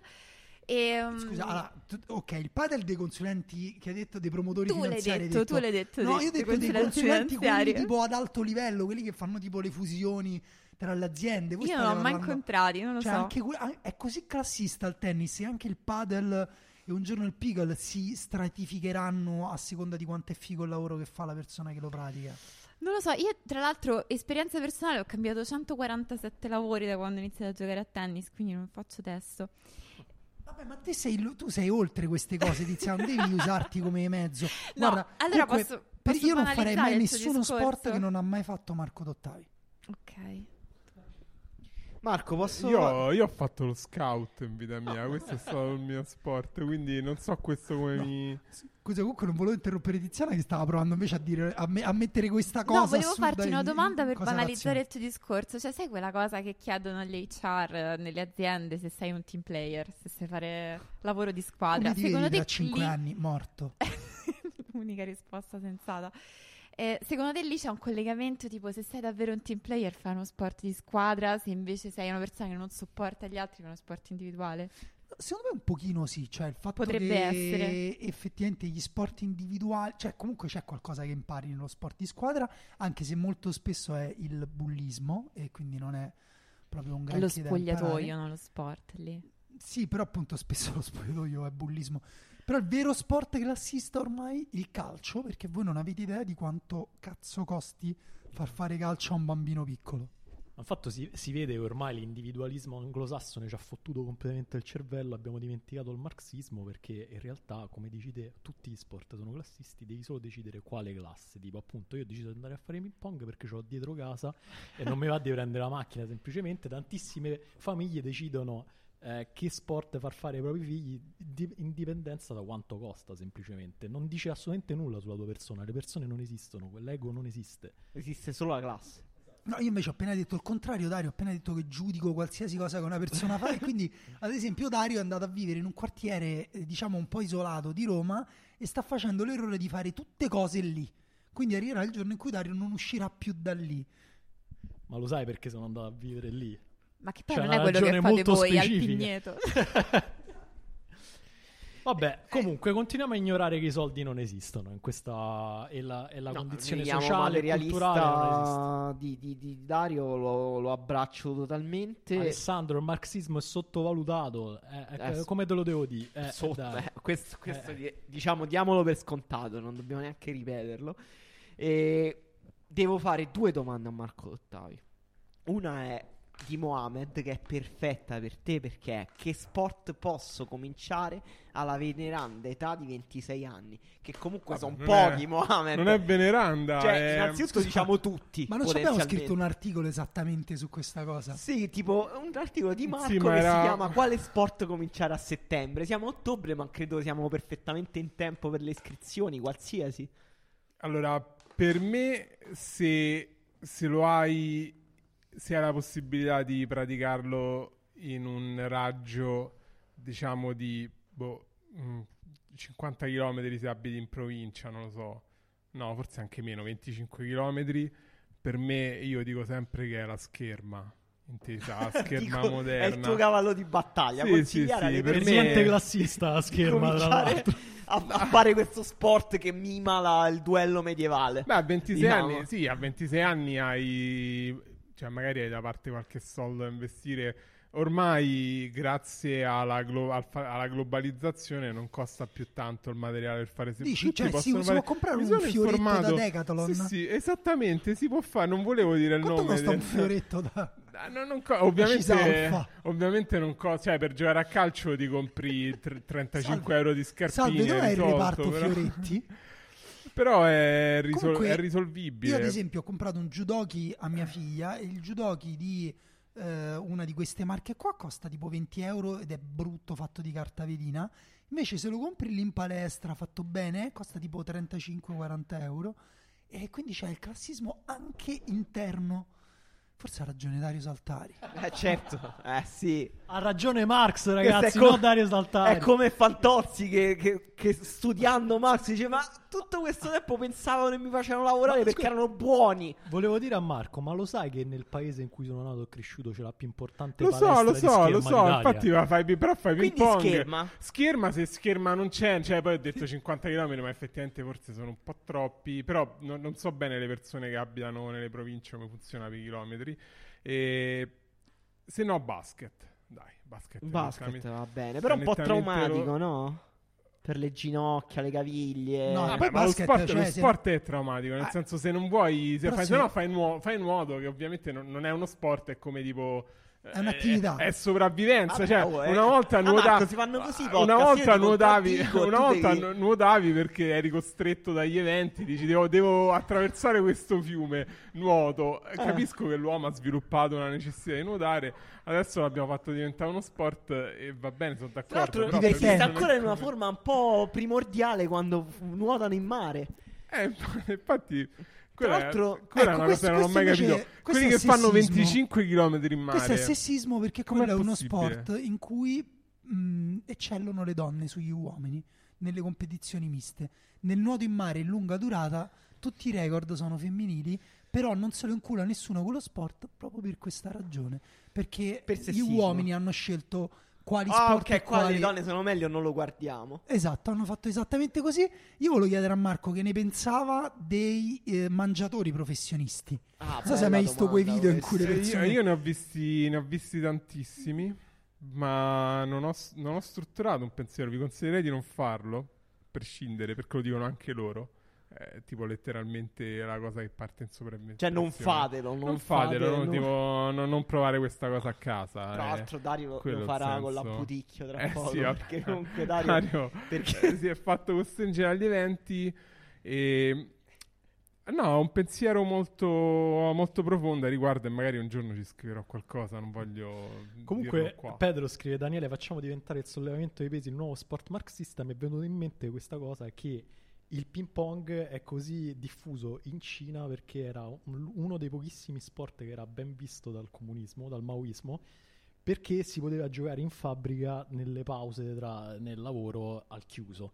S4: E, um,
S3: Scusa, allora, tu- ok, il padel dei consulenti che hai detto dei promotori
S4: Tu l'hai
S3: finanziari. hai
S4: detto, tu l'hai detto,
S3: No, io ho detto dei
S4: consulenti
S3: quelli tipo ad alto livello, quelli che fanno tipo le fusioni tra le aziende. Voi
S4: io non l'ho mai incontrati, non lo
S3: Cioè,
S4: so.
S3: anche an- è così classista il tennis che anche il padel e un giorno il pickle si stratificheranno a seconda di quanto è figo il lavoro che fa la persona che lo pratica.
S4: Non lo so, io tra l'altro, esperienza personale, ho cambiato 147 lavori da quando ho iniziato a giocare a tennis, quindi non faccio testo.
S3: Vabbè, ma te sei, tu sei oltre queste cose, Tiziano, non devi usarti come mezzo. [laughs]
S4: No,
S3: Guarda,
S4: allora
S3: comunque,
S4: posso- posso
S3: io non farei mai nessuno
S4: discorso?
S3: sport che non ha mai fatto Marco Dottavi.
S4: Ok.
S1: Marco, posso...
S6: Io, io ho fatto lo scout in vita mia, questo è stato il mio sport, quindi non so questo come mi...
S3: Scusa, comunque non volevo interrompere Tiziana che stava provando invece a, dire, a, me- a mettere questa cosa
S4: No, volevo farti una domanda per banalizzare il tuo discorso. Cioè, sai quella cosa che chiedono gli HR eh, nelle aziende se sei un team player, se sai fare lavoro di squadra?
S3: Come ti
S4: Secondo
S3: vedi
S4: te
S3: tra 5
S4: lì-
S3: anni morto? [laughs]
S4: Unica risposta sensata. Eh, secondo te lì c'è un collegamento tipo se sei davvero un team player fai uno sport di squadra, se invece sei una persona che non sopporta gli altri fai uno sport individuale?
S3: Secondo me un pochino sì, cioè il fatto
S4: Potrebbe
S3: che
S4: essere.
S3: effettivamente gli sport individuali, cioè comunque c'è qualcosa che impari nello sport di squadra, anche se molto spesso è il bullismo e quindi non è proprio un
S4: È
S3: granché
S4: lo spogliatoio, non lo sport lì.
S3: Sì, però appunto spesso [laughs] lo spogliatoio è bullismo. Però il vero sport classista ormai il calcio, perché voi non avete idea di quanto cazzo costi far fare calcio a un bambino piccolo.
S2: Infatti si, si vede che ormai l'individualismo anglosassone ci ha fottuto completamente il cervello, abbiamo dimenticato il marxismo perché in realtà, come dici te, tutti gli sport sono classisti, devi solo decidere quale classe, tipo appunto io ho deciso di andare a fare ping pong perché ho dietro casa e non mi va di prendere la macchina semplicemente, tantissime famiglie decidono eh, che sport far fare ai propri figli di- in dipendenza da quanto costa semplicemente, non dice assolutamente nulla sulla tua persona, le persone non esistono, quell'ego non esiste.
S1: Esiste solo la classe.
S3: No, io invece ho appena detto il contrario, Dario, ho appena detto che giudico qualsiasi cosa che una persona fa e quindi [laughs] ad esempio Dario è andato a vivere in un quartiere eh, diciamo un po' isolato di Roma e sta facendo l'errore di fare tutte cose lì. Quindi arriverà il giorno in cui Dario non uscirà più da lì.
S2: Ma lo sai perché sono andato a vivere lì?
S4: Ma che poi
S2: C'è
S4: non è quello che fate voi al
S2: specifica.
S4: Pigneto. [laughs]
S2: Vabbè, comunque continuiamo a ignorare che i soldi non esistono in questa e la, e la
S1: No,
S2: condizione sociale e culturale
S1: di, di- di Dario lo, lo abbraccio totalmente.
S2: Alessandro, il marxismo è sottovalutato. eh, eh,
S1: Eh,
S2: come te lo devo dire? Eh,
S1: Sotto, eh, questo, questo
S2: Eh.
S1: di- diciamo diamolo per scontato, non dobbiamo neanche ripeterlo. E devo fare due domande a Marco Ottavi. Una è di Mohamed, che è perfetta per te perché è che sport posso cominciare alla veneranda età di 26 anni? Che comunque sono pochi,
S6: è-
S1: Mohamed.
S6: Non è veneranda.
S1: Cioè,
S6: è-
S1: innanzitutto diciamo tutti.
S3: Ma non ci abbiamo scritto un articolo esattamente su questa cosa?
S1: Sì, tipo un articolo di Marco
S6: Sì, ma
S1: che
S6: era-
S1: si chiama Quale sport cominciare a settembre? Siamo a ottobre, ma credo siamo perfettamente in tempo per le iscrizioni, qualsiasi.
S6: Allora, per me, se, se lo hai, se hai la possibilità di praticarlo in un raggio, diciamo, di boh, mm, 50 km se abiti in provincia, non lo so, no, forse anche meno, 25 km. Per me, io dico sempre che è la scherma, intesa la [laughs] scherma
S1: Dico,
S6: moderna.
S1: È il tuo cavallo di battaglia.
S6: Sì,
S1: Consigliare
S6: sì, sì, per me-
S2: classista la scherma, tra
S1: cominciare
S2: l'altro.
S1: a, a fare questo sport che mima la- il duello medievale.
S6: Beh, a 26
S1: Diciamo.
S6: anni, sì, a 26 anni hai, cioè magari hai da parte qualche soldo da investire. Ormai, grazie alla, glo- al fa- alla globalizzazione, non costa più tanto il materiale per fare
S3: Dici,
S6: tutti
S3: cioè, si-
S6: possono
S3: si
S6: fare-
S3: può comprare
S6: Mi
S3: un fioretto
S6: informato-
S3: da Decathlon?
S6: Sì, sì, esattamente, si può fare. Non volevo dire il
S3: Quanto
S6: nome.
S3: costa un
S6: del-
S3: fioretto da... [laughs]
S6: No, non co- ovviamente, ovviamente non costa, cioè per giocare a calcio ti compri tre- 35
S3: Salve.
S6: euro di scarpine.
S3: Salve, dov'è il
S6: risolto,
S3: reparto
S6: però-
S3: fioretti? [laughs]
S6: Però è, risol-
S3: Comunque,
S6: è risolvibile.
S3: Io ad esempio ho comprato un judoki a mia figlia e il judoki di eh, una di queste marche qua costa tipo 20 euro ed è brutto fatto di carta velina. Invece se lo compri lì in palestra fatto bene costa tipo 35-40 euro e quindi c'è il classismo anche interno. Forse ha ragione Dario Saltari.
S1: Eh, certo, eh sì.
S2: Ha ragione Marx, ragazzi,
S1: è co-
S2: non Dario Saltari.
S1: È come Fantozzi che, che- che studiando Marx dice ma tutto questo tempo pensavano che mi facevano lavorare
S2: Ma
S1: perché
S2: scusa-
S1: erano buoni.
S2: Volevo dire a Marco, ma lo sai che nel paese in cui sono nato e cresciuto c'è la più importante
S6: Lo so, lo
S2: di
S6: so, lo so.
S2: d'Italia?
S6: Infatti, va- fai, però fai ping pong.
S1: scherma?
S6: Scherma, se scherma non c'è, cioè poi ho detto 50 km, ma effettivamente forse sono un po' troppi. Però non, non so bene le persone che abitano nelle province come funziona per i chilometri. E se no, basket. Dai, basket.
S1: Basket
S6: nettamente-
S1: va bene, però un po' traumatico,
S6: lo-
S1: no? Per le ginocchia, le caviglie.
S3: No,
S6: Vabbè,
S3: poi
S6: ma lo
S3: basket,
S6: sport,
S3: cioè,
S6: lo
S3: se-
S6: sport è traumatico, nel
S3: Ah.
S6: senso se non vuoi, se fai,
S3: se-
S6: se no fai, nuo- fai nuoto, che ovviamente non, non è uno sport, è come tipo...
S3: È un'attività.
S6: È, è sopravvivenza,
S1: Vabbè,
S6: cioè
S1: oh, eh.
S6: una volta
S1: Ah,
S6: nuotavi...
S1: Marco, si fanno così
S6: Una volta nuotavi,
S1: contraddico,
S6: una volta
S1: devi-
S6: nu- nuotavi perché eri costretto dagli eventi, dici devo, devo attraversare questo fiume, nuoto.
S1: Ah.
S6: Capisco che l'uomo ha sviluppato una necessità di nuotare, adesso l'abbiamo fatto diventare uno sport e va bene, sono
S1: Tra
S6: d'accordo.
S1: l'altro,
S3: divertente.
S1: esiste
S6: capisco-
S1: ancora in una forma un po' primordiale quando nuotano in mare.
S6: Eh, [laughs] infatti, quella,
S1: l'altro-
S6: quella
S3: ecco,
S6: è una
S3: questo-
S6: cosa che non ho mai capito. Quelli che fanno
S3: sessismo.
S6: 25 km in mare.
S3: Questo è sessismo perché
S6: Com'è
S3: quello è uno sport in cui mh, eccellono le donne sugli uomini nelle competizioni miste. Nel nuoto in mare in lunga durata tutti i record sono femminili, però non se lo incula nessuno quello sport proprio per questa ragione, perché
S1: Per
S3: gli uomini hanno scelto quali
S1: Ah,
S3: sport
S1: ok,
S3: e
S1: qua
S3: quali
S1: le donne sono meglio, non lo guardiamo.
S3: Esatto, hanno fatto esattamente così. Io volevo chiedere a Marco che ne pensava dei eh, mangiatori professionisti.
S1: Ah,
S3: Non so se hai mai visto quei video in cui le
S6: Eh, io,
S3: persone...
S6: io ne ho visti, ne ho visti tantissimi, ma non ho, non ho strutturato un pensiero. Vi consiglierei di non farlo, a prescindere, perché lo dicono anche loro. È tipo letteralmente la cosa che parte in sopravvivenza.
S1: Cioè, non fatelo, non,
S6: Non fatelo,
S1: fate,
S6: no,
S1: non-
S6: tipo, no- non provare questa cosa a casa.
S1: Tra
S6: eh.
S1: l'altro Dario lo-
S6: quello
S1: lo
S6: il
S1: farà con l'apputicchio tra
S6: Eh
S1: poco,
S6: sì,
S1: perché comunque Dario...
S6: Dario
S1: perché- [laughs]
S6: si è fatto costringere agli eventi e... No, un pensiero molto, molto profondo a riguardo e magari un giorno ci scriverò qualcosa, non voglio
S2: Comunque,
S6: dirlo qua.
S2: Pedro scrive: Daniele, facciamo diventare il sollevamento dei pesi il nuovo sport marxista. Mi è venuto in mente questa cosa che il ping pong è così diffuso in Cina perché era un- uno dei pochissimi sport che era ben visto dal comunismo, dal maoismo. Perché si poteva giocare in fabbrica nelle pause tra, nel lavoro al chiuso.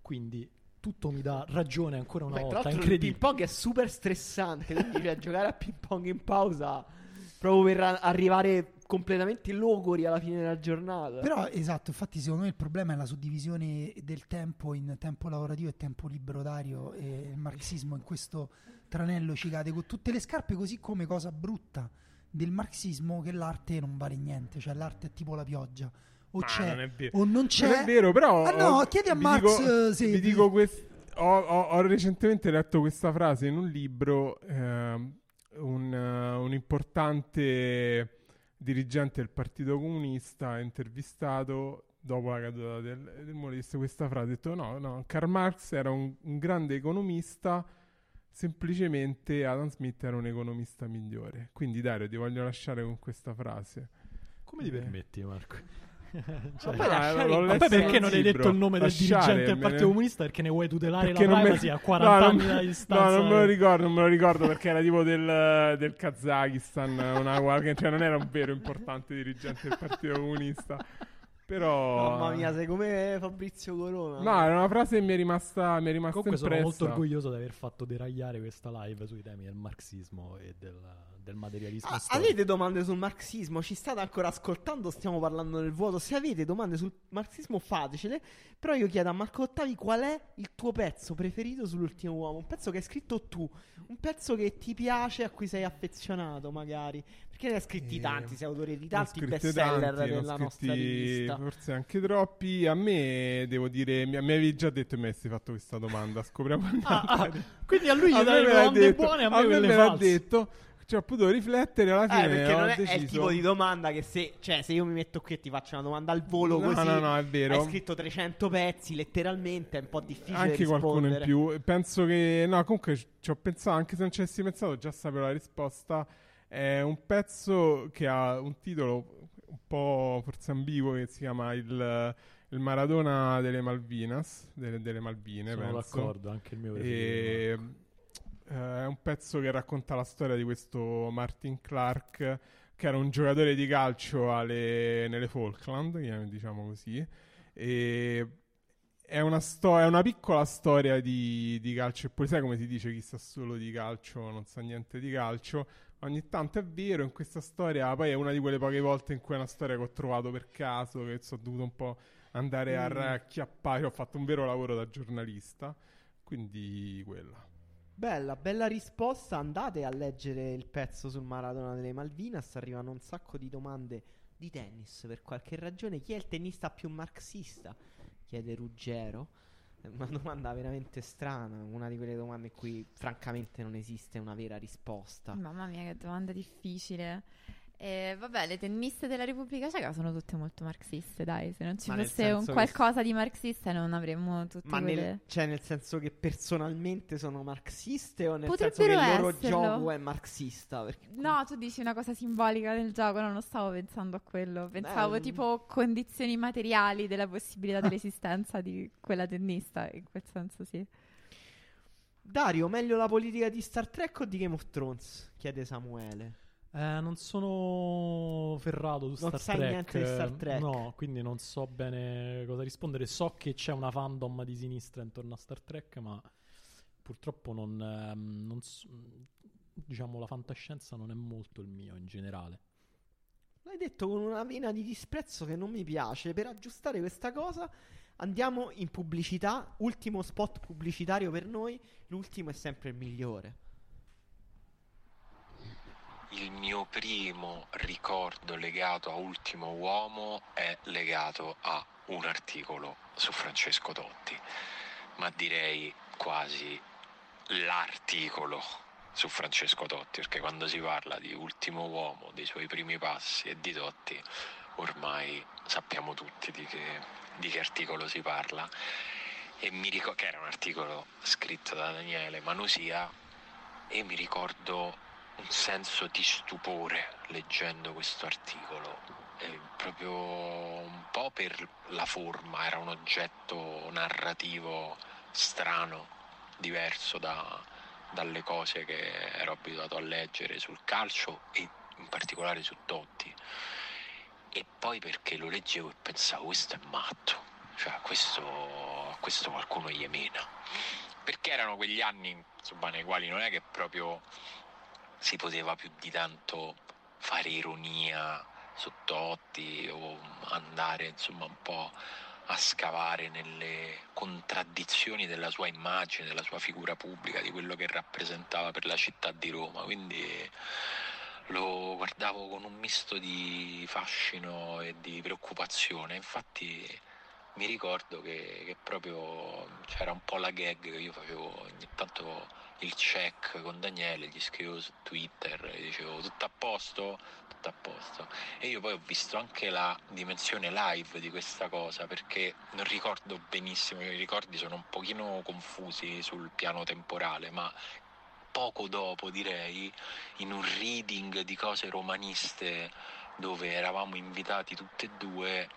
S2: Quindi tutto mi dà ragione ancora una
S1: Beh, tra
S2: volta.
S1: l'altro il ping pong è super stressante, quindi cioè, giocare a ping pong in pausa proprio per arrivare completamente logori alla fine della giornata.
S3: Però esatto, infatti secondo me il problema è la suddivisione del tempo in tempo lavorativo e tempo libertario e il marxismo in questo tranello ci cade con tutte le scarpe, così come cosa brutta del marxismo che l'arte non vale niente, cioè l'arte è tipo la pioggia. O
S6: Ma
S3: c'è
S6: non
S3: o non c'è.
S6: Non è vero, però.
S3: Ah, no,
S6: ho-
S3: chiedi a Marx
S6: dico-
S3: eh, se
S6: vi dico quest- ho, ho- ho recentemente letto questa frase in un libro. ehm, un, eh, un importante dirigente del Partito Comunista intervistato dopo la caduta del, del muro disse questa frase. Ha detto: No, no, Karl Marx era un, un grande economista. Semplicemente Adam Smith era un economista migliore. Quindi, Dario, ti voglio lasciare con questa frase.
S2: Come ti
S6: Eh.
S2: permetti, Marco?
S1: Ma [laughs]
S2: Cioè,
S1: poi lasciare in-
S6: letto
S2: Ma poi perché
S6: un
S2: non hai
S6: libro.
S2: detto il nome del
S6: Lasciare,
S2: dirigente del Partito
S6: ne-
S2: Comunista perché ne vuoi tutelare
S6: Perché
S2: la
S6: non me-
S2: privacy a 40
S6: no,
S2: anni
S6: me-
S2: da distanza?
S6: No, non me lo ricordo, non me lo ricordo perché era tipo del, del Kazakistan, una qualche, cioè non era un vero importante dirigente del Partito Comunista. Però
S1: Mamma mia, sei come Fabrizio Corona.
S6: No, era una frase che mi è rimasta mi è rimasta
S2: Comunque sono
S6: impressa.
S2: molto orgoglioso di aver fatto deragliare questa live sui temi del marxismo e del, del materialismo
S1: Ah, avete domande sul marxismo? Ci state ancora ascoltando? Stiamo parlando nel vuoto. Se avete domande sul marxismo, fatecele. Però io chiedo a Marco Ottavi qual è il tuo pezzo preferito sull'ultimo uomo. Un pezzo che hai scritto tu. Un pezzo che ti piace, a cui sei affezionato, magari. Perché ne hai scritti
S6: Eh,
S1: tanti, sei autore di tanti
S6: ne ho
S1: nella nostra rivista.
S6: Forse anche troppi. A me, devo dire, mi, mi avevi già detto e mi avresti fatto questa domanda. Scopriamo
S2: Ah, ah, quindi a lui gli dai le domande
S6: detto,
S2: buone a me
S6: a me me l'ha
S2: false.
S6: detto. Ci ho potuto riflettere alla
S1: Eh,
S6: fine.
S1: perché
S6: ho
S1: non è, è il tipo di domanda che se, cioè, se io mi metto qui e ti faccio una domanda al volo
S6: No,
S1: così,
S6: no, no, è vero.
S1: hai scritto 300 pezzi, letteralmente è un po' difficile
S6: anche qualcuno in
S1: rispondere.
S6: più. Penso che no, comunque ci- ci ho pensato, anche se non ci avessi pensato, già sapevo la risposta. È un pezzo che ha un titolo un po' forse ambiguo che si chiama il, il Maradona delle Malvinas, delle, delle Malvine,
S2: Sono
S6: penso.
S2: d'accordo, anche il mio preferito.
S6: E, eh, è un pezzo che racconta la storia di questo Martin Clark, che era un giocatore di calcio alle- nelle Falkland, diciamo così. E è una, sto- è una piccola storia di, di calcio. E poi sai come si dice: chi sa solo di calcio non sa niente di calcio. Ogni tanto è vero, in questa storia, poi è una di quelle poche volte in cui è una storia che ho trovato per caso, che sono dovuto un po' andare a
S1: Mm.
S6: racchiappare. Ho fatto un vero lavoro da giornalista, quindi quella.
S1: Bella, bella risposta. Andate a leggere il pezzo sul Maradona delle Malvinas. Arrivano un sacco di domande di tennis per qualche ragione. Chi è il tennista più marxista? Chiede Ruggero. È una domanda veramente strana. Una di quelle domande in cui, francamente, non esiste una vera risposta.
S4: Mamma mia, che domanda difficile. Eh, vabbè, le tenniste della Repubblica Ceca sono tutte molto marxiste, dai. Se non ci
S1: Ma
S4: fosse un
S1: senso che-
S4: qualcosa di marxista non avremmo tutte
S1: Ma
S4: quelle...
S1: nel, cioè, nel senso che personalmente sono marxiste o nel
S4: Potrebbero
S1: senso che il loro
S4: esserlo.
S1: gioco è marxista? Perché
S4: No, tu dici una cosa simbolica del gioco, no, non stavo pensando a quello. Pensavo
S1: Beh,
S4: tipo condizioni materiali della possibilità dell'esistenza di quella tennista, in quel senso sì.
S1: Dario, meglio la politica di Star Trek o di Game of Thrones? Chiede Samuele.
S2: Eh, non sono ferrato su
S1: Non
S2: Star Trek.
S1: niente di Star Trek.
S2: No, quindi non so bene cosa rispondere. So che c'è una fandom di sinistra intorno a Star Trek, ma purtroppo non, ehm, non s- diciamo la fantascienza non è molto il mio in generale.
S1: L'hai detto con una vena di disprezzo che non mi piace. Per aggiustare questa cosa andiamo in pubblicità. Ultimo spot pubblicitario per noi. L'ultimo è sempre il migliore.
S10: Il mio primo ricordo legato a Ultimo Uomo è legato a un articolo su Francesco Totti, ma direi quasi l'articolo su Francesco Totti, perché quando si parla di Ultimo Uomo, dei suoi primi passi e di Totti, ormai sappiamo tutti di che, di che articolo si parla. E mi ricordo che era un articolo scritto da Daniele Manusia e mi ricordo un senso di stupore leggendo questo articolo, E proprio un po' per la forma, era un oggetto narrativo strano, diverso da- dalle cose che ero abituato a leggere sul calcio e in particolare su Totti. E poi perché lo leggevo e pensavo questo è matto, cioè questo, questo qualcuno gli mena. Perché erano quegli anni insomma, nei quali non è che proprio si poteva più di tanto fare ironia su Totti o andare insomma un po' a scavare nelle contraddizioni della sua immagine, della sua figura pubblica, di quello che rappresentava per la città di Roma. Quindi lo guardavo con un misto di fascino e di preoccupazione. Infatti mi ricordo che, che proprio c'era un po' la gag che io facevo ogni tanto il check con Daniele, gli scrivevo su Twitter e dicevo tutto a posto, tutto a posto. E io poi ho visto anche la dimensione live di questa cosa perché non ricordo benissimo, i ricordi sono un pochino confusi sul piano temporale, ma poco dopo direi in un reading di cose romaniste dove eravamo invitati tutti e due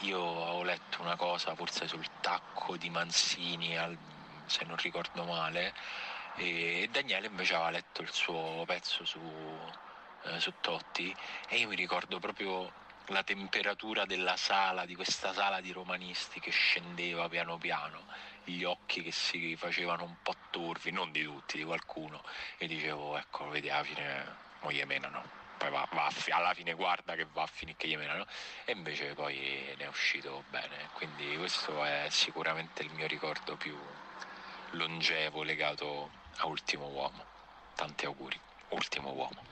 S10: io ho letto una cosa forse sul tacco di Mansini al- se non ricordo male e Daniele invece aveva letto il suo pezzo su, eh, su Totti e io mi ricordo proprio la temperatura della sala, di questa sala di romanisti che scendeva piano piano, gli occhi che si facevano un po' torvi, non di tutti, di qualcuno, e dicevo, ecco, vedi, alla fine mo gli menano, poi va, va fi- alla fine guarda che va a finire che gli menano, e invece poi ne è uscito bene, quindi questo è sicuramente il mio ricordo più longevo legato a Ultimo Uomo. Tanti auguri, Ultimo Uomo.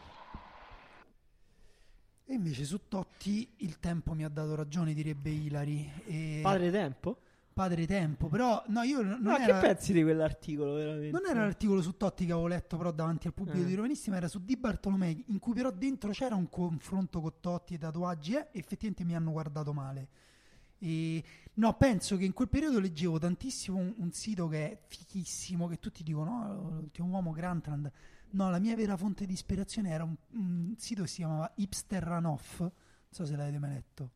S3: E invece su Totti il tempo mi ha dato ragione, direbbe Ilari. E...
S1: Padre tempo?
S3: Padre tempo, però no, io non
S1: No,
S3: era...
S1: che pensi di quell'articolo veramente?
S3: Non era l'articolo su Totti che avevo letto però davanti al pubblico
S1: Eh.
S3: di Romanisti, ma era su Di Bartolomei, in cui però dentro c'era un confronto con Totti e tatuaggi e effettivamente mi hanno guardato male. E, no, penso che in quel periodo leggevo tantissimo un, un sito che è fichissimo, che tutti dicono, no, l'ultimo uomo Grantland. No, la mia vera fonte di ispirazione era un, un sito che si chiamava Hipster Runoff, non so se l'avete mai letto.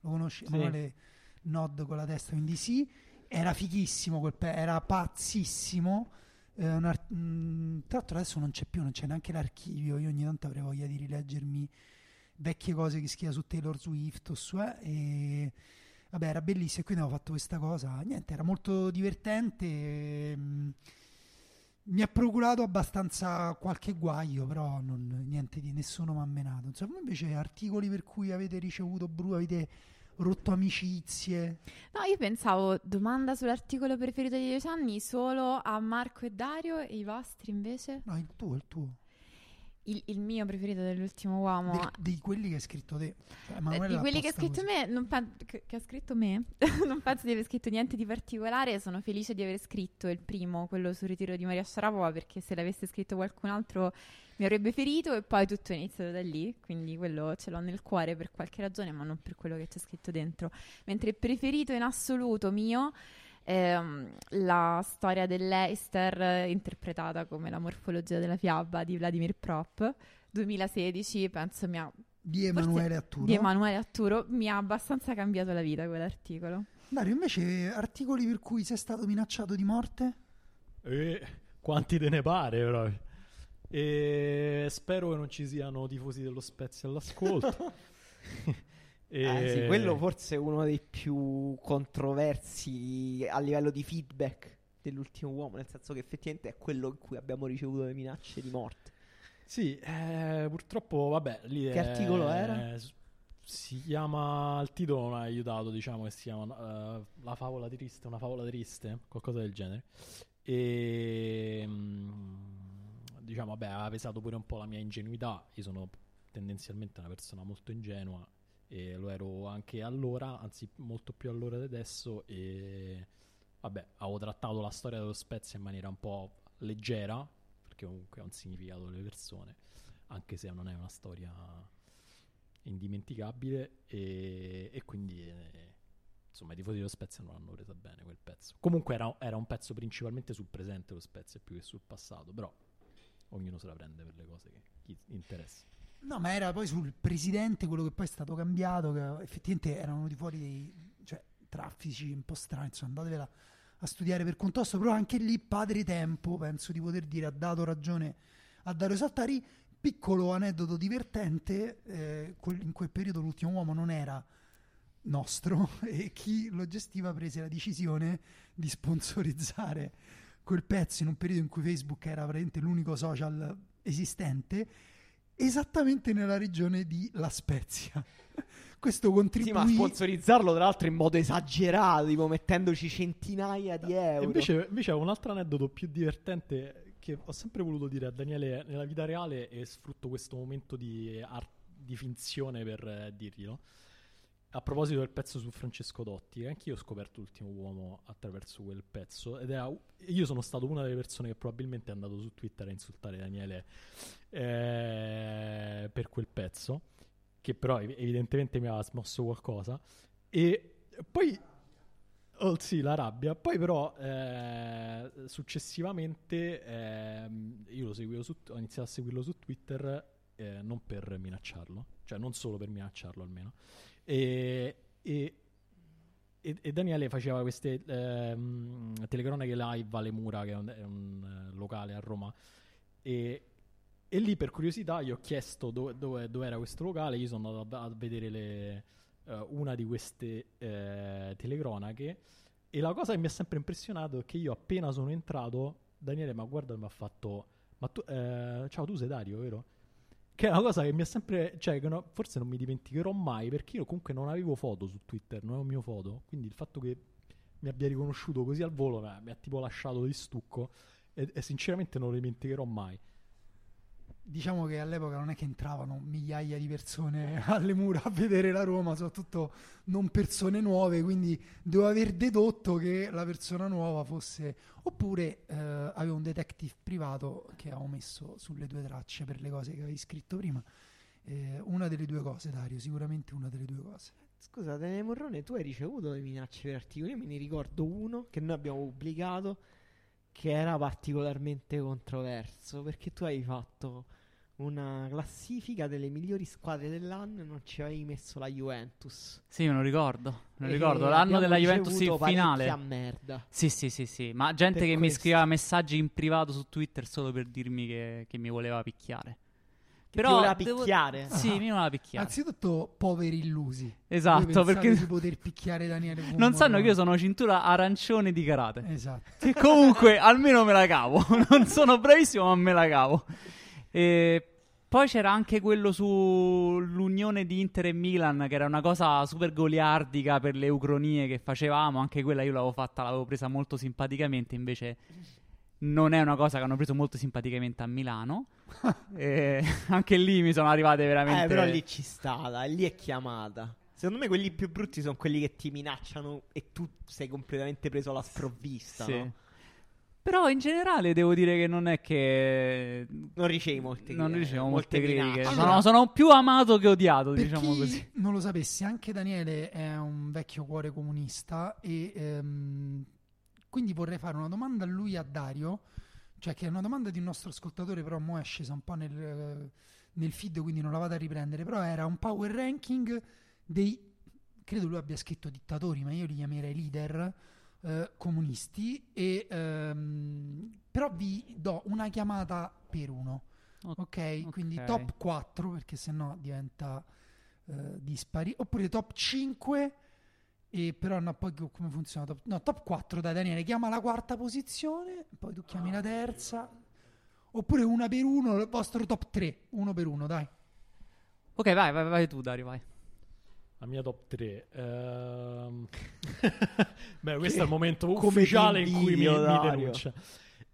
S3: Lo conosci?
S1: Sì.
S3: Emanuele Nod con la testa, quindi sì. Era fighissimo, quel pe- era pazzissimo. Eh, ar- mm, tra l'altro adesso non c'è più, non c'è neanche l'archivio. Io ogni tanto avrei voglia di rileggermi vecchie cose che scrive su Taylor Swift o su eh, e vabbè era bellissimo e quindi avevo fatto questa cosa. Niente era molto divertente ehm, mi ha procurato abbastanza qualche guaio però non- niente di nessuno mi ha menato. Insomma invece articoli per cui avete ricevuto bru avete rotto amicizie?
S4: No, io pensavo domanda sull'articolo preferito di 10 anni solo a Marco e Dario e i vostri invece?
S3: no il tuo il tuo
S4: Il, il mio preferito dell'ultimo uomo.
S3: Del- di quelli che hai scritto te Cioè,
S4: Eh, di quelli che ha scritto
S3: così.
S4: me, non pen- che, che ha scritto me, [laughs] non penso di aver scritto niente di particolare. Sono felice di aver scritto il primo, quello sul ritiro di Maria Sharapova, perché se l'avesse scritto qualcun altro mi avrebbe ferito e poi tutto è iniziato da lì. Quindi quello ce l'ho nel cuore per qualche ragione, ma non per quello che c'è scritto dentro. Mentre il preferito in assoluto mio. Ehm, la storia dell'Eister eh, interpretata come la morfologia della fiaba di Vladimir Prop 2016 penso mi ha
S3: di Emanuele Atturo
S4: di Emanuele Atturo mi ha abbastanza cambiato la vita quell'articolo.
S3: Dario invece articoli per cui sei stato minacciato di morte
S2: E quanti te ne pare, però. E spero che non ci siano tifosi dello Spezia all'ascolto. [laughs] [laughs] E-
S1: Eh, sì, quello forse è uno dei più controversi a livello di feedback dell'ultimo uomo, nel senso che effettivamente è quello in cui abbiamo ricevuto le minacce di morte.
S2: Sì, eh, purtroppo, vabbè, lì
S1: Che
S2: è-
S1: articolo era?
S2: Si chiama, il titolo non ha aiutato, diciamo che si chiama eh, La favola triste, una favola triste, qualcosa del genere. E mm, diciamo, vabbè, ha pesato pure un po' la mia ingenuità. Io sono tendenzialmente una persona molto ingenua e lo ero anche allora, anzi molto più allora di adesso e vabbè, avevo trattato la storia dello Spezia in maniera un po' leggera, perché comunque ha un significato delle persone, anche se non è una storia indimenticabile e, e quindi eh, insomma i tifosi dello Spezia non hanno presa bene quel pezzo. Comunque era, era un pezzo principalmente sul presente lo Spezia più che sul passato, però ognuno se la prende per le cose che gli interessa.
S3: No, ma era poi sul presidente, quello che poi è stato cambiato, che effettivamente erano venuti fuori dei cioè, traffici un po' strani, insomma, andatevela a studiare per conto vostro, però anche lì padre tempo, penso di poter dire, ha dato ragione a Dario Saltari. Piccolo aneddoto divertente, eh, in quel periodo l'ultimo uomo non era nostro [laughs] e chi lo gestiva prese la decisione di sponsorizzare quel pezzo in un periodo in cui Facebook era veramente l'unico social esistente esattamente nella regione di La Spezia. [laughs] Questo
S1: Sì,
S3: contribuì
S1: ma sponsorizzarlo tra l'altro in modo esagerato, tipo mettendoci centinaia di
S2: E
S1: euro.
S2: invece, invece un altro aneddoto più divertente che ho sempre voluto dire a Daniele nella vita reale e sfrutto questo momento di, ar- di finzione per eh, dirglielo. A proposito del pezzo su Francesco Dotti, anch'io ho scoperto l'ultimo uomo attraverso quel pezzo ed era, io sono stato una delle persone che probabilmente è andato su Twitter a insultare Daniele eh, per quel pezzo, che però ev- evidentemente mi aveva smosso qualcosa. E poi Oh, sì, la rabbia. Poi però eh, successivamente ehm, io su, ho iniziato a seguirlo su Twitter eh, non per minacciarlo, cioè non solo per minacciarlo almeno. E, e, e- e Daniele faceva queste ehm, telecronache live alle Mura, che è un, è un, eh, locale a Roma. E, e lì per curiosità gli ho chiesto dove, dove- dove era questo locale. Io sono andato a, a vedere le, eh, una di queste eh, telecronache. E la cosa che mi ha sempre impressionato è che io appena sono entrato, Daniele mi ha guardato e mi ha fatto: Ma tu, eh, ciao, tu sei Dario, vero? Che è una cosa che mi ha sempre. Cioè, no- forse non mi dimenticherò mai. Perché io comunque non avevo foto su Twitter, non avevo mio foto. Quindi il fatto che mi abbia riconosciuto così al volo mi ha, mi ha tipo lasciato di stucco. E, e sinceramente non lo dimenticherò mai.
S3: Diciamo che all'epoca non è che entravano migliaia di persone [laughs] alle mura a vedere la Roma, soprattutto non persone nuove, quindi devo aver dedotto che la persona nuova fosse... Oppure eh, avevo un detective privato che ho messo sulle due tracce per le cose che avevi scritto prima. Eh, una delle due cose, Dario, sicuramente una delle due cose.
S1: Scusa, Daniele Morrone, tu hai ricevuto le minacce per articoli? Io me ne ricordo uno che noi abbiamo pubblicato che era particolarmente controverso perché tu hai fatto una classifica delle migliori squadre dell'anno e non ci avevi messo la Juventus.
S5: Sì, me lo ricordo. Me lo
S1: E
S5: ricordo. L'anno della Juventus in finale.
S1: parecchia merda.
S5: Sì, sì, sì, sì. Ma gente
S1: Per
S5: che mi
S1: questo.
S5: scriveva messaggi in privato su Twitter solo per dirmi che, che mi voleva picchiare.
S1: Che
S5: Però
S1: voleva
S5: devo-
S1: picchiare?
S5: Sì, mi voleva picchiare.
S3: Anzitutto, poveri illusi.
S5: Esatto, perché-
S3: di poter picchiare Daniele Fumo,
S5: Non sanno
S3: no?
S5: che io sono cintura arancione di karate.
S3: Esatto.
S5: Che comunque almeno me la cavo. [laughs] non sono bravissimo, ma me la cavo. E poi c'era anche quello sull'unione di Inter e Milan, che era una cosa super goliardica per le ucronie che facevamo. Anche quella io l'avevo fatta, l'avevo presa molto simpaticamente. Invece, non è una cosa che hanno preso molto simpaticamente a Milano. [laughs] e anche lì mi sono arrivate veramente.
S1: Eh, però lì ci sta, lì è chiamata. Secondo me quelli più brutti sono quelli che ti minacciano e tu sei completamente preso alla sprovvista,
S5: Sì.
S1: no?
S5: Però in generale devo dire che non è che
S1: Non ricevi molte
S5: non
S1: critiche,
S5: ricevo
S1: molte
S5: molte critiche.
S1: minacce.
S5: Sono,
S3: Allora-
S5: sono più amato che odiato,
S3: Per
S5: diciamo
S3: chi
S5: così.
S3: non lo sapesse, anche Daniele è un vecchio cuore comunista e ehm, quindi vorrei fare una domanda a lui e a Dario, cioè che è una domanda di un nostro ascoltatore, però mo è scesa un po' nel, nel feed, quindi non la vado a riprendere, però era un power ranking dei, credo lui abbia scritto dittatori, ma io li chiamerei leader eh, comunisti, e, ehm, però vi do una chiamata per uno. Ok, quindi
S5: ok.
S3: top 4 perché sennò diventa eh, dispari, oppure top 5 e però no, poi co- come funziona? Top, no, top 4 dai Daniele, chiama la quarta posizione, poi tu chiami la terza, oppure una per uno, il vostro top 3, uno per uno, dai.
S5: Ok, vai, vai, vai tu, Dario, vai.
S2: La mia top 3. Ehm... [laughs] Beh, questo è il momento ufficiale in cui mi, mi denuncia.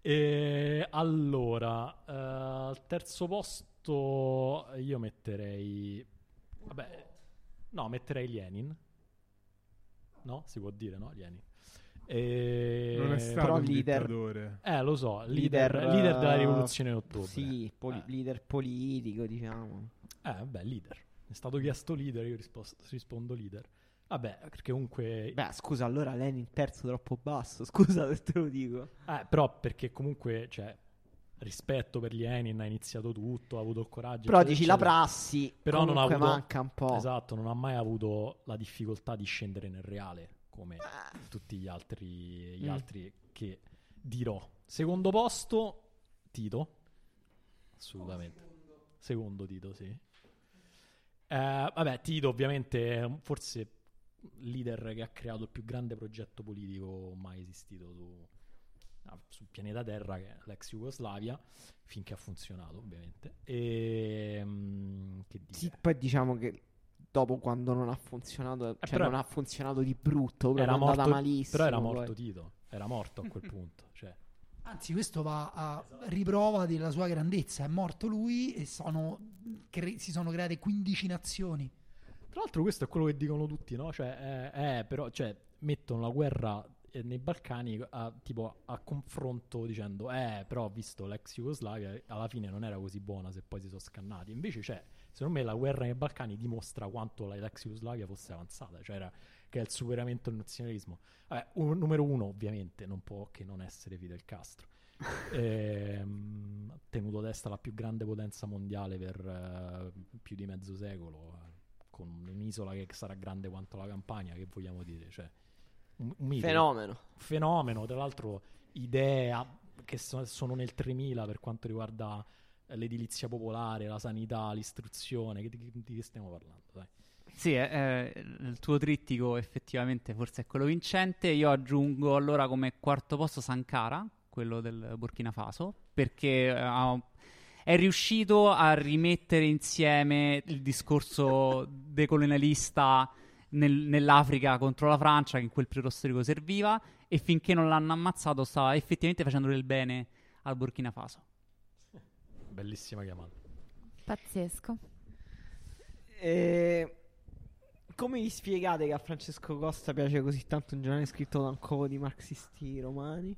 S2: E, allora, eh, al terzo posto io metterei... Vabbè, no, metterei Lenin. No? Si può dire, no? Lenin. E...
S6: Non è stato
S1: però
S6: un
S1: leader-
S6: dittatore.
S2: Eh, lo so, leader,
S1: Leader,
S2: leader della
S1: eh,
S2: rivoluzione d'ottobre.
S1: Sì, poli-
S2: Eh.
S1: leader politico, diciamo.
S2: Eh, vabbè, leader. Mi è stato chiesto leader, io risposto- rispondo leader. Vabbè, perché comunque...
S1: Beh, scusa, allora Lenin terzo troppo basso. [laughs] Scusa se te lo dico.
S2: Eh, però perché comunque, cioè, rispetto per Lenin ha iniziato tutto, ha avuto il coraggio.
S1: Però dici la prassi,
S2: Però non ha avuto-
S1: manca un po'.
S2: Esatto, non ha mai avuto la difficoltà di scendere nel reale, come tutti gli altri, gli
S1: Mm.
S2: altri che dirò. Secondo posto, Tito. Assolutamente. Secondo Tito, sì. Eh, vabbè, Tito ovviamente è forse leader che ha creato il più grande progetto politico mai esistito su, ah, sul pianeta Terra, che è l'ex Jugoslavia, finché ha funzionato, ovviamente. E mm, che dire?
S1: Sì, poi diciamo che dopo quando non ha funzionato, cioè
S2: Eh, però-
S1: non ha funzionato di brutto,
S2: era
S1: andata
S2: morto,
S1: malissimo.
S2: però era
S1: poi.
S2: morto Tito, era morto a quel [laughs] punto.
S3: Anzi, questo va a riprova della sua grandezza. È morto lui e sono cre- si sono create 15 nazioni.
S2: Tra l'altro questo è quello che dicono tutti, no? Cioè, eh, eh, però, cioè, mettono la guerra eh, nei Balcani a, tipo, a confronto dicendo, eh, però visto l'ex Jugoslavia alla fine non era così buona se poi si sono scannati. Invece, cioè, secondo me la guerra nei Balcani dimostra quanto l'ex Jugoslavia fosse avanzata, cioè era, che è il superamento del nazionalismo. Vabbè, un- numero uno, ovviamente, non può che non essere Fidel Castro. Ha [laughs] tenuto testa la più grande potenza mondiale per eh, più di mezzo secolo, eh, con un'isola che sarà grande quanto la campagna, che vogliamo dire? Cioè, un, un.
S1: Fenomeno.
S2: Fenomeno, tra l'altro idee a- che so- sono nel 3000 per quanto riguarda eh, l'edilizia popolare, la sanità, l'istruzione, di, di che stiamo parlando? Dai.
S5: Sì, eh, eh, il tuo trittico effettivamente forse è quello vincente. Io aggiungo allora come quarto posto Sankara, quello del Burkina Faso, perché eh, ha- è riuscito a rimettere insieme il discorso [laughs] decolonialista nel- nell'Africa contro la Francia, che in quel periodo storico serviva, e finché non l'hanno ammazzato stava effettivamente facendo del bene al Burkina Faso.
S2: Bellissima chiamata.
S4: Pazzesco.
S1: E... Come vi spiegate che a Francesco Costa piace così tanto un giornale scritto da un covo di marxisti romani?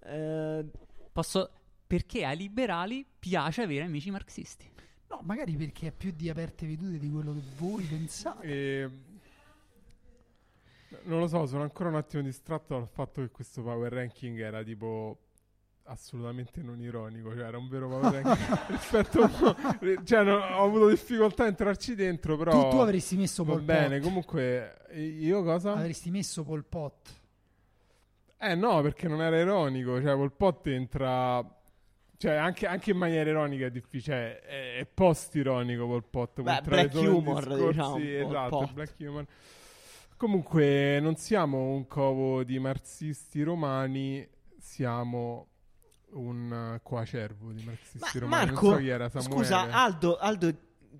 S1: Eh,
S5: Posso... Perché ai liberali piace avere amici marxisti.
S3: No, magari perché è più di aperte vedute di quello che voi pensate.
S6: E... Non lo so, sono ancora un attimo distratto dal fatto che questo power ranking era tipo assolutamente non ironico, cioè era un vero [laughs] rispetto a... cioè non- ho avuto difficoltà a entrarci dentro, però
S3: Tu, tu avresti messo
S6: va
S3: Pol
S6: bene,
S3: Pot.
S6: comunque io cosa?
S3: Avresti messo Pol Pot.
S6: Eh no, perché non era ironico, cioè Pol Pot entra cioè anche, anche in maniera ironica è difficile, cioè, è, è post-ironico Pol Pot,
S1: Beh, black humor,
S6: discorsi-
S1: diciamo, Pol
S6: esatto,
S1: Pot.
S6: black humor. Comunque non siamo un covo di marxisti romani, siamo un uh, coacervo di marxisti
S1: Ma
S6: romani.
S1: Marco,
S6: non so chi era, Samuele.
S1: scusa, Aldo, Aldo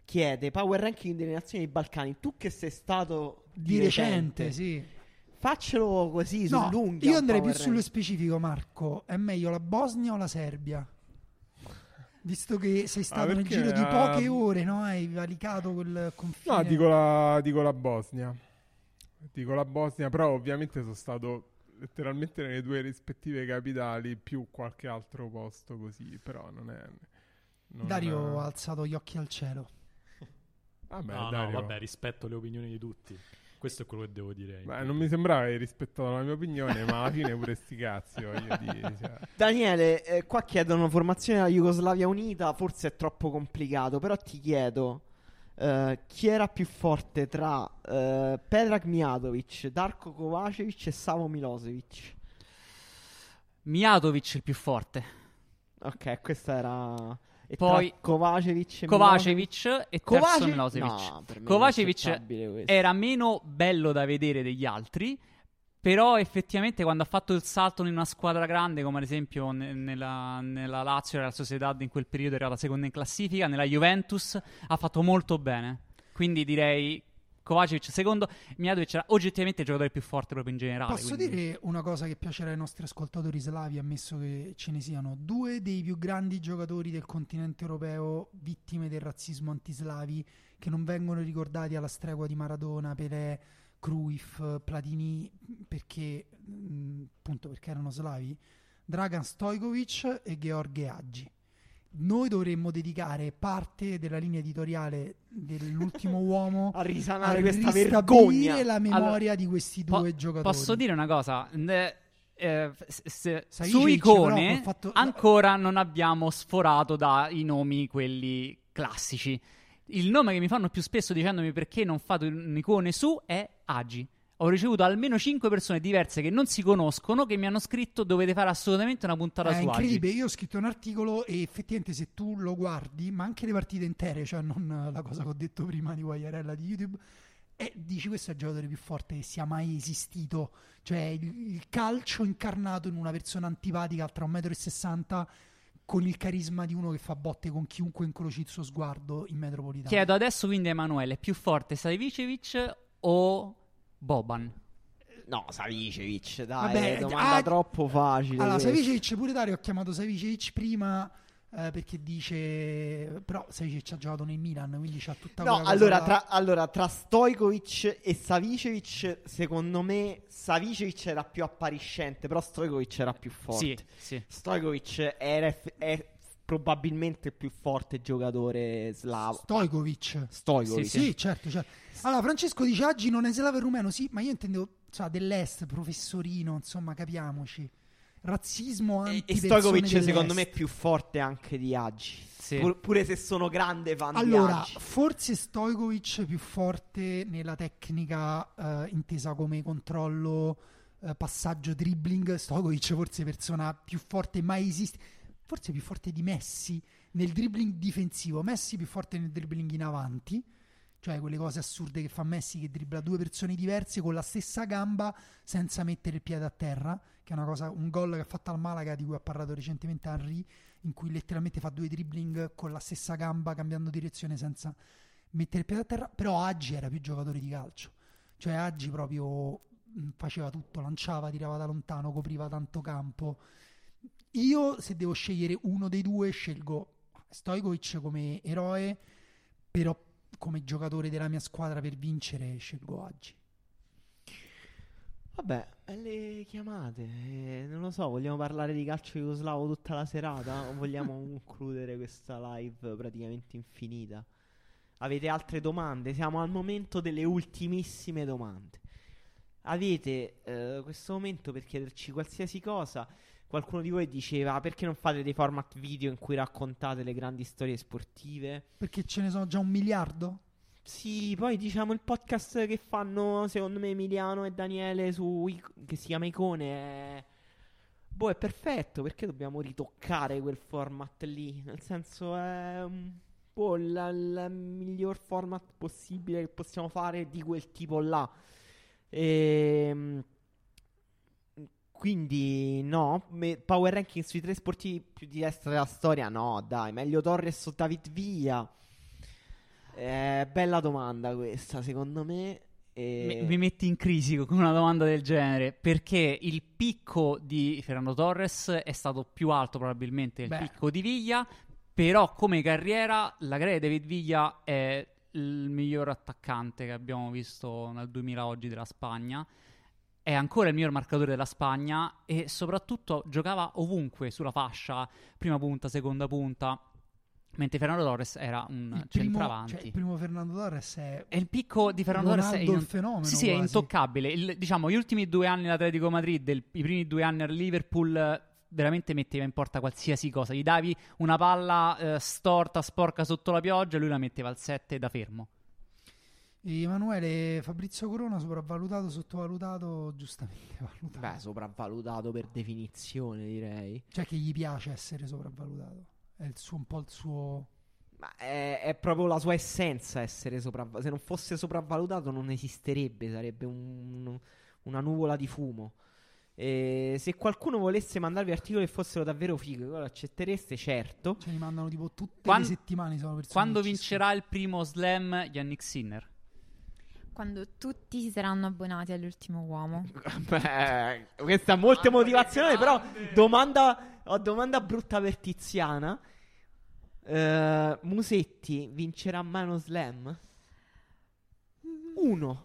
S1: chiede power ranking delle nazioni dei Balcani. Tu che sei stato
S3: Di recente, sì.
S1: Faccelo così,
S3: No,
S1: sull'unghia.
S3: io andrei più
S1: power
S3: sullo
S1: ranking.
S3: specifico, Marco. È meglio la Bosnia o la Serbia? Visto che sei stato nel
S6: perché,
S3: giro di
S6: ah,
S3: poche ore, no? Hai valicato quel confine.
S6: No, dico la, dico la Bosnia. Dico la Bosnia, però ovviamente sono stato letteralmente nelle due rispettive capitali più qualche altro posto così, però non è... non-
S3: Dario ha alzato gli occhi al cielo. [laughs]
S6: Vabbè,
S2: no,
S6: Dario.
S2: no, vabbè, rispetto le opinioni di tutti. Questo è quello che devo dire.
S6: Beh, non mi sembrava che hai rispettato la mia opinione, ma alla fine pure sti cazzi, voglio [laughs] dire. cioè.
S1: Daniele, eh, qua chiedono formazione della Jugoslavia unita, forse è troppo complicato, però ti chiedo eh, chi era più forte tra eh, Predrag Mijatovic, Darko Kovacevic e Savo Milosevic?
S5: Mijatovic il più forte.
S1: Ok, questa era... E
S5: Poi-
S1: Kovacevic e
S5: Kovacevic e
S1: Kovace-
S5: Milosevic.
S1: No,
S5: Kovacevic era meno bello da vedere degli altri, però effettivamente quando ha fatto il salto in una squadra grande, come ad esempio ne- nella, nella Lazio e la Sociedad in quel periodo era la seconda in classifica, nella Juventus ha fatto molto bene. Quindi direi Kovacevic secondo, Mijatovic era oggettivamente il giocatore più forte proprio in generale.
S3: Posso
S5: quindi-
S3: dire una cosa che piacerà ai nostri ascoltatori slavi, ammesso che ce ne siano? Due dei più grandi giocatori del continente europeo vittime del razzismo antislavi che non vengono ricordati alla stregua di Maradona, Pelé, Cruyff, Platini, perché mh, appunto perché erano slavi, Dragan Stojkovic e George Aggi. Noi dovremmo dedicare parte della linea editoriale dell'ultimo [laughs] uomo
S1: A risanare questa
S3: ristabilire
S1: vergogna.
S3: la memoria
S5: Allora,
S3: di questi
S5: Po-
S3: due giocatori.
S5: Posso dire una cosa? Ne- eh, s- s-
S3: Sai,
S5: su icone
S3: fatto-
S5: ancora non abbiamo sforato dai nomi quelli classici. Il nome che mi fanno più spesso dicendomi perché non fate un'icone su è Agi. Ho ricevuto almeno 5 persone diverse che non si conoscono che mi hanno scritto dovete fare assolutamente una puntata
S3: È
S5: su Agi.
S3: incredibile, io ho scritto un articolo e effettivamente se tu lo guardi, ma anche le partite intere, cioè non la cosa che ho detto prima di Guagliarella di YouTube, E dici questo è il giocatore più forte che sia mai esistito. Cioè il, il calcio incarnato in una persona antipatica altra 1,60 m con il carisma di uno che fa botte con chiunque incroci il suo sguardo in metropolitano.
S5: Chiedo adesso quindi a Emanuele, è più forte Savicevic o Boban?
S1: No, Savicevic, dai,
S3: Vabbè,
S1: è domanda
S3: ah,
S1: troppo facile.
S3: Allora,
S1: questa.
S3: Savicevic pure Dario ho chiamato Savicevic prima eh, perché dice però Savicevic ha giocato nel Milan, quindi c'ha tutta
S1: No, allora
S3: là.
S1: tra, allora, tra Stojkovic e Savicevic, secondo me Savicevic era più appariscente, però Stojkovic era più forte.
S5: Sì, sì.
S1: Stojkovic era è probabilmente il più forte giocatore slavo.
S3: Stojkovic.
S1: Stojkovic.
S3: Sì, certo, certo. Allora, Francesco dice oggi non è slavo e rumeno, sì, ma io intendevo cioè, dell'est, professorino, insomma, capiamoci. Razzismo
S1: E,
S3: anti
S1: e Stojkovic secondo me è più forte anche di Agi.
S5: Sì.
S1: Pur- pure se sono grande fan
S3: Allora, forse Stojkovic più forte nella tecnica eh, intesa come controllo, eh, passaggio, dribbling. Stojkovic forse persona più forte mai esiste. Forse più forte di Messi nel dribbling difensivo. Messi più forte nel dribbling in avanti. Cioè quelle cose assurde che fa Messi che dribbla due persone diverse con la stessa gamba senza mettere il piede a terra, che è una cosa, un gol che ha fatto al Malaga di cui ha parlato recentemente Henry, in cui letteralmente fa due dribbling con la stessa gamba cambiando direzione senza mettere il piede a terra, però Aggi era più giocatore di calcio. Cioè Aggi proprio mh, faceva tutto, lanciava, tirava da lontano, copriva tanto campo. Io se devo scegliere uno dei due scelgo Stojkovic come eroe, però come giocatore della mia squadra per vincere scelgo Aggi.
S1: Vabbè, belle chiamate. eh, non lo so, vogliamo parlare di calcio jugoslavo tutta la serata? O vogliamo [laughs] concludere questa live praticamente infinita? Avete altre domande? Siamo al momento delle ultimissime domande. Avete eh, questo momento per chiederci qualsiasi cosa. Qualcuno di voi diceva "Ah, perché non fate dei format video in cui raccontate le grandi storie sportive?
S3: Perché ce ne sono già un miliardo?
S1: Sì, poi diciamo il podcast che fanno secondo me Emiliano e Daniele su che si chiama Icone è boh, è perfetto perché dobbiamo ritoccare quel format lì, nel senso è un po' la- il miglior format possibile che possiamo fare di quel tipo là. Ehm quindi no, me- power ranking sui tre sportivi più di destra della storia no, dai, meglio Torres o David Villa. Eh, bella domanda questa, secondo me. E-
S5: Mi, mi metti in crisi con una domanda del genere perché il picco di Fernando Torres è stato più alto probabilmente del picco di Viglia, però come carriera la carriera di David Viglia è il miglior attaccante che abbiamo visto nel 2000 oggi della Spagna. È ancora il miglior marcatore della Spagna e soprattutto giocava ovunque sulla fascia, prima punta, seconda punta, mentre Fernando Torres era un
S3: Il primo,
S5: centravanti.
S3: cioè, il primo Fernando Torres è
S5: E il picco di Fernando Torres è, in-
S3: il fenomeno
S5: sì, sì, è intoccabile. Il- diciamo, gli ultimi due anni all'Atletico Madrid, il- i primi due anni al Liverpool, veramente metteva in porta qualsiasi cosa. Gli davi una palla eh, storta, sporca sotto la pioggia, e lui la metteva al 7 da fermo.
S3: Emanuele Fabrizio Corona sopravvalutato, sottovalutato, giustamente [laughs] valutato.
S1: Beh, sopravvalutato per definizione, direi.
S3: Cioè che gli piace essere sopravvalutato. È il suo, un po' il suo...
S1: Ma è, è proprio la sua essenza essere sopravvalutato. Se non fosse sopravvalutato non esisterebbe, sarebbe un- una nuvola di fumo. E se qualcuno volesse mandarvi articoli che fossero davvero fighi, lo accettereste, certo.
S3: Ce li mandano tipo tutte
S5: Quan-
S3: le settimane.
S5: Quando vincerà il primo slam Yannick Sinner?
S4: Quando tutti si saranno abbonati all'ultimo uomo. [laughs]
S1: Beh, questa è molto motivazione, però domanda, ho domanda brutta per Tiziana. Eh, Musetti vincerà mai uno slam? Uno.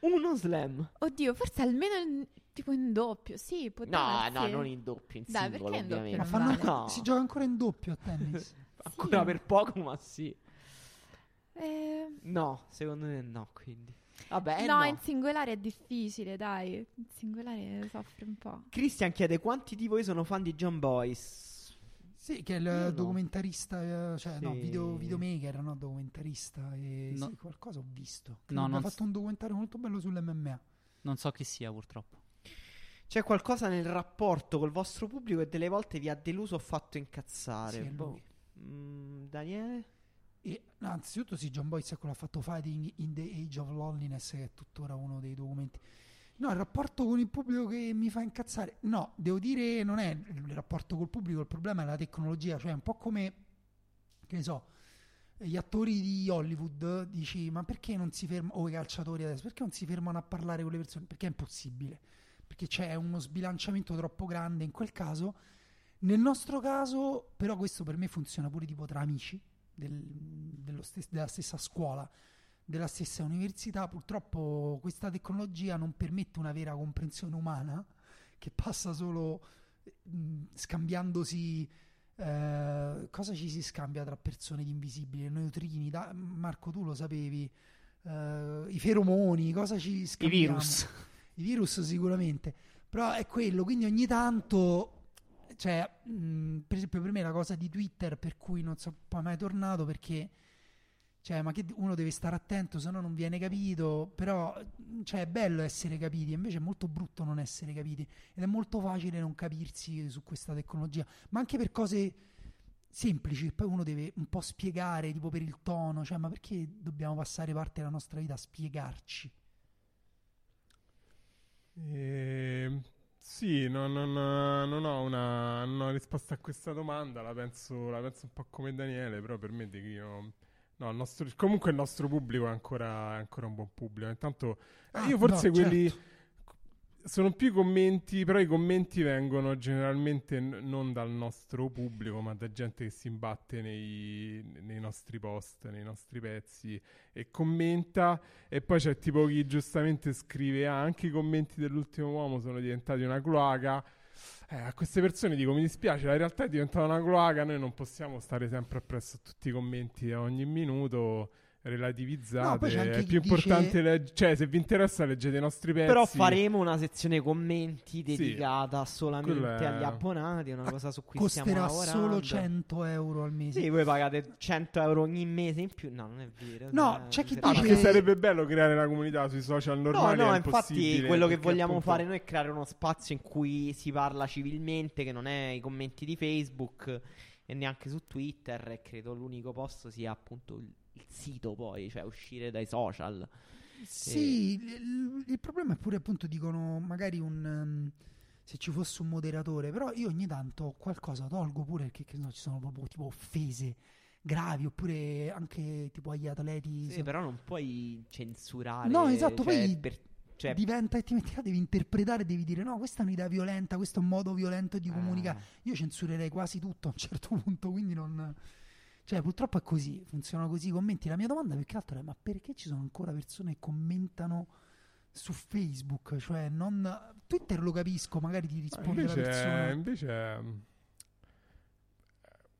S1: Uno slam.
S4: Oddio, forse almeno in- tipo in doppio. Sì, può
S1: No, no, non in doppio, in
S4: Dai,
S1: singolo,
S4: perché in doppio.
S3: Ma fanno
S4: vale?
S1: No.
S3: si gioca ancora in doppio a tennis. [laughs]
S1: Ancora per poco, ma sì.
S4: Eh,
S1: No, secondo me no, quindi. Vabbè, eh,
S4: no,
S1: no.
S4: in singolare è difficile, dai. In singolare soffre un po'.
S1: Christian chiede quanti di voi sono fan di John Boyce?
S3: Sì, che è il
S1: Io no.
S3: documentarista, eh, cioè no,
S1: Sì.
S3: video, videomaker, no, documentarista. E
S5: No.
S3: sì, qualcosa ho visto.
S5: No,
S3: ha fatto
S5: s-
S3: un documentario molto bello sull'MMA.
S5: Non so chi sia, purtroppo.
S1: C'è qualcosa nel rapporto col vostro pubblico che delle volte vi ha deluso o fatto incazzare?
S3: Sì,
S1: Boh. Mm, Daniele?
S3: E, no, anzitutto sì, John Boyce ecco, l'ha fatto Fighting in the Age of Loneliness, che è tuttora uno dei documenti. No, il rapporto con il pubblico che mi fa incazzare. No, devo dire, non è il rapporto col pubblico, il problema è la tecnologia, cioè è un po' come, che ne so, gli attori di Hollywood, dici, ma perché non si fermano, o i calciatori adesso, perché non si fermano a parlare con le persone? Perché è impossibile, perché c'è uno sbilanciamento troppo grande in quel caso. Nel nostro caso, però, questo per me funziona pure tipo tra amici del- stes- della stessa scuola, della stessa università. Purtroppo questa tecnologia non permette una vera comprensione umana, che passa solo mh, scambiandosi. eh, cosa ci si scambia tra persone di invisibili? Neutrini, da- Marco, tu lo sapevi? Eh, I feromoni, cosa ci
S1: I
S3: scambiamo?
S1: virus.
S3: I virus sicuramente, però è quello, quindi ogni tanto, cioè, mh, per esempio per me la cosa di Twitter per cui non sono poi mai tornato perché, cioè, ma che uno deve stare attento, se no non viene capito, però, mh, cioè, è bello essere capiti, invece è molto brutto non essere capiti ed è molto facile non capirsi su questa tecnologia, ma anche per cose semplici, poi uno deve un po' spiegare, tipo per il tono, cioè, ma perché dobbiamo passare parte della nostra vita a spiegarci?
S6: Ehm, sì, non, non- non ho una, non ho risposta a questa domanda, la penso, la penso un po' come Daniele, però per me dico, no, il nostro- comunque il nostro pubblico è ancora, è ancora un buon pubblico. Intanto eh,
S3: Ah,
S6: io forse
S3: no,
S6: quelli
S3: certo.
S6: Sono più i commenti, però i commenti vengono generalmente n- non dal nostro pubblico, ma da gente che si imbatte nei, nei nostri post, nei nostri pezzi e commenta. E poi c'è tipo chi giustamente scrive: Ah, anche i commenti dell'ultimo uomo sono diventati una cloaca. Eh, a queste persone dico: Mi dispiace, la realtà è diventata una cloaca. Noi non possiamo stare sempre appresso a tutti i commenti a ogni minuto. Relativizzate,
S3: No, poi c'è anche
S6: è
S3: chi
S6: più
S3: dice-
S6: importante legge- cioè se vi interessa leggete i nostri pezzi
S1: Però faremo una sezione commenti
S6: Sì,
S1: dedicata solamente
S6: quello è-
S1: agli abbonati, una cosa su cui stiamo
S3: Costerà
S1: lavorando.
S3: solo 100 euro al mese.
S1: Sì, voi pagate 100 euro ogni mese in più. No, non è vero.
S3: No,
S1: Eh,
S3: c'è chi
S1: se-
S6: Ah,
S3: dice-
S6: perché sarebbe bello creare una comunità sui social
S1: No,
S6: normali.
S1: no,
S6: è
S1: infatti quello che vogliamo
S6: appunto-
S1: fare noi è creare uno spazio in cui si parla civilmente, che non è i commenti di Facebook e neanche su Twitter. E credo l'unico posto sia appunto il, il sito, poi, cioè uscire dai social.
S3: Sì, il, il problema è pure appunto dicono magari un ehm, se ci fosse un moderatore, però io ogni tanto qualcosa tolgo pure perché che ne so, ci sono proprio tipo offese gravi oppure anche tipo agli atleti.
S1: Sì,
S3: se-
S1: però non puoi censurare.
S3: No, esatto,
S1: cioè,
S3: poi
S1: per- cioè,
S3: diventa che ti metti là, devi interpretare, devi dire no, questa è un'idea violenta, questo è un modo violento di
S1: Ah.
S3: comunicare. Io censurerei quasi tutto a un certo [laughs] punto, quindi non... Cioè, purtroppo è così, funzionano così i commenti. La mia domanda più che altro è, ma perché ci sono ancora persone che commentano su Facebook? Cioè, non... Twitter lo capisco, magari ti risponde la
S6: invece,
S3: persona.
S6: invece mm,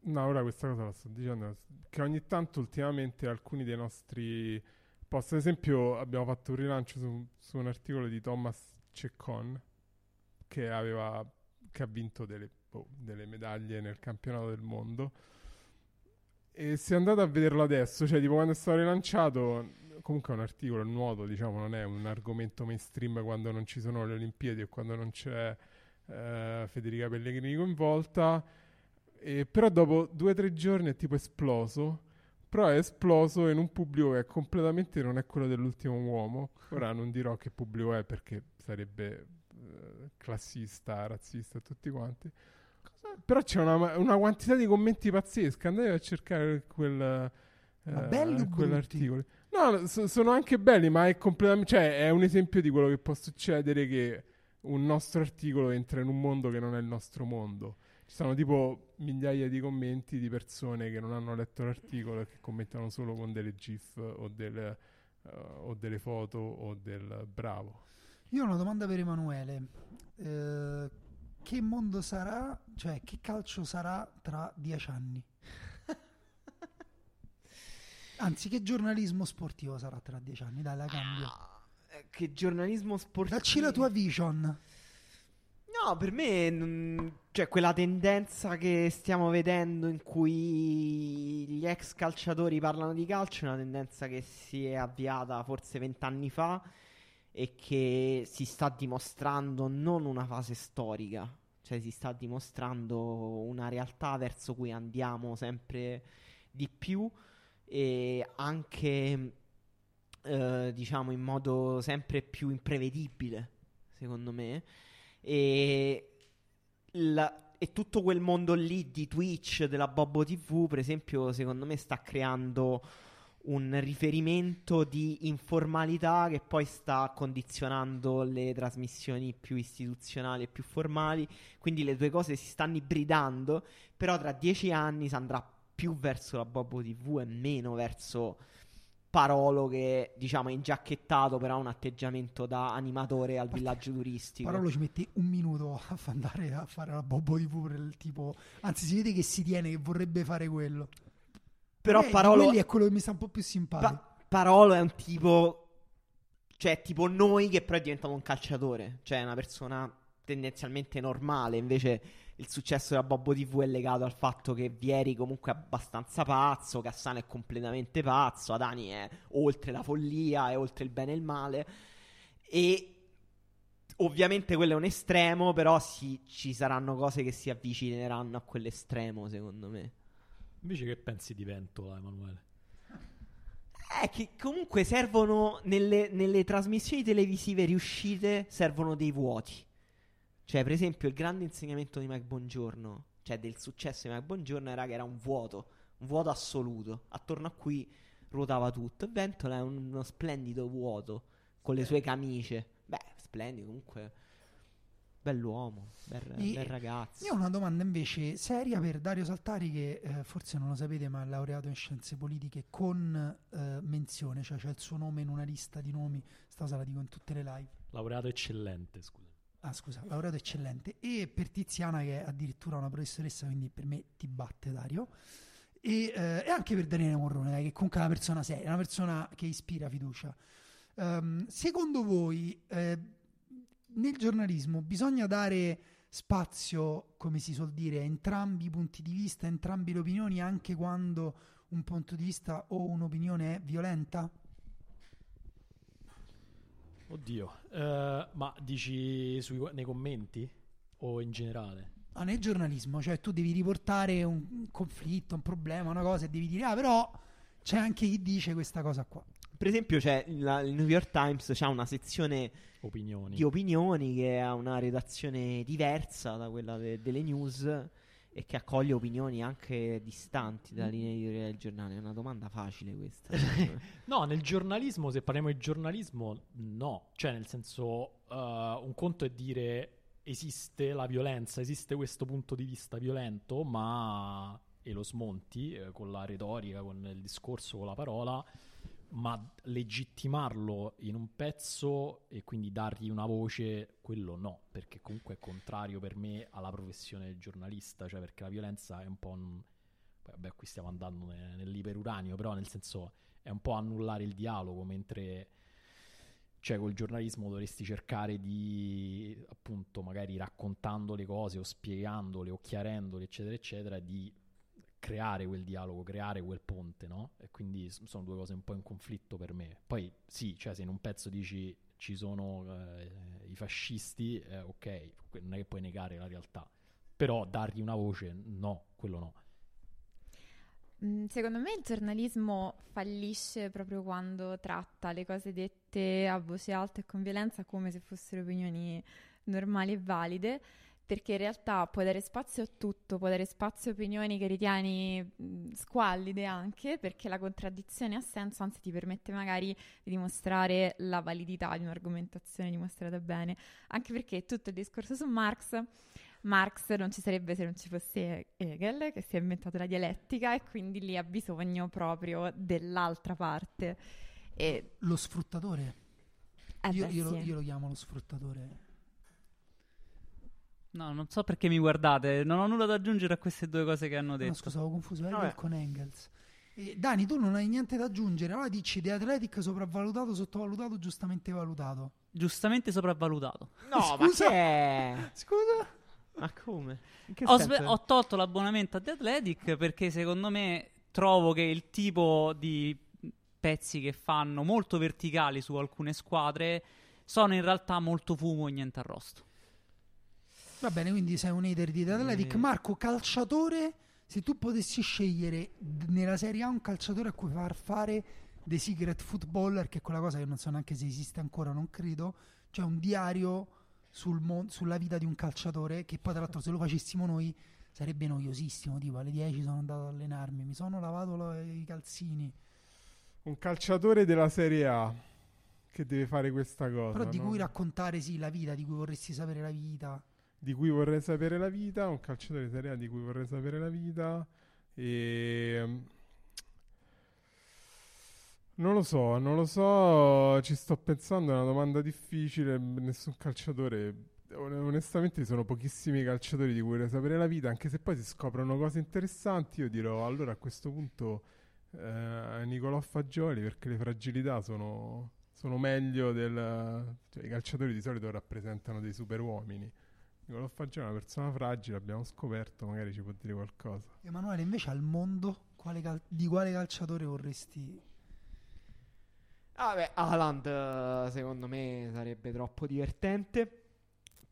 S6: no, ora questa cosa la sto dicendo che ogni tanto ultimamente alcuni dei nostri post, ad esempio, abbiamo fatto un rilancio su, su un articolo di Thomas Ceccon che aveva che ha vinto delle, boh, delle medaglie nel campionato del mondo. E se andate a vederlo adesso, cioè tipo quando è stato rilanciato, comunque è un articolo, il nuoto diciamo non è un argomento mainstream quando non ci sono le Olimpiadi e quando non c'è eh, Federica Pellegrini coinvolta, e però dopo due o tre giorni è tipo esploso, però è esploso in un pubblico che è completamente non è quello dell'ultimo uomo, ora non dirò che pubblico è perché sarebbe eh, classista, razzista tutti quanti. Però c'è una, una quantità di commenti pazzesca. Andate a cercare quel, eh, quell'articolo. No, so- sono anche belli, ma è completamente. Cioè, è un esempio di quello che può succedere che un nostro articolo entra in un mondo che non è il nostro mondo. Ci sono tipo migliaia di commenti di persone che non hanno letto l'articolo e che commentano solo con delle GIF o delle, eh, o delle foto o del bravo.
S3: Io ho una domanda per Emanuele. Eh, che mondo sarà, cioè che calcio sarà tra dieci anni? [laughs] Anzi, che giornalismo sportivo sarà tra dieci anni? Dai, la cambio.
S1: eh, che giornalismo sportivo.
S3: Dacci la tua vision.
S1: No, per me, non- cioè, quella tendenza che stiamo vedendo in cui gli ex calciatori parlano di calcio è una tendenza che si è avviata forse vent'anni fa e che si sta dimostrando non una fase storica, cioè si sta dimostrando una realtà verso cui andiamo sempre di più e anche eh, diciamo in modo sempre più imprevedibile, secondo me. E, la- e tutto quel mondo lì di Twitch, della Bobo TV, per esempio, secondo me sta creando un riferimento di informalità che poi sta condizionando le trasmissioni più istituzionali e più formali. Quindi le due cose si stanno ibridando, però tra dieci anni si andrà più verso la Bobo TV e meno verso Parolo che diciamo è ingiacchettato però ha un atteggiamento da animatore al villaggio turistico.
S3: Parolo ci mette un minuto a andare a fare la Bobo TV per il tipo. Anzi, si vede che si tiene, che vorrebbe fare quello.
S1: Però
S3: Eh,
S1: Parolo,
S3: quelli è quello che mi sta un po' più simpatico.
S1: Pa- Parolo è un tipo, cioè tipo noi che però è diventato un calciatore, cioè una persona tendenzialmente normale, invece il successo della Bobbo TV è legato al fatto che Vieri comunque è abbastanza pazzo, Cassano è completamente pazzo, Adani è oltre la follia, è oltre il bene e il male e ovviamente quello è un estremo, però sì, ci saranno cose che si avvicineranno a quell'estremo secondo me.
S2: Invece che pensi di Ventola, Emanuele?
S1: Eh, che comunque servono nelle, nelle trasmissioni televisive riuscite, servono dei vuoti. Cioè, per esempio, il grande insegnamento di Mike Bongiorno, cioè del successo di Mike Bongiorno, era che era un vuoto, un vuoto assoluto. Attorno a cui ruotava tutto. Ventola è uno splendido vuoto con le sue camicie. Beh, splendido comunque. Bell'uomo, bel, bel ragazzo.
S3: Io ho una domanda invece seria per Dario Saltari che eh, forse non lo sapete ma è laureato in scienze politiche con eh, menzione, cioè c'è il suo nome in una lista di nomi, sta cosa la dico in tutte le live.
S2: Laureato eccellente, scusa.
S3: Ah scusa, laureato eccellente. E per Tiziana che è addirittura una professoressa, quindi per me ti batte Dario. E, eh, e anche per Daniele Morrone, dai, che comunque è una persona seria, una persona che ispira fiducia. Ehm, secondo voi eh, nel giornalismo bisogna dare spazio, come si suol dire, a entrambi i punti di vista, a entrambe le opinioni, anche quando un punto di vista o un'opinione è violenta?
S2: Oddio, eh, ma dici sui- nei commenti o in generale?
S3: Ah, nel giornalismo, cioè tu devi riportare un conflitto, un problema, una cosa e devi dire, ah però c'è anche chi dice questa cosa qua.
S1: Per esempio, c'è la- il New York Times c'ha una sezione
S2: Opinioni.
S1: di opinioni che ha una redazione diversa da quella de- delle news e che accoglie opinioni anche distanti dalla linea editoriale del giornale. È una domanda facile questa. [laughs]
S2: No, nel giornalismo, se parliamo di giornalismo, no. Cioè, nel senso, eh, un conto è dire esiste la violenza, esiste questo punto di vista violento, ma... e lo smonti eh, con la retorica, con il discorso, con la parola, ma legittimarlo in un pezzo e quindi dargli una voce, quello no, perché comunque è contrario per me alla professione del giornalista, cioè perché la violenza è un po'... un- Vabbè, qui stiamo andando ne- nell'iperuranio, però nel senso è un po' annullare il dialogo, mentre cioè col giornalismo dovresti cercare di appunto magari raccontando le cose o spiegandole o chiarendole eccetera eccetera di creare quel dialogo, creare quel ponte, no? E quindi sono due cose un po' in conflitto per me. Poi sì, cioè se in un pezzo dici ci sono eh, i fascisti, eh, ok, non è che puoi negare la realtà. Però dargli una voce, no, quello no.
S4: Mm, Secondo me il giornalismo fallisce proprio quando tratta le cose dette a voce alta e con violenza come se fossero opinioni normali e valide, perché in realtà puoi dare spazio a tutto, puoi dare spazio a opinioni che ritieni squallide anche, perché la contraddizione ha senso, anzi ti permette magari di dimostrare la validità di un'argomentazione dimostrata bene, anche perché tutto il discorso su Marx Marx non ci sarebbe se non ci fosse Hegel, che si è inventato la dialettica, e quindi lì ha bisogno proprio dell'altra parte. E,
S3: Lo sfruttatore.
S4: eh
S3: io,
S4: beh,
S3: io lo,
S4: sì.
S3: io lo chiamo lo sfruttatore.
S5: No, non so perché mi guardate, non ho nulla da aggiungere a queste due cose che hanno
S3: No,
S5: detto.
S3: scusa, avevo confuso Hegel
S1: Vabbè.
S3: con Engels. E, Dani, tu non hai niente da aggiungere. Allora dici The Athletic sopravvalutato, sottovalutato, giustamente valutato.
S5: Giustamente sopravvalutato.
S1: No, ma
S3: Scusa?
S1: che è? [laughs]
S3: Scusa?
S1: Ma come? Che
S5: Ho, sve- ho tolto l'abbonamento a The Athletic perché secondo me trovo che il tipo di pezzi che fanno molto verticali su alcune squadre sono in realtà molto fumo e niente arrosto.
S3: Va bene, quindi sei un hater di The Athletic.
S1: Eh.
S3: Marco, calciatore se tu potessi scegliere nella Serie A un calciatore a cui far fare The Secret Footballer, che è quella cosa che non so neanche se esiste ancora, non credo, cioè un diario sul mon- sulla vita di un calciatore, che poi tra l'altro se lo facessimo noi sarebbe noiosissimo, tipo alle 10 sono andato ad allenarmi, mi sono lavato la- i calzini,
S6: Un calciatore della Serie A che deve fare questa cosa.
S3: però di
S6: no?
S3: cui raccontare sì la vita, di cui vorresti sapere la vita.
S6: Di cui vorrei sapere la vita, un calciatore A di cui vorrei sapere la vita e non lo so, non lo so, ci sto pensando, è una domanda difficile, nessun calciatore on- onestamente ci sono pochissimi calciatori di cui vorrei sapere la vita, anche se poi si scoprono cose interessanti, io dirò allora a questo punto eh, Nicolò Fagioli perché le fragilità sono, sono meglio del... cioè i calciatori di solito rappresentano dei super uomini. Nicolò Fagioli è una persona fragile, abbiamo scoperto, magari ci può dire qualcosa.
S3: Emanuele, invece al mondo, quale cal- di quale calciatore vorresti...
S1: Vabbè, Haaland eh, secondo me sarebbe troppo divertente.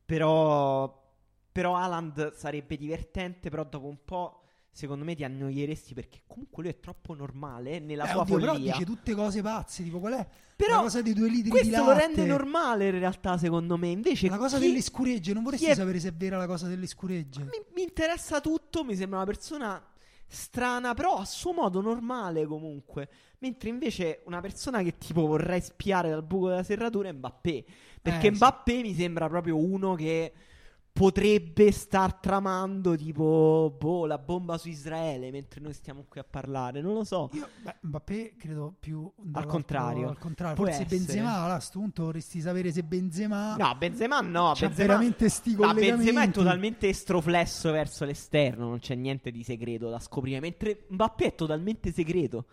S1: Però, però Haaland sarebbe divertente, però dopo un po' secondo me ti annoieresti perché comunque lui è troppo normale nella
S3: Eh,
S1: sua
S3: oddio, però
S1: follia.
S3: dice tutte cose pazze, tipo qual è
S1: Però
S3: la cosa dei due litri di
S1: Questo
S3: latte?
S1: lo rende normale in realtà secondo me. Invece
S3: La cosa
S1: chi-
S3: delle scuregge, non vorresti
S1: è-
S3: sapere se è vera la cosa delle scuregge?
S1: Mi, mi interessa tutto, mi sembra una persona strana, però a suo modo normale comunque. Mentre invece una persona che tipo vorrei spiare dal buco della serratura è Mbappé. Perché
S3: Eh, sì.
S1: Mbappé mi sembra proprio uno che potrebbe star tramando tipo boh, la bomba su Israele mentre noi stiamo qui a parlare. Non lo so.
S3: Io, beh, Mbappé credo più
S1: Al contrario.
S3: al contrario.
S1: Può
S3: Forse
S1: essere.
S3: Benzema, allora a sto punto vorresti sapere se Benzema
S1: No, Benzema no,
S3: c'ha
S1: Benzema,
S3: veramente sti
S1: no, Benzema è totalmente estroflesso verso l'esterno, non c'è niente di segreto da scoprire, mentre Mbappé è totalmente segreto.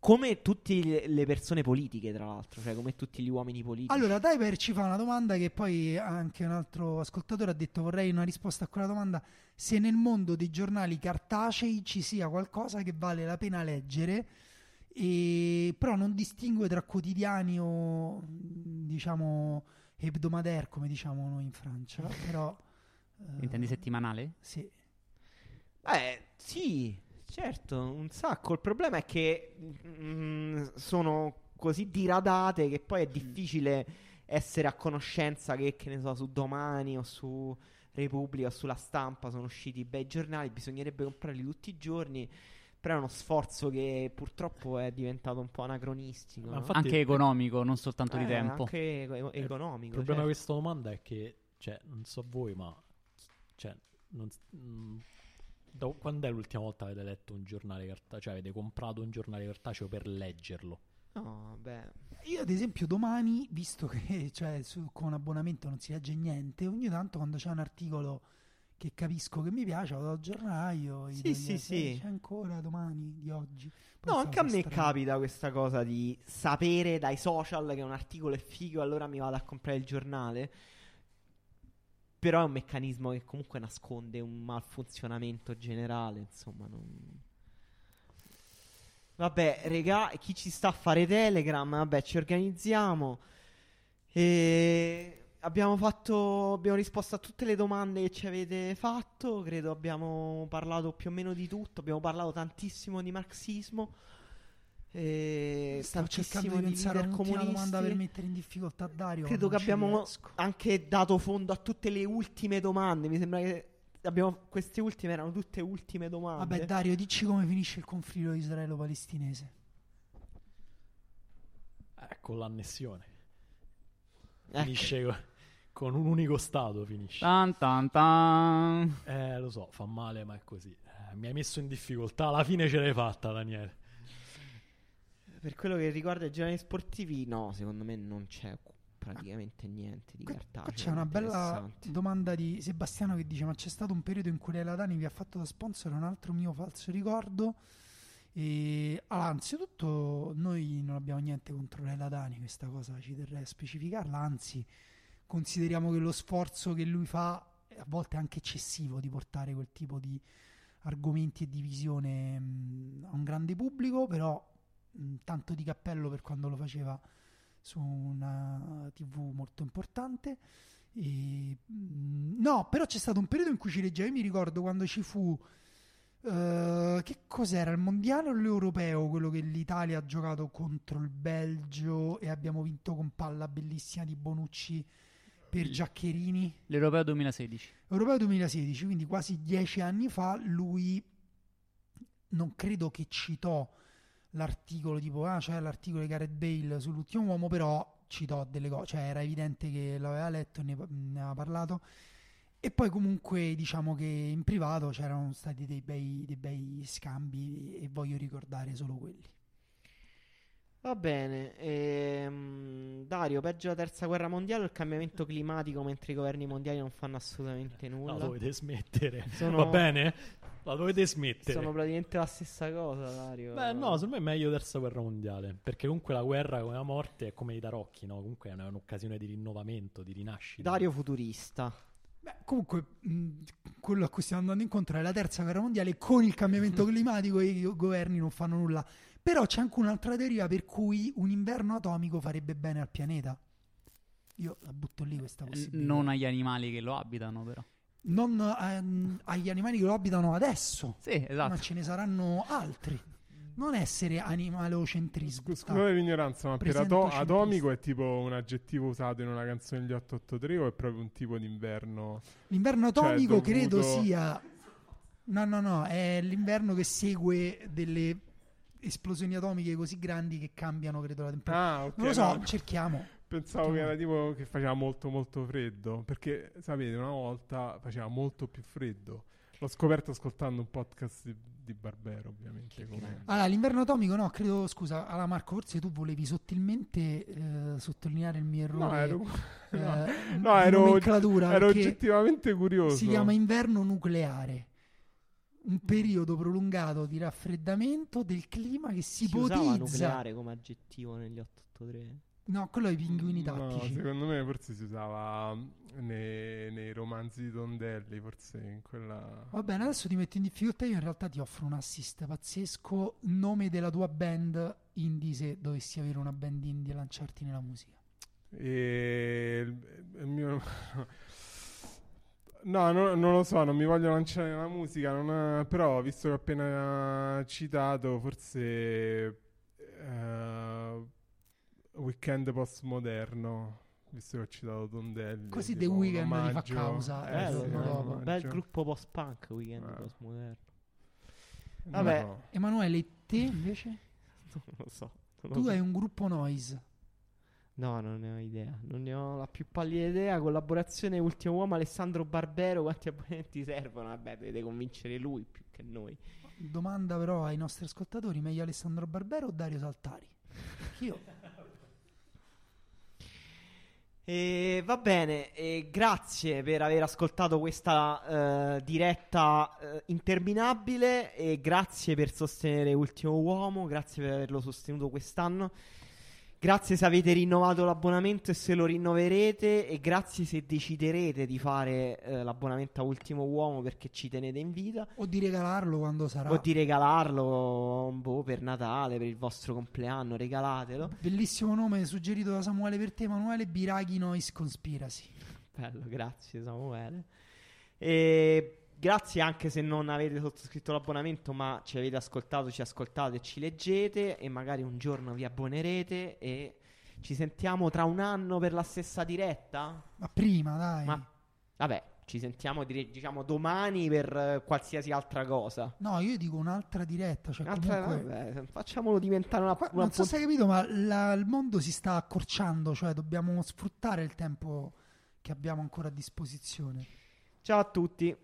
S1: Come tutte le- persone politiche, tra l'altro, cioè come tutti gli uomini politici.
S3: Allora, Diver ci fa una domanda che poi anche un altro ascoltatore ha detto vorrei una risposta a quella domanda. Se nel mondo dei giornali cartacei ci sia qualcosa che vale la pena leggere, e, però non distingue tra quotidiani o diciamo hebdomadaire, come diciamo noi in Francia. Però, eh,
S5: Intendi settimanale?
S3: Sì.
S1: Eh, sì, certo, un sacco. Il problema è che mm, sono così diradate che poi è difficile essere a conoscenza che, che ne so, su Domani o su Repubblica o sulla stampa sono usciti bei giornali, bisognerebbe comprarli tutti i giorni. Però è uno sforzo che purtroppo è diventato un po' anacronistico.
S2: Ma
S1: no?
S5: Anche economico, non soltanto di
S1: Eh,
S5: tempo.
S1: Anche
S2: Eh,
S1: economico.
S2: Il problema
S1: certo.
S2: di questa domanda è che, cioè, non so voi, ma cioè, non s- mm, da- quando è l'ultima volta che avete letto un giornale cartaceo? Cioè, avete comprato un giornale cartaceo per leggerlo?
S1: No, beh.
S3: Io ad esempio domani, visto che [laughs] cioè, su- con abbonamento non si legge niente, ogni tanto quando c'è un articolo che capisco che mi piace, vado al giornale,
S1: Sì, sì, sì.
S3: c'è ancora domani di oggi. Poi
S1: No, anche a me
S3: strana.
S1: capita questa cosa di sapere dai social che un articolo è figo, allora mi vado a comprare il giornale. Però è un meccanismo che comunque nasconde un malfunzionamento generale, insomma, non... Vabbè, regà, chi ci sta a fare Telegram? Vabbè, ci organizziamo. E abbiamo fatto. Abbiamo risposto a tutte le domande che ci avete fatto. Credo abbiamo parlato più o meno di tutto. Abbiamo parlato tantissimo di marxismo. E
S3: Sto cercando di pensare a un'ultima domanda per mettere in difficoltà Dario.
S1: Credo che abbiamo
S3: riesco.
S1: anche dato fondo a tutte le ultime domande. Mi sembra che abbiamo, queste ultime erano tutte ultime domande.
S3: Vabbè Dario, dici come finisce il conflitto israelo-palestinese.
S2: Eh, con l'annessione.
S1: Ecco.
S2: Finisce co- con un unico stato, finisce.
S5: Tan tan tan.
S2: Eh, lo so, fa male, ma è così. Eh, mi hai messo in difficoltà. Alla fine ce l'hai fatta, Daniele.
S1: Per quello che riguarda i giornali sportivi, no, secondo me non c'è praticamente niente di cartaceo.
S3: C'è una bella domanda di Sebastiano che dice: Ma c'è stato un periodo in cui Leila Dani vi ha fatto da sponsor un altro mio falso ricordo. E allora, anzitutto, noi non abbiamo niente contro Leila Dani, questa cosa ci terrei a specificarla. Anzi, consideriamo che lo sforzo che lui fa è a volte anche eccessivo di portare quel tipo di argomenti e di visione mh, a un grande pubblico. Però, tanto di cappello per quando lo faceva su una TV molto importante. E, mm, no, però c'è stato un periodo in cui ci leggevo. Io mi ricordo quando ci fu Eh, che cos'era il mondiale o l'europeo? Quello che l'Italia ha giocato contro il Belgio e abbiamo vinto con palla bellissima di Bonucci per Giaccherini.
S5: L'Europeo 2016.
S3: Europeo 2016, quindi quasi dieci anni fa, lui non credo che citò l'articolo tipo, ah, c'è l'articolo di Gareth Bale sull'ultimo uomo, però citò delle cose, cioè era evidente che l'aveva letto ne, ne aveva parlato. E poi comunque diciamo che in privato c'erano stati dei bei, dei bei scambi e voglio ricordare solo quelli.
S1: Va bene, ehm, Dario, peggio la terza guerra mondiale o il cambiamento climatico mentre i governi mondiali non fanno assolutamente nulla?
S2: La dovete smettere.
S1: Sono-
S2: Va bene? La dovete smettere.
S1: Sono praticamente la stessa cosa, Dario.
S2: Beh, no, secondo me è meglio terza guerra mondiale. Perché comunque la guerra come la morte è come i tarocchi, no? Comunque è una- un'occasione di rinnovamento, di rinascita.
S1: Dario futurista.
S3: Beh, comunque mh, quello a cui stiamo andando incontro è la terza guerra mondiale con il cambiamento [laughs] climatico e i governi non fanno nulla. Però c'è anche un'altra teoria per cui un inverno atomico farebbe bene al pianeta. Io la butto lì questa possibilità.
S5: Non agli animali che lo abitano, però.
S3: Non ehm, agli animali che lo abitano adesso,
S5: Sì, esatto.
S3: ma ce ne saranno altri. Non essere animalocentrismo.
S6: Scusate l'ignoranza, ma per ato- atomico è tipo un aggettivo usato in una canzone degli 883 o è proprio un tipo d'inverno?
S3: L'inverno atomico
S6: Cioè,
S3: credo
S6: dovuto-
S3: sia. No, no, no, è l'inverno che segue delle esplosioni atomiche così grandi che cambiano, credo, la temperatura.
S6: Ah, ok.
S3: non lo so,
S6: no.
S3: cerchiamo.
S6: Pensavo che era tipo che faceva molto molto freddo, perché sapete, una volta faceva molto più freddo. L'ho scoperto ascoltando un podcast di, di Barbero, ovviamente.
S3: Allora, l'inverno atomico, no, credo, scusa, allora Marco, forse tu volevi sottilmente eh, sottolineare il mio errore.
S6: No, ero,
S3: eh, [laughs]
S6: no, no, ero, ero oggettivamente curioso.
S3: Si chiama inverno nucleare. Un periodo prolungato di raffreddamento del clima che si,
S1: Si usava
S3: ipotizza.
S1: nucleare come aggettivo negli 883.
S3: No, quello è i pinguini
S6: No,
S3: tattici.
S6: secondo me forse si usava nei, nei romanzi di Tondelli, forse in quella...
S3: Va bene, adesso ti metto in difficoltà. Io in realtà ti offro un assist pazzesco. Nome della tua band indie se dovessi avere una band indie e lanciarti nella musica.
S6: E il, il mio... No, no, non lo so, non mi voglio lanciare nella musica, non- però visto che ho appena citato, forse eh, Weekend postmoderno, visto che ho citato Tondelli.
S3: Così The
S6: un
S3: Weeknd li fa causa,
S6: Eh,
S1: Bello,
S6: sì, omaggio.
S1: bel gruppo post-punk weekend
S6: Eh.
S1: postmoderno. Vabbè.
S6: so.
S3: Emanuele, e te invece? [laughs]
S1: Non lo so. non lo
S3: Tu
S1: so.
S3: hai un gruppo noise.
S1: No, non ne ho idea. Non ne ho la più pallida idea. Collaborazione Ultimo Uomo Alessandro Barbero. Quanti abbonamenti servono? Vabbè, dovete convincere lui più che noi.
S3: Domanda però ai nostri ascoltatori: meglio Alessandro Barbero o Dario Saltari? Io. [laughs]
S1: E va bene, e grazie per aver ascoltato questa eh, diretta eh, interminabile e grazie per sostenere Ultimo Uomo, grazie per averlo sostenuto quest'anno. Grazie se avete rinnovato l'abbonamento e se lo rinnoverete e grazie se deciderete di fare eh, l'abbonamento a Ultimo Uomo perché ci tenete in vita
S3: O di regalarlo quando sarà.
S1: o di regalarlo boh, per Natale, per il vostro compleanno, regalatelo.
S3: Bellissimo nome suggerito da Samuele per te, Emanuele Biraghi Noise Conspiracy.
S1: Bello, grazie Samuele. E grazie anche se non avete sottoscritto l'abbonamento, ma ci avete ascoltato, ci ascoltate, ci leggete e magari un giorno vi abbonerete e ci sentiamo tra un anno per la stessa diretta.
S3: Ma prima, dai.
S1: Ma vabbè, ci sentiamo dire- diciamo domani per eh, qualsiasi altra cosa.
S3: No, io dico un'altra diretta. Cioè
S1: Un'altra-
S3: comunque...
S1: vabbè, facciamolo diventare una,
S3: Qua-
S1: una
S3: non so se hai capito, ma la- il mondo si sta accorciando, cioè dobbiamo sfruttare il tempo che abbiamo ancora a disposizione.
S1: Ciao a tutti.